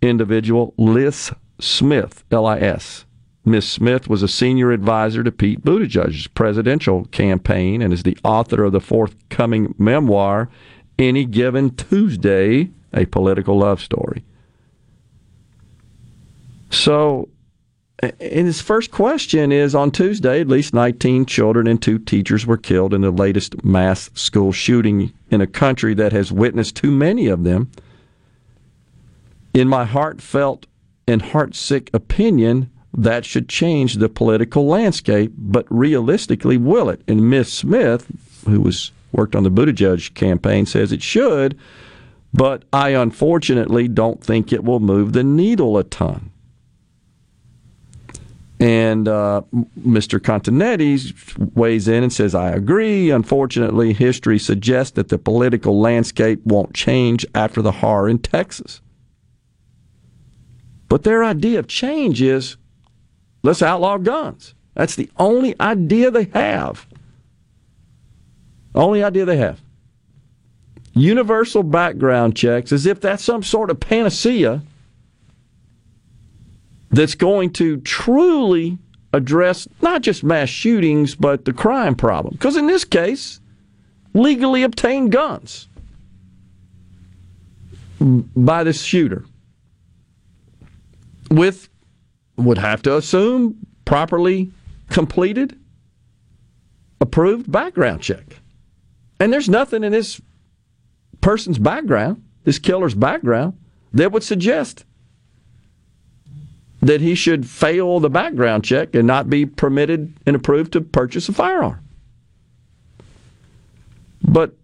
individual, Lis Smith, L-I-S. Ms. Smith was a senior advisor to Pete Buttigieg's presidential campaign and is the author of the forthcoming memoir, Any Given Tuesday, A Political Love Story. So, and his first question is on Tuesday, at least 19 children and two teachers were killed in the latest mass school shooting in a country that has witnessed too many of them. In my heartfelt and heartsick opinion, that should change the political landscape, but realistically, will it? And Miss Smith, who was worked on the Buttigieg campaign, says it should, but I unfortunately don't think it will move the needle a ton. And uh, Mr. Continetti weighs in and says, I agree. Unfortunately, history suggests that the political landscape won't change after the horror in Texas. But their idea of change is let's outlaw guns. That's the only idea they have. Only idea they have. Universal background checks, as if that's some sort of panacea that's going to truly address not just mass shootings, but the crime problem. Because in this case, legally obtained guns by this shooter with would have to assume properly completed, approved background check. And there's nothing in this person's background, this killer's background, that would suggest that he should fail the background check and not be permitted and approved to purchase a firearm. But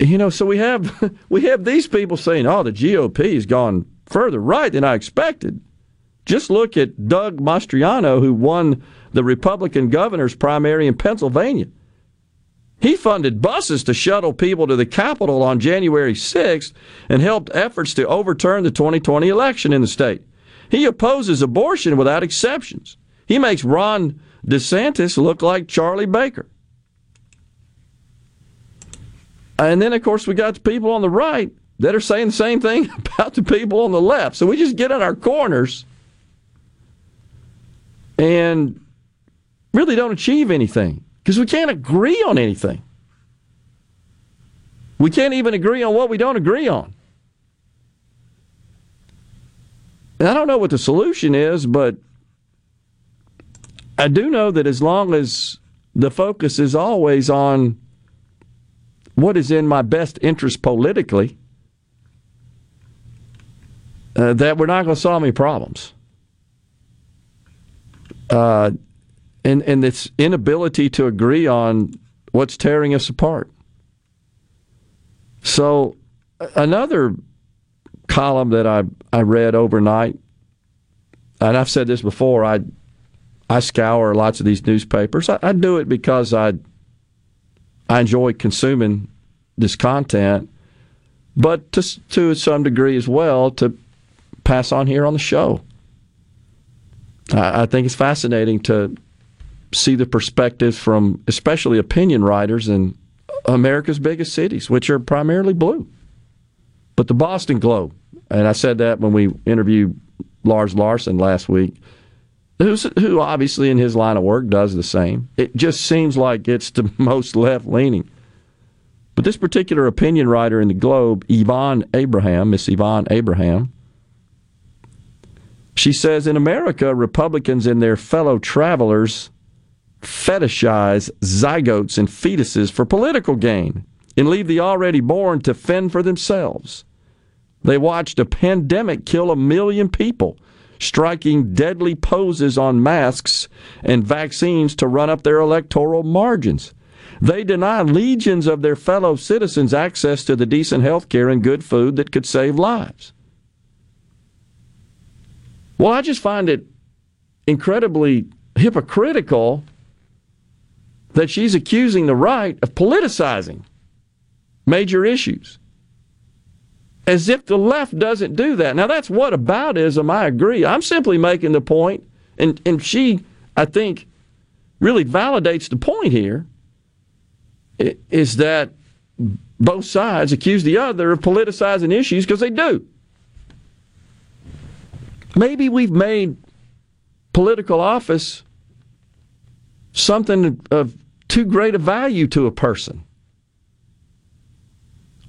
you know, so we have we have these people saying, "Oh, the GOP has gone further right than I expected." Just look at Doug Mastriano, who won the Republican governor's primary in Pennsylvania. He funded buses to shuttle people to the Capitol on January 6th and helped efforts to overturn the 2020 election in the state. He opposes abortion without exceptions. He makes Ron DeSantis look like Charlie Baker. And then, of course, we got the people on the right that are saying the same thing about the people on the left. So we just get in our corners and really don't achieve anything because we can't agree on anything. We can't even agree on what we don't agree on. I don't know what the solution is, but I do know that as long as the focus is always on what is in my best interest politically, uh, that we're not going to solve any problems uh, and and this inability to agree on what's tearing us apart. So another column that I I read overnight, and I've said this before. I I scour lots of these newspapers. I, I do it because I I enjoy consuming this content, but to to some degree as well to pass on here on the show. I think it's fascinating to see the perspectives from especially opinion writers in America's biggest cities, which are primarily blue. But the Boston Globe, and I said that when we interviewed Lars Larson last week, who's, who obviously in his line of work does the same. It just seems like it's the most left leaning. But this particular opinion writer in the Globe, Yvonne Abraham, Miss Yvonne Abraham, she says in America, Republicans and their fellow travelers fetishize zygotes and fetuses for political gain and leave the already born to fend for themselves. They watched a pandemic kill a million people, striking deadly poses on masks and vaccines to run up their electoral margins. They deny legions of their fellow citizens access to the decent health care and good food that could save lives. Well, I just find it incredibly hypocritical that she's accusing the right of politicizing major issues. As if the left doesn't do that. Now, that's what aboutism, I agree. I'm simply making the point, and, and she, I think, really validates the point here, is that both sides accuse the other of politicizing issues because they do. Maybe we've made political office something of too great a value to a person.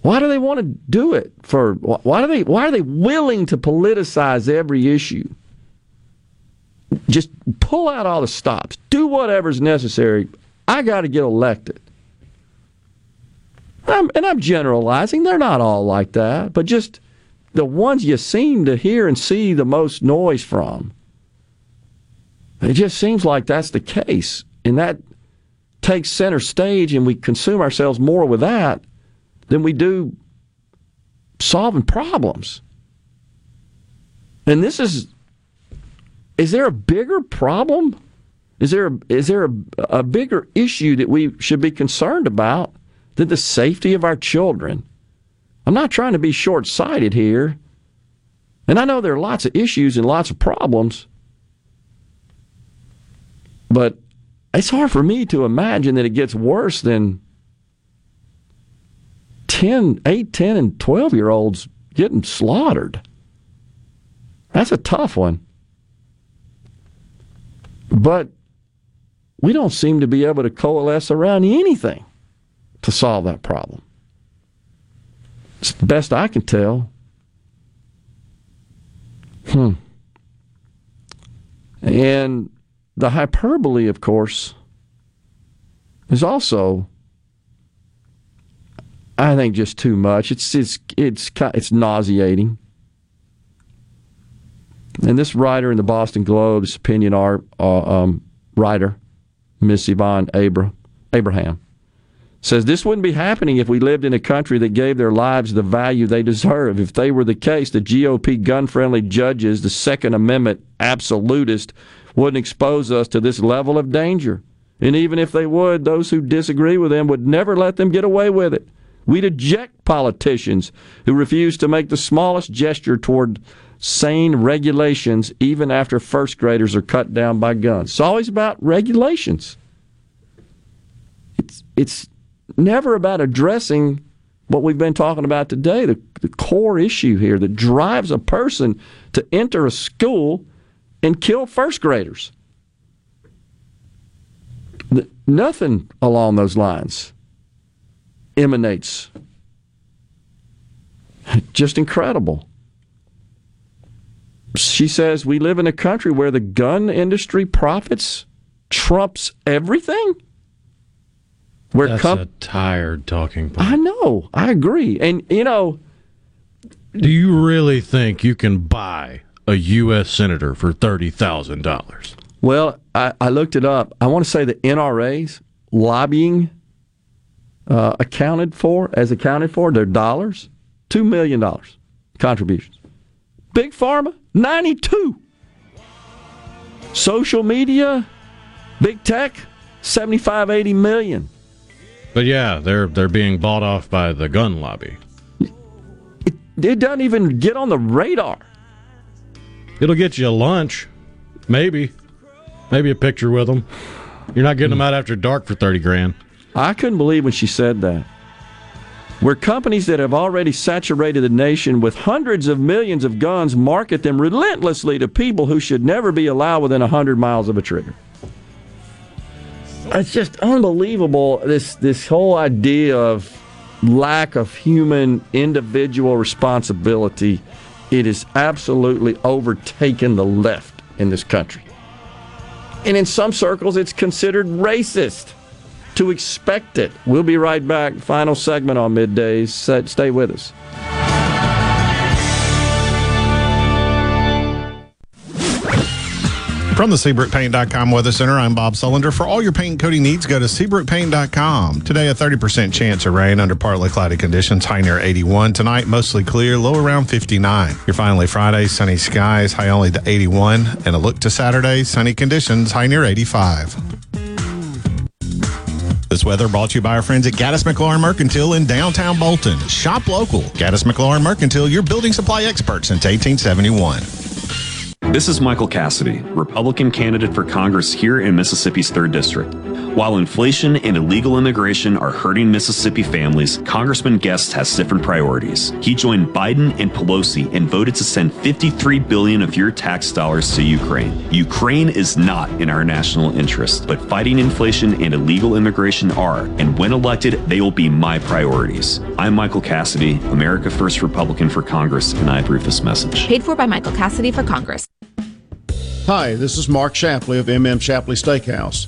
Why do they want to do it for why do they why are they willing to politicize every issue? Just pull out all the stops. Do whatever's necessary. I got to get elected. I'm, and I'm generalizing. They're not all like that, but just the ones you seem to hear and see the most noise from. It just seems like that's the case. And that takes center stage, and we consume ourselves more with that than we do solving problems. And this is is there a bigger problem? Is there a, is there a, a bigger issue that we should be concerned about than the safety of our children? I'm not trying to be short sighted here. And I know there are lots of issues and lots of problems. But it's hard for me to imagine that it gets worse than 10, 8, 10, and 12 year olds getting slaughtered. That's a tough one. But we don't seem to be able to coalesce around anything to solve that problem. It's the best I can tell. Hmm. And the hyperbole, of course, is also, I think, just too much. It's it's it's it's nauseating. And this writer in the Boston Globe, this opinion art uh, um, writer, Miss Yvonne Abra, Abraham, says this wouldn't be happening if we lived in a country that gave their lives the value they deserve. If they were the case, the GOP gun friendly judges, the Second Amendment absolutist, wouldn't expose us to this level of danger. And even if they would, those who disagree with them would never let them get away with it. We'd eject politicians who refuse to make the smallest gesture toward sane regulations, even after first graders are cut down by guns. It's always about regulations. It's, it's never about addressing what we've been talking about today the, the core issue here that drives a person to enter a school and kill first graders. Nothing along those lines emanates. Just incredible. She says we live in a country where the gun industry profits trumps everything. Where That's com- a tired talking point. I know. I agree. And you know, do you really think you can buy a U.S. senator for thirty thousand dollars? Well, I, I, looked it up. I want to say the NRA's lobbying uh, accounted for as accounted for their dollars, two million dollars contributions. Big pharma, ninety two. Social media, big tech, 75, 80 million. But yeah, they're they're being bought off by the gun lobby. It, it doesn't even get on the radar. It'll get you a lunch, maybe, maybe a picture with them. You're not getting them out after dark for thirty grand. I couldn't believe when she said that. Where companies that have already saturated the nation with hundreds of millions of guns market them relentlessly to people who should never be allowed within 100 miles of a trigger. It's just unbelievable this this whole idea of lack of human individual responsibility. It has absolutely overtaken the left in this country. And in some circles, it's considered racist to expect it. We'll be right back. Final segment on midday. Stay with us. From the SeabrookPaint.com Weather Center, I'm Bob Sullender. For all your paint coating needs, go to SeabrookPaint.com. Today, a 30% chance of rain under partly cloudy conditions, high near 81. Tonight, mostly clear, low around 59. You're finally Friday, sunny skies, high only to 81. And a look to Saturday, sunny conditions, high near 85. This weather brought to you by our friends at Gaddis McLaurin Mercantile in downtown Bolton. Shop local. Gaddis McLaurin Mercantile, your building supply expert since 1871. This is Michael Cassidy, Republican candidate for Congress here in Mississippi's 3rd District. While inflation and illegal immigration are hurting Mississippi families, Congressman Guest has different priorities. He joined Biden and Pelosi and voted to send 53 billion of your tax dollars to Ukraine. Ukraine is not in our national interest, but fighting inflation and illegal immigration are, and when elected, they will be my priorities. I'm Michael Cassidy, America First Republican for Congress, and I approve this message. Paid for by Michael Cassidy for Congress. Hi, this is Mark Shapley of MM Shapley Steakhouse.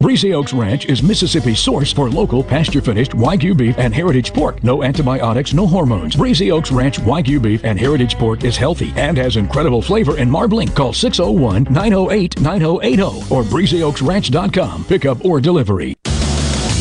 Breezy Oaks Ranch is Mississippi's source for local pasture-finished Wagyu beef and heritage pork. No antibiotics, no hormones. Breezy Oaks Ranch Wagyu beef and heritage pork is healthy and has incredible flavor and marbling. Call 601-908-9080 or breezyoaksranch.com. Pickup or delivery.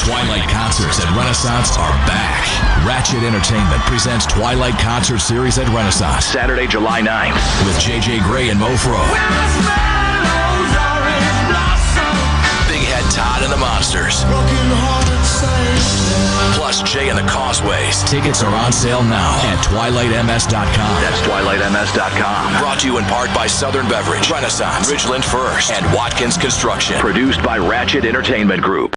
Twilight concerts at Renaissance are back. Ratchet Entertainment presents Twilight Concert Series at Renaissance. Saturday, July 9th. With JJ Grey and Mofro. Big Head Todd and the Monsters. Plus Jay and the Causeways. Tickets are on sale now at twilightms.com. That's twilightms.com. Brought to you in part by Southern Beverage, Renaissance, Ridgeland First, and Watkins Construction. Produced by Ratchet Entertainment Group.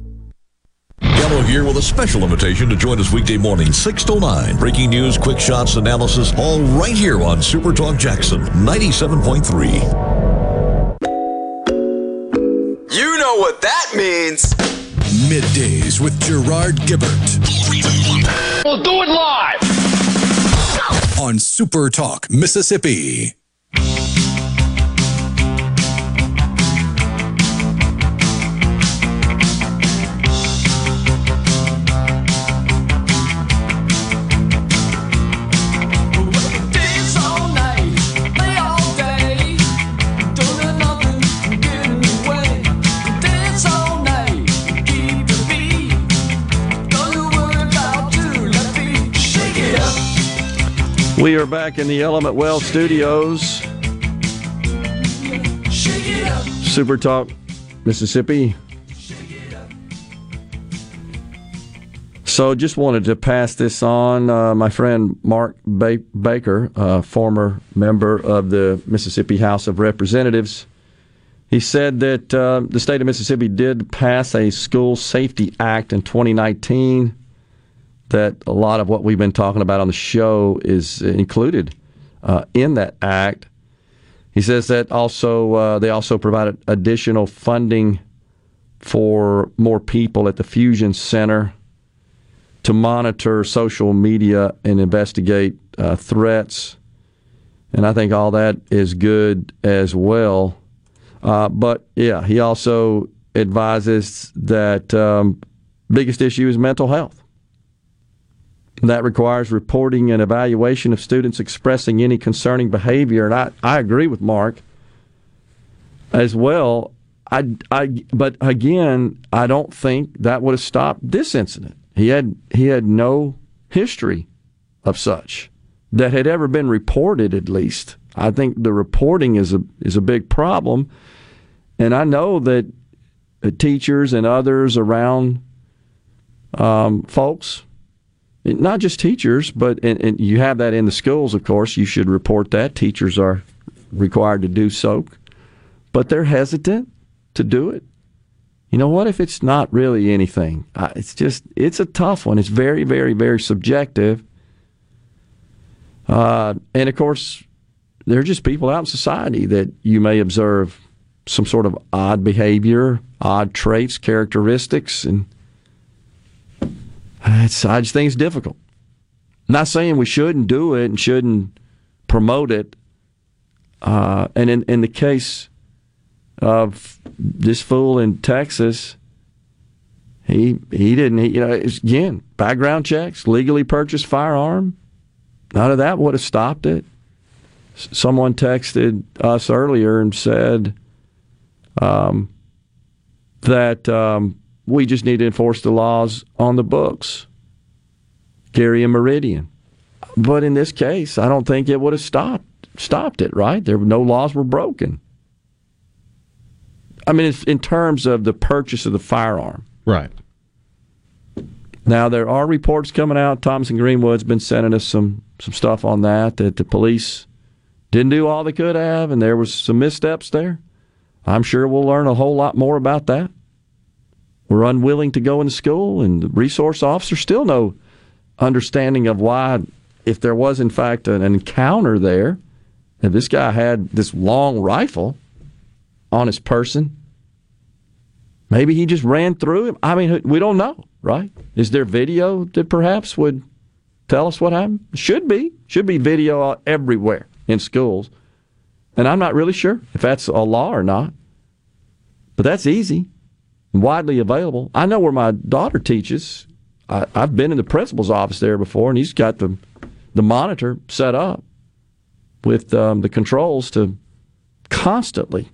Gallo here with a special invitation to join us weekday morning, 6 to 9. Breaking news, quick shots, analysis, all right here on Super Talk Jackson 97.3. You know what that means. Middays with Gerard Gibert. We'll do it live. On Super Talk, Mississippi. We are back in the Element Wealth studios. Super Talk, Mississippi. So, just wanted to pass this on. Uh, my friend Mark ba- Baker, former member of the Mississippi House of Representatives, he said that uh, the state of Mississippi did pass a School Safety Act in 2019. That a lot of what we've been talking about on the show is included uh, in that act. He says that also uh, they also provided additional funding for more people at the Fusion Center to monitor social media and investigate uh, threats. And I think all that is good as well. Uh, but yeah, he also advises that um, biggest issue is mental health. That requires reporting and evaluation of students expressing any concerning behavior. And I, I agree with Mark as well. I, I, but again, I don't think that would have stopped this incident. He had he had no history of such that had ever been reported. At least I think the reporting is a is a big problem, and I know that teachers and others around um, folks, not just teachers, but and, and you have that in the schools. Of course, you should report that. Teachers are required to do so, but they're hesitant to do it. You know what if it's not really anything? It's just it's a tough one. It's very very very subjective. Uh, and of course there are just people out in society that you may observe some sort of odd behavior odd traits characteristics and it's, i just think it's difficult I'm not saying we shouldn't do it and shouldn't promote it uh, and in, in the case of this fool in Texas. He he didn't. He, you know, again, background checks, legally purchased firearm. None of that would have stopped it. Someone texted us earlier and said um, that um, we just need to enforce the laws on the books. Gary and Meridian. But in this case, I don't think it would have stopped stopped it. Right? There were no laws were broken. I mean, in terms of the purchase of the firearm. Right. Now there are reports coming out. Thomas and Greenwood's been sending us some some stuff on that that the police didn't do all they could have, and there was some missteps there. I'm sure we'll learn a whole lot more about that. We're unwilling to go in school, and the resource officer still no understanding of why, if there was in fact an encounter there, if this guy had this long rifle, on his person. Maybe he just ran through him. I mean, we don't know, right? Is there video that perhaps would tell us what happened? Should be. Should be video everywhere in schools. And I'm not really sure if that's a law or not. But that's easy widely available. I know where my daughter teaches. I, have been in the principal's office there before, and he's got the, the monitor set up with um, the controls to constantly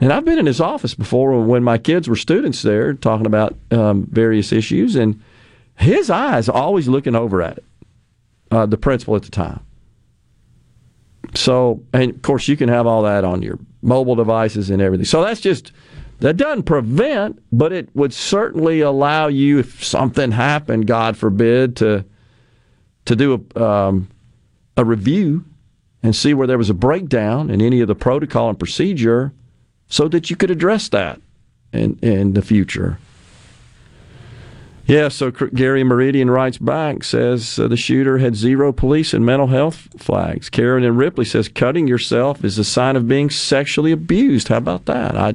and I've been in his office before when my kids were students there talking about um, various issues, and his eyes always looking over at it, uh, the principal at the time. So, and of course, you can have all that on your mobile devices and everything. So that's just, that doesn't prevent, but it would certainly allow you, if something happened, God forbid, to to do a, um, a review and see where there was a breakdown in any of the protocol and procedure so that you could address that in, in the future. Yeah, so Gary Meridian writes back, says uh, the shooter had zero police and mental health flags. Karen and Ripley says cutting yourself is a sign of being sexually abused. How about that? I,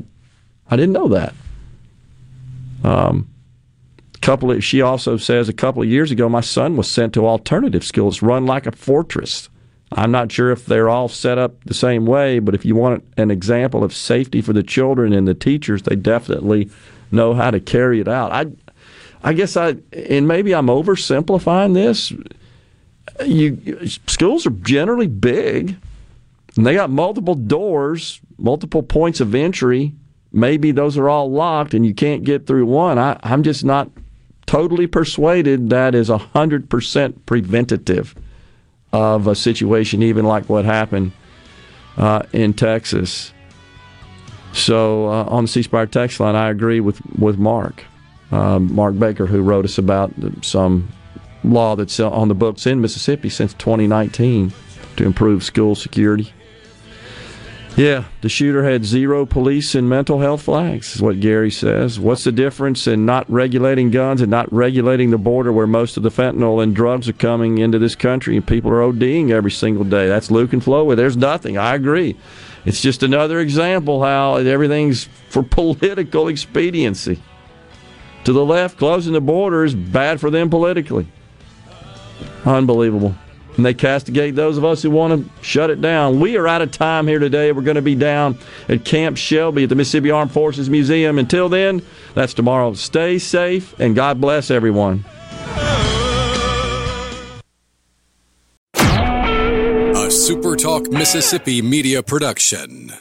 I didn't know that. Um, couple of, she also says a couple of years ago, my son was sent to alternative schools, run like a fortress. I'm not sure if they're all set up the same way, but if you want an example of safety for the children and the teachers, they definitely know how to carry it out. I, I guess I, and maybe I'm oversimplifying this. You schools are generally big, and they got multiple doors, multiple points of entry. Maybe those are all locked, and you can't get through one. I, I'm just not totally persuaded that is hundred percent preventative of a situation, even like what happened uh, in Texas. So uh, on the C Spire text line, I agree with with Mark, uh, Mark Baker, who wrote us about some law that's on the books in Mississippi since 2019 to improve school security. Yeah, the shooter had zero police and mental health flags, is what Gary says. What's the difference in not regulating guns and not regulating the border where most of the fentanyl and drugs are coming into this country and people are ODing every single day? That's Luke and Flo. There's nothing. I agree. It's just another example how everything's for political expediency. To the left, closing the border is bad for them politically. Unbelievable and they castigate those of us who want to shut it down. We are out of time here today. We're going to be down at Camp Shelby at the Mississippi Armed Forces Museum. Until then, that's tomorrow. Stay safe and God bless everyone. A SuperTalk Mississippi media production.